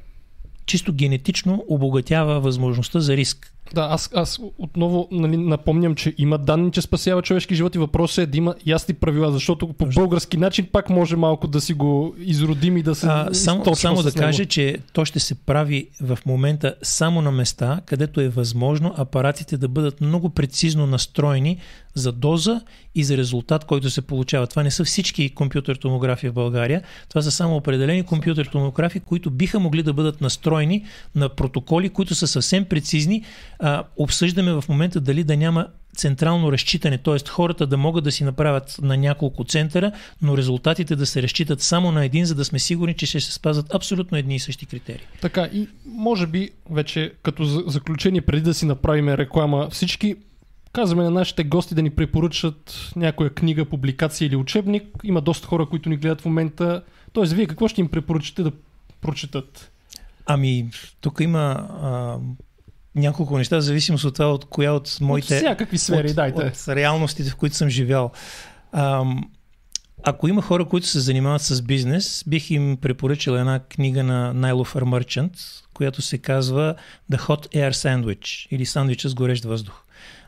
чисто генетично обогатява възможността за риск. Да, аз, аз отново нали, напомням, че има данни, че спасява човешки живот и въпросът е да има ясни правила, защото по български начин пак може малко да си го изродим и да се а, Само, само да кажа, че то ще се прави в момента само на места, където е възможно апаратите да бъдат много прецизно настроени за доза и за резултат, който се получава. Това не са всички компютър томографии в България. Това са само определени компютър томографии, които биха могли да бъдат настроени на протоколи, които са съвсем прецизни. А, обсъждаме в момента дали да няма централно разчитане, т.е. хората да могат да си направят на няколко центъра, но резултатите да се разчитат само на един, за да сме сигурни, че ще се спазват абсолютно едни и същи критерии. Така и може би вече като заключение, преди да си направим реклама, всички Казваме на нашите гости да ни препоръчат някоя книга, публикация или учебник. Има доста хора, които ни гледат в момента. Тоест, вие какво ще им препоръчате да прочитат? Ами, тук има а, няколко неща, в зависимост от това, от коя от моите... От всякакви сфери, от, дайте. От реалностите, в които съм живял. А, ако има хора, които се занимават с бизнес, бих им препоръчал една книга на Найлофър Merchant, която се казва The Hot Air Sandwich или сандвича с горещ въздух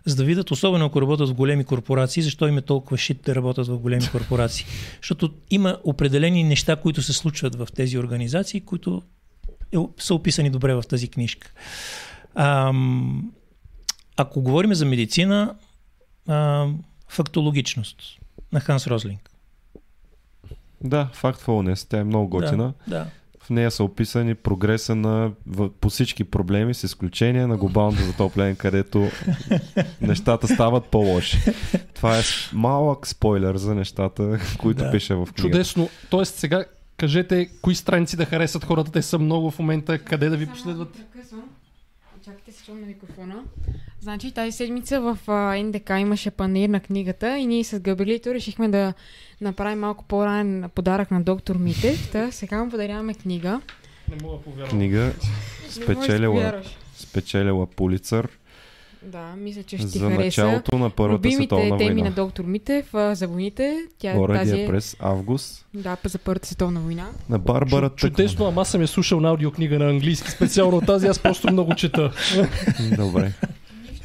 за да видят, особено ако работят в големи корпорации, защо им е толкова шит да работят в големи корпорации. Защото има определени неща, които се случват в тези организации, които е, са описани добре в тази книжка. Ам, ако говорим за медицина, ам, фактологичност на Ханс Розлинг. Да, Factfulness, тя е много готина. Да, да. В нея са описани прогреса на, в, по всички проблеми, с изключение на глобалното затопляне, където нещата стават по-лоши. Това е малък спойлер за нещата, които да. пише в книгата. Чудесно. Тоест сега кажете кои страници да харесат хората. Те са много в момента. Къде да ви последват? Чакайте се на микрофона. Значи тази седмица в а, НДК имаше панир на книгата и ние с Габелито решихме да направим малко по-ранен подарък на доктор Митев. Та сега му подаряваме книга. Не мога повярвам. Книга спечелила, спечелила Пулицър да, мисля, че ще ти за хареса. началото на Първата Любимите световна теми война. на доктор Митев за войните. Тя е тази... е през август. Да, за Първата световна война. На Барбара Чу, чудесно, ама аз съм я слушал на аудиокнига на английски. Специално тази аз просто много чета. Добре.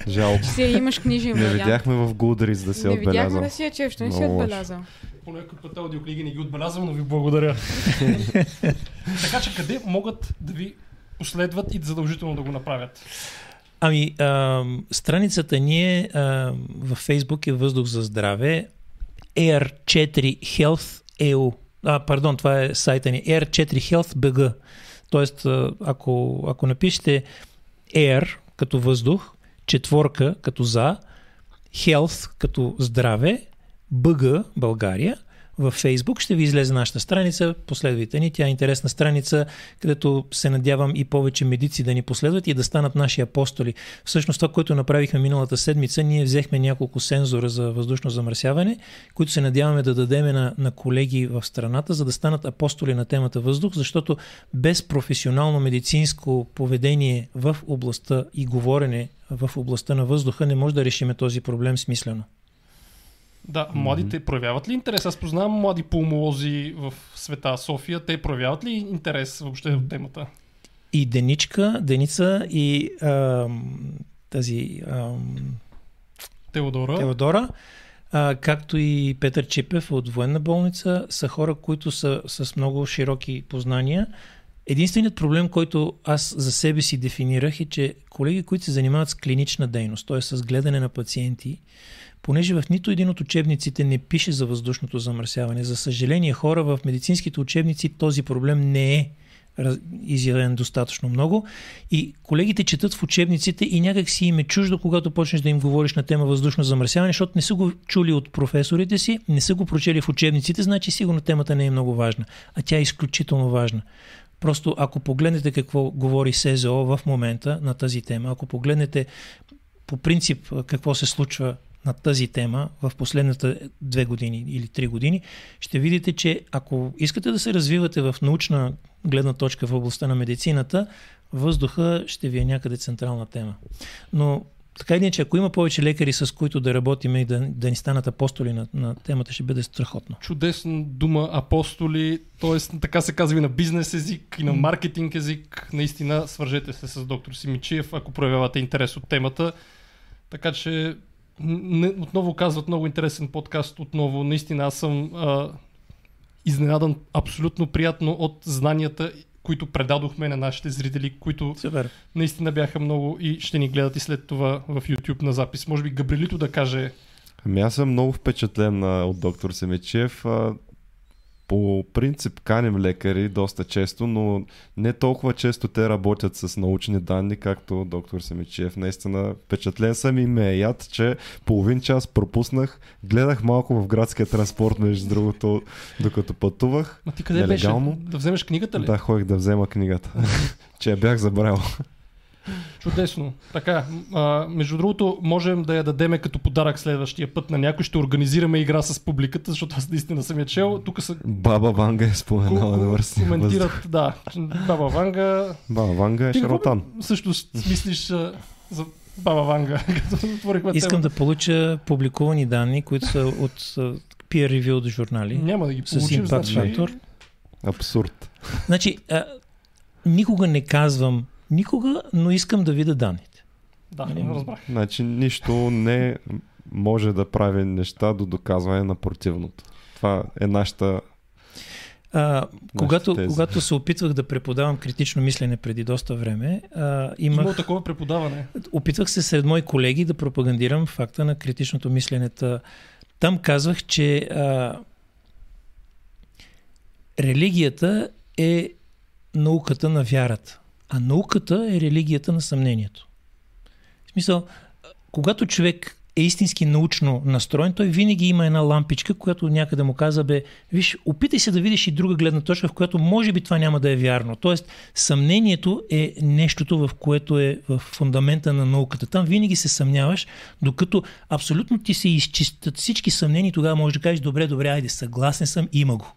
Жалко. Си имаш книжен Не видяхме в Goodreads да си Не видяхме отбелязал. да си я чеш, не си Много отбелязал. По някой път аудиокниги не ги отбелязвам, но ви благодаря. така че къде могат да ви последват и задължително да го направят? Ами, а, страницата ни е а, във Facebook е Въздух за здраве Air4 Health EU. А, пардон, това е сайта ни Air4 Health BG. Тоест, ако, ако напишете Air като въздух, четворка като за, Health като здраве, BG България, във Facebook ще ви излезе нашата страница, последвайте ни. Тя е интересна страница, където се надявам и повече медици да ни последват и да станат наши апостоли. Всъщност това, което направихме миналата седмица, ние взехме няколко сензора за въздушно замърсяване, които се надяваме да дадем на, на колеги в страната, за да станат апостоли на темата въздух, защото без професионално медицинско поведение в областта и говорене в областта на въздуха не може да решиме този проблем смислено. Да, младите проявяват ли интерес? Аз познавам млади пулмолози в света София. Те проявяват ли интерес въобще в темата? И Деничка, Деница и ам, тази ам, Теодора? Теодора, а, както и Петър Чипев от военна болница, са хора, които са с много широки познания. Единственият проблем, който аз за себе си дефинирах е, че колеги, които се занимават с клинична дейност, т.е. с гледане на пациенти, понеже в нито един от учебниците не пише за въздушното замърсяване. За съжаление, хора в медицинските учебници този проблем не е изявен достатъчно много. И колегите четат в учебниците и някак си им е чуждо, когато почнеш да им говориш на тема въздушно замърсяване, защото не са го чули от професорите си, не са го прочели в учебниците, значи сигурно темата не е много важна. А тя е изключително важна. Просто ако погледнете какво говори СЗО в момента на тази тема, ако погледнете по принцип какво се случва на тази тема в последните две години или три години, ще видите, че ако искате да се развивате в научна гледна точка в областта на медицината, въздуха ще ви е някъде централна тема. Но така или иначе, ако има повече лекари, с които да работим и да, да ни станат апостоли на, на темата, ще бъде страхотно. Чудесна дума апостоли, т.е. така се казва и на бизнес език, и на маркетинг език. Наистина, свържете се с доктор Симичиев, ако проявявате интерес от темата. Така че, отново казват много интересен подкаст. Отново, наистина, аз съм а, изненадан абсолютно приятно от знанията, които предадохме на нашите зрители, които Супер. наистина бяха много и ще ни гледат и след това в YouTube на запис. Може би Габрилито да каже Ами аз съм много впечатлен а, от доктор Семечев. А, по принцип каним лекари доста често, но не толкова често те работят с научни данни, както доктор Семечев. Наистина впечатлен съм и ме е яд, че половин час пропуснах. Гледах малко в градския транспорт, между другото, докато пътувах. Ма ти къде Нелегално. беше? Да вземеш книгата ли? Да, ходих да взема книгата. че я бях забрал. Чудесно. Така, а, между другото, можем да я дадеме като подарък следващия път на някой. Ще организираме игра с публиката, защото аз наистина съм я чел. Тук са Баба Ванга е споменала на върси. коментират, да, Баба Ванга. Баба Ванга е шарлатан. също смислиш а, за Баба Ванга, като отворихме Искам тема. да получа публикувани данни, които са от а, peer-reviewed журнали. Няма да ги С получим, импакт значи... фактор. Абсурд. Значи, а, никога не казвам никога, но искам да видя данните. Да, Нали? разбрах. Значи нищо не може да прави неща до доказване на противното. Това е нашата... А, когато, когато се опитвах да преподавам критично мислене преди доста време, а, Има имах, такова преподаване. опитвах се сред мои колеги да пропагандирам факта на критичното мислене. Та- Там казвах, че а, религията е науката на вярата, а науката е религията на съмнението. В смисъл, когато човек е истински научно настроен, той винаги има една лампичка, която някъде му каза, бе, виж, опитай се да видиш и друга гледна точка, в която може би това няма да е вярно. Тоест, съмнението е нещото, в което е в фундамента на науката. Там винаги се съмняваш, докато абсолютно ти се изчистят всички съмнения, тогава можеш да кажеш, добре, добре, айде, съгласен съм, има го.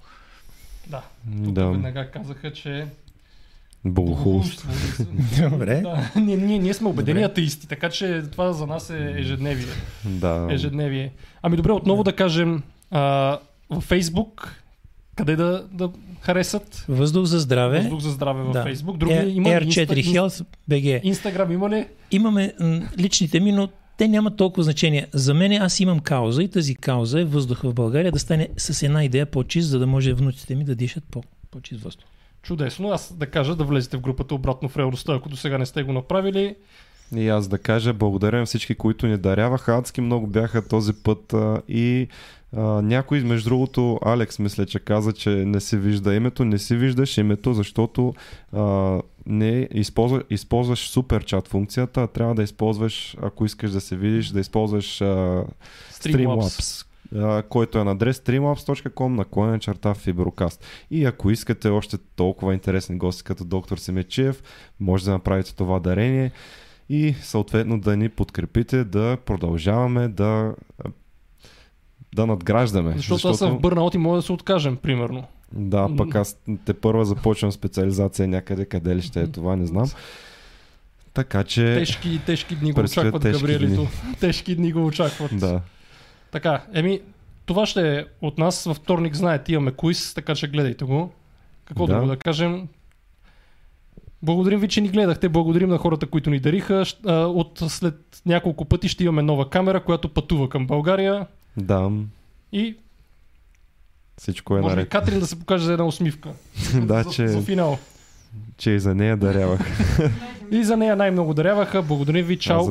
Да. Тук Да, веднага казаха, че богохулство. Добре. Да, ние, ние, ние сме убедени атеисти, така че това за нас е ежедневие. Да. ежедневие. Ами добре, отново да кажем а, във Фейсбук, къде да, да харесат Въздух за здраве. Въздух за здраве във Да. Фейсбук. Други Air, има Air4 Инста- Health BG. Инстаграм има ли? Имаме м, личните ми, но те нямат толкова значение. За мен аз имам кауза и тази кауза е въздух в България да стане с една идея по-чист, за да може внуците ми да дишат по- по-чист въздух. Чудесно. Аз да кажа да влезете в групата обратно в реалността, ако до сега не сте го направили. И аз да кажа, благодаря на всички, които ни даряваха. Адски много бяха този път а, и а, някой, между другото, Алекс мисля, че каза, че не се вижда името. Не си виждаш името, защото а, не използва, използваш супер чат функцията, а трябва да използваш, ако искаш да се видиш, да използваш а, Streamlabs. Който е на адрес streamlabs.com наклонен черта Фиброкаст. И ако искате още толкова интересни гости като доктор Семечиев, може да направите това дарение и съответно да ни подкрепите да продължаваме да да надграждаме. Защото, аз съм в бърнаут и мога да се откажем, примерно. Да, пък аз те първа започвам специализация някъде, къде ли ще е това, не знам. Така че... Тежки, тежки дни го очакват тежки Габриелито. дни. Тежки дни го очакват. Да. Така, еми, това ще е от нас. Във вторник, знаете, имаме куиз, така че гледайте го. Какво да. Друго да кажем? Благодарим ви, че ни гледахте. Благодарим на хората, които ни дариха. От след няколко пъти ще имаме нова камера, която пътува към България. Да, И всичко е може наред. Катрин да се покаже за една усмивка. Да, за, че, за финал. че и за нея дарявах. И за нея най-много даряваха. Благодарим ви. Чао.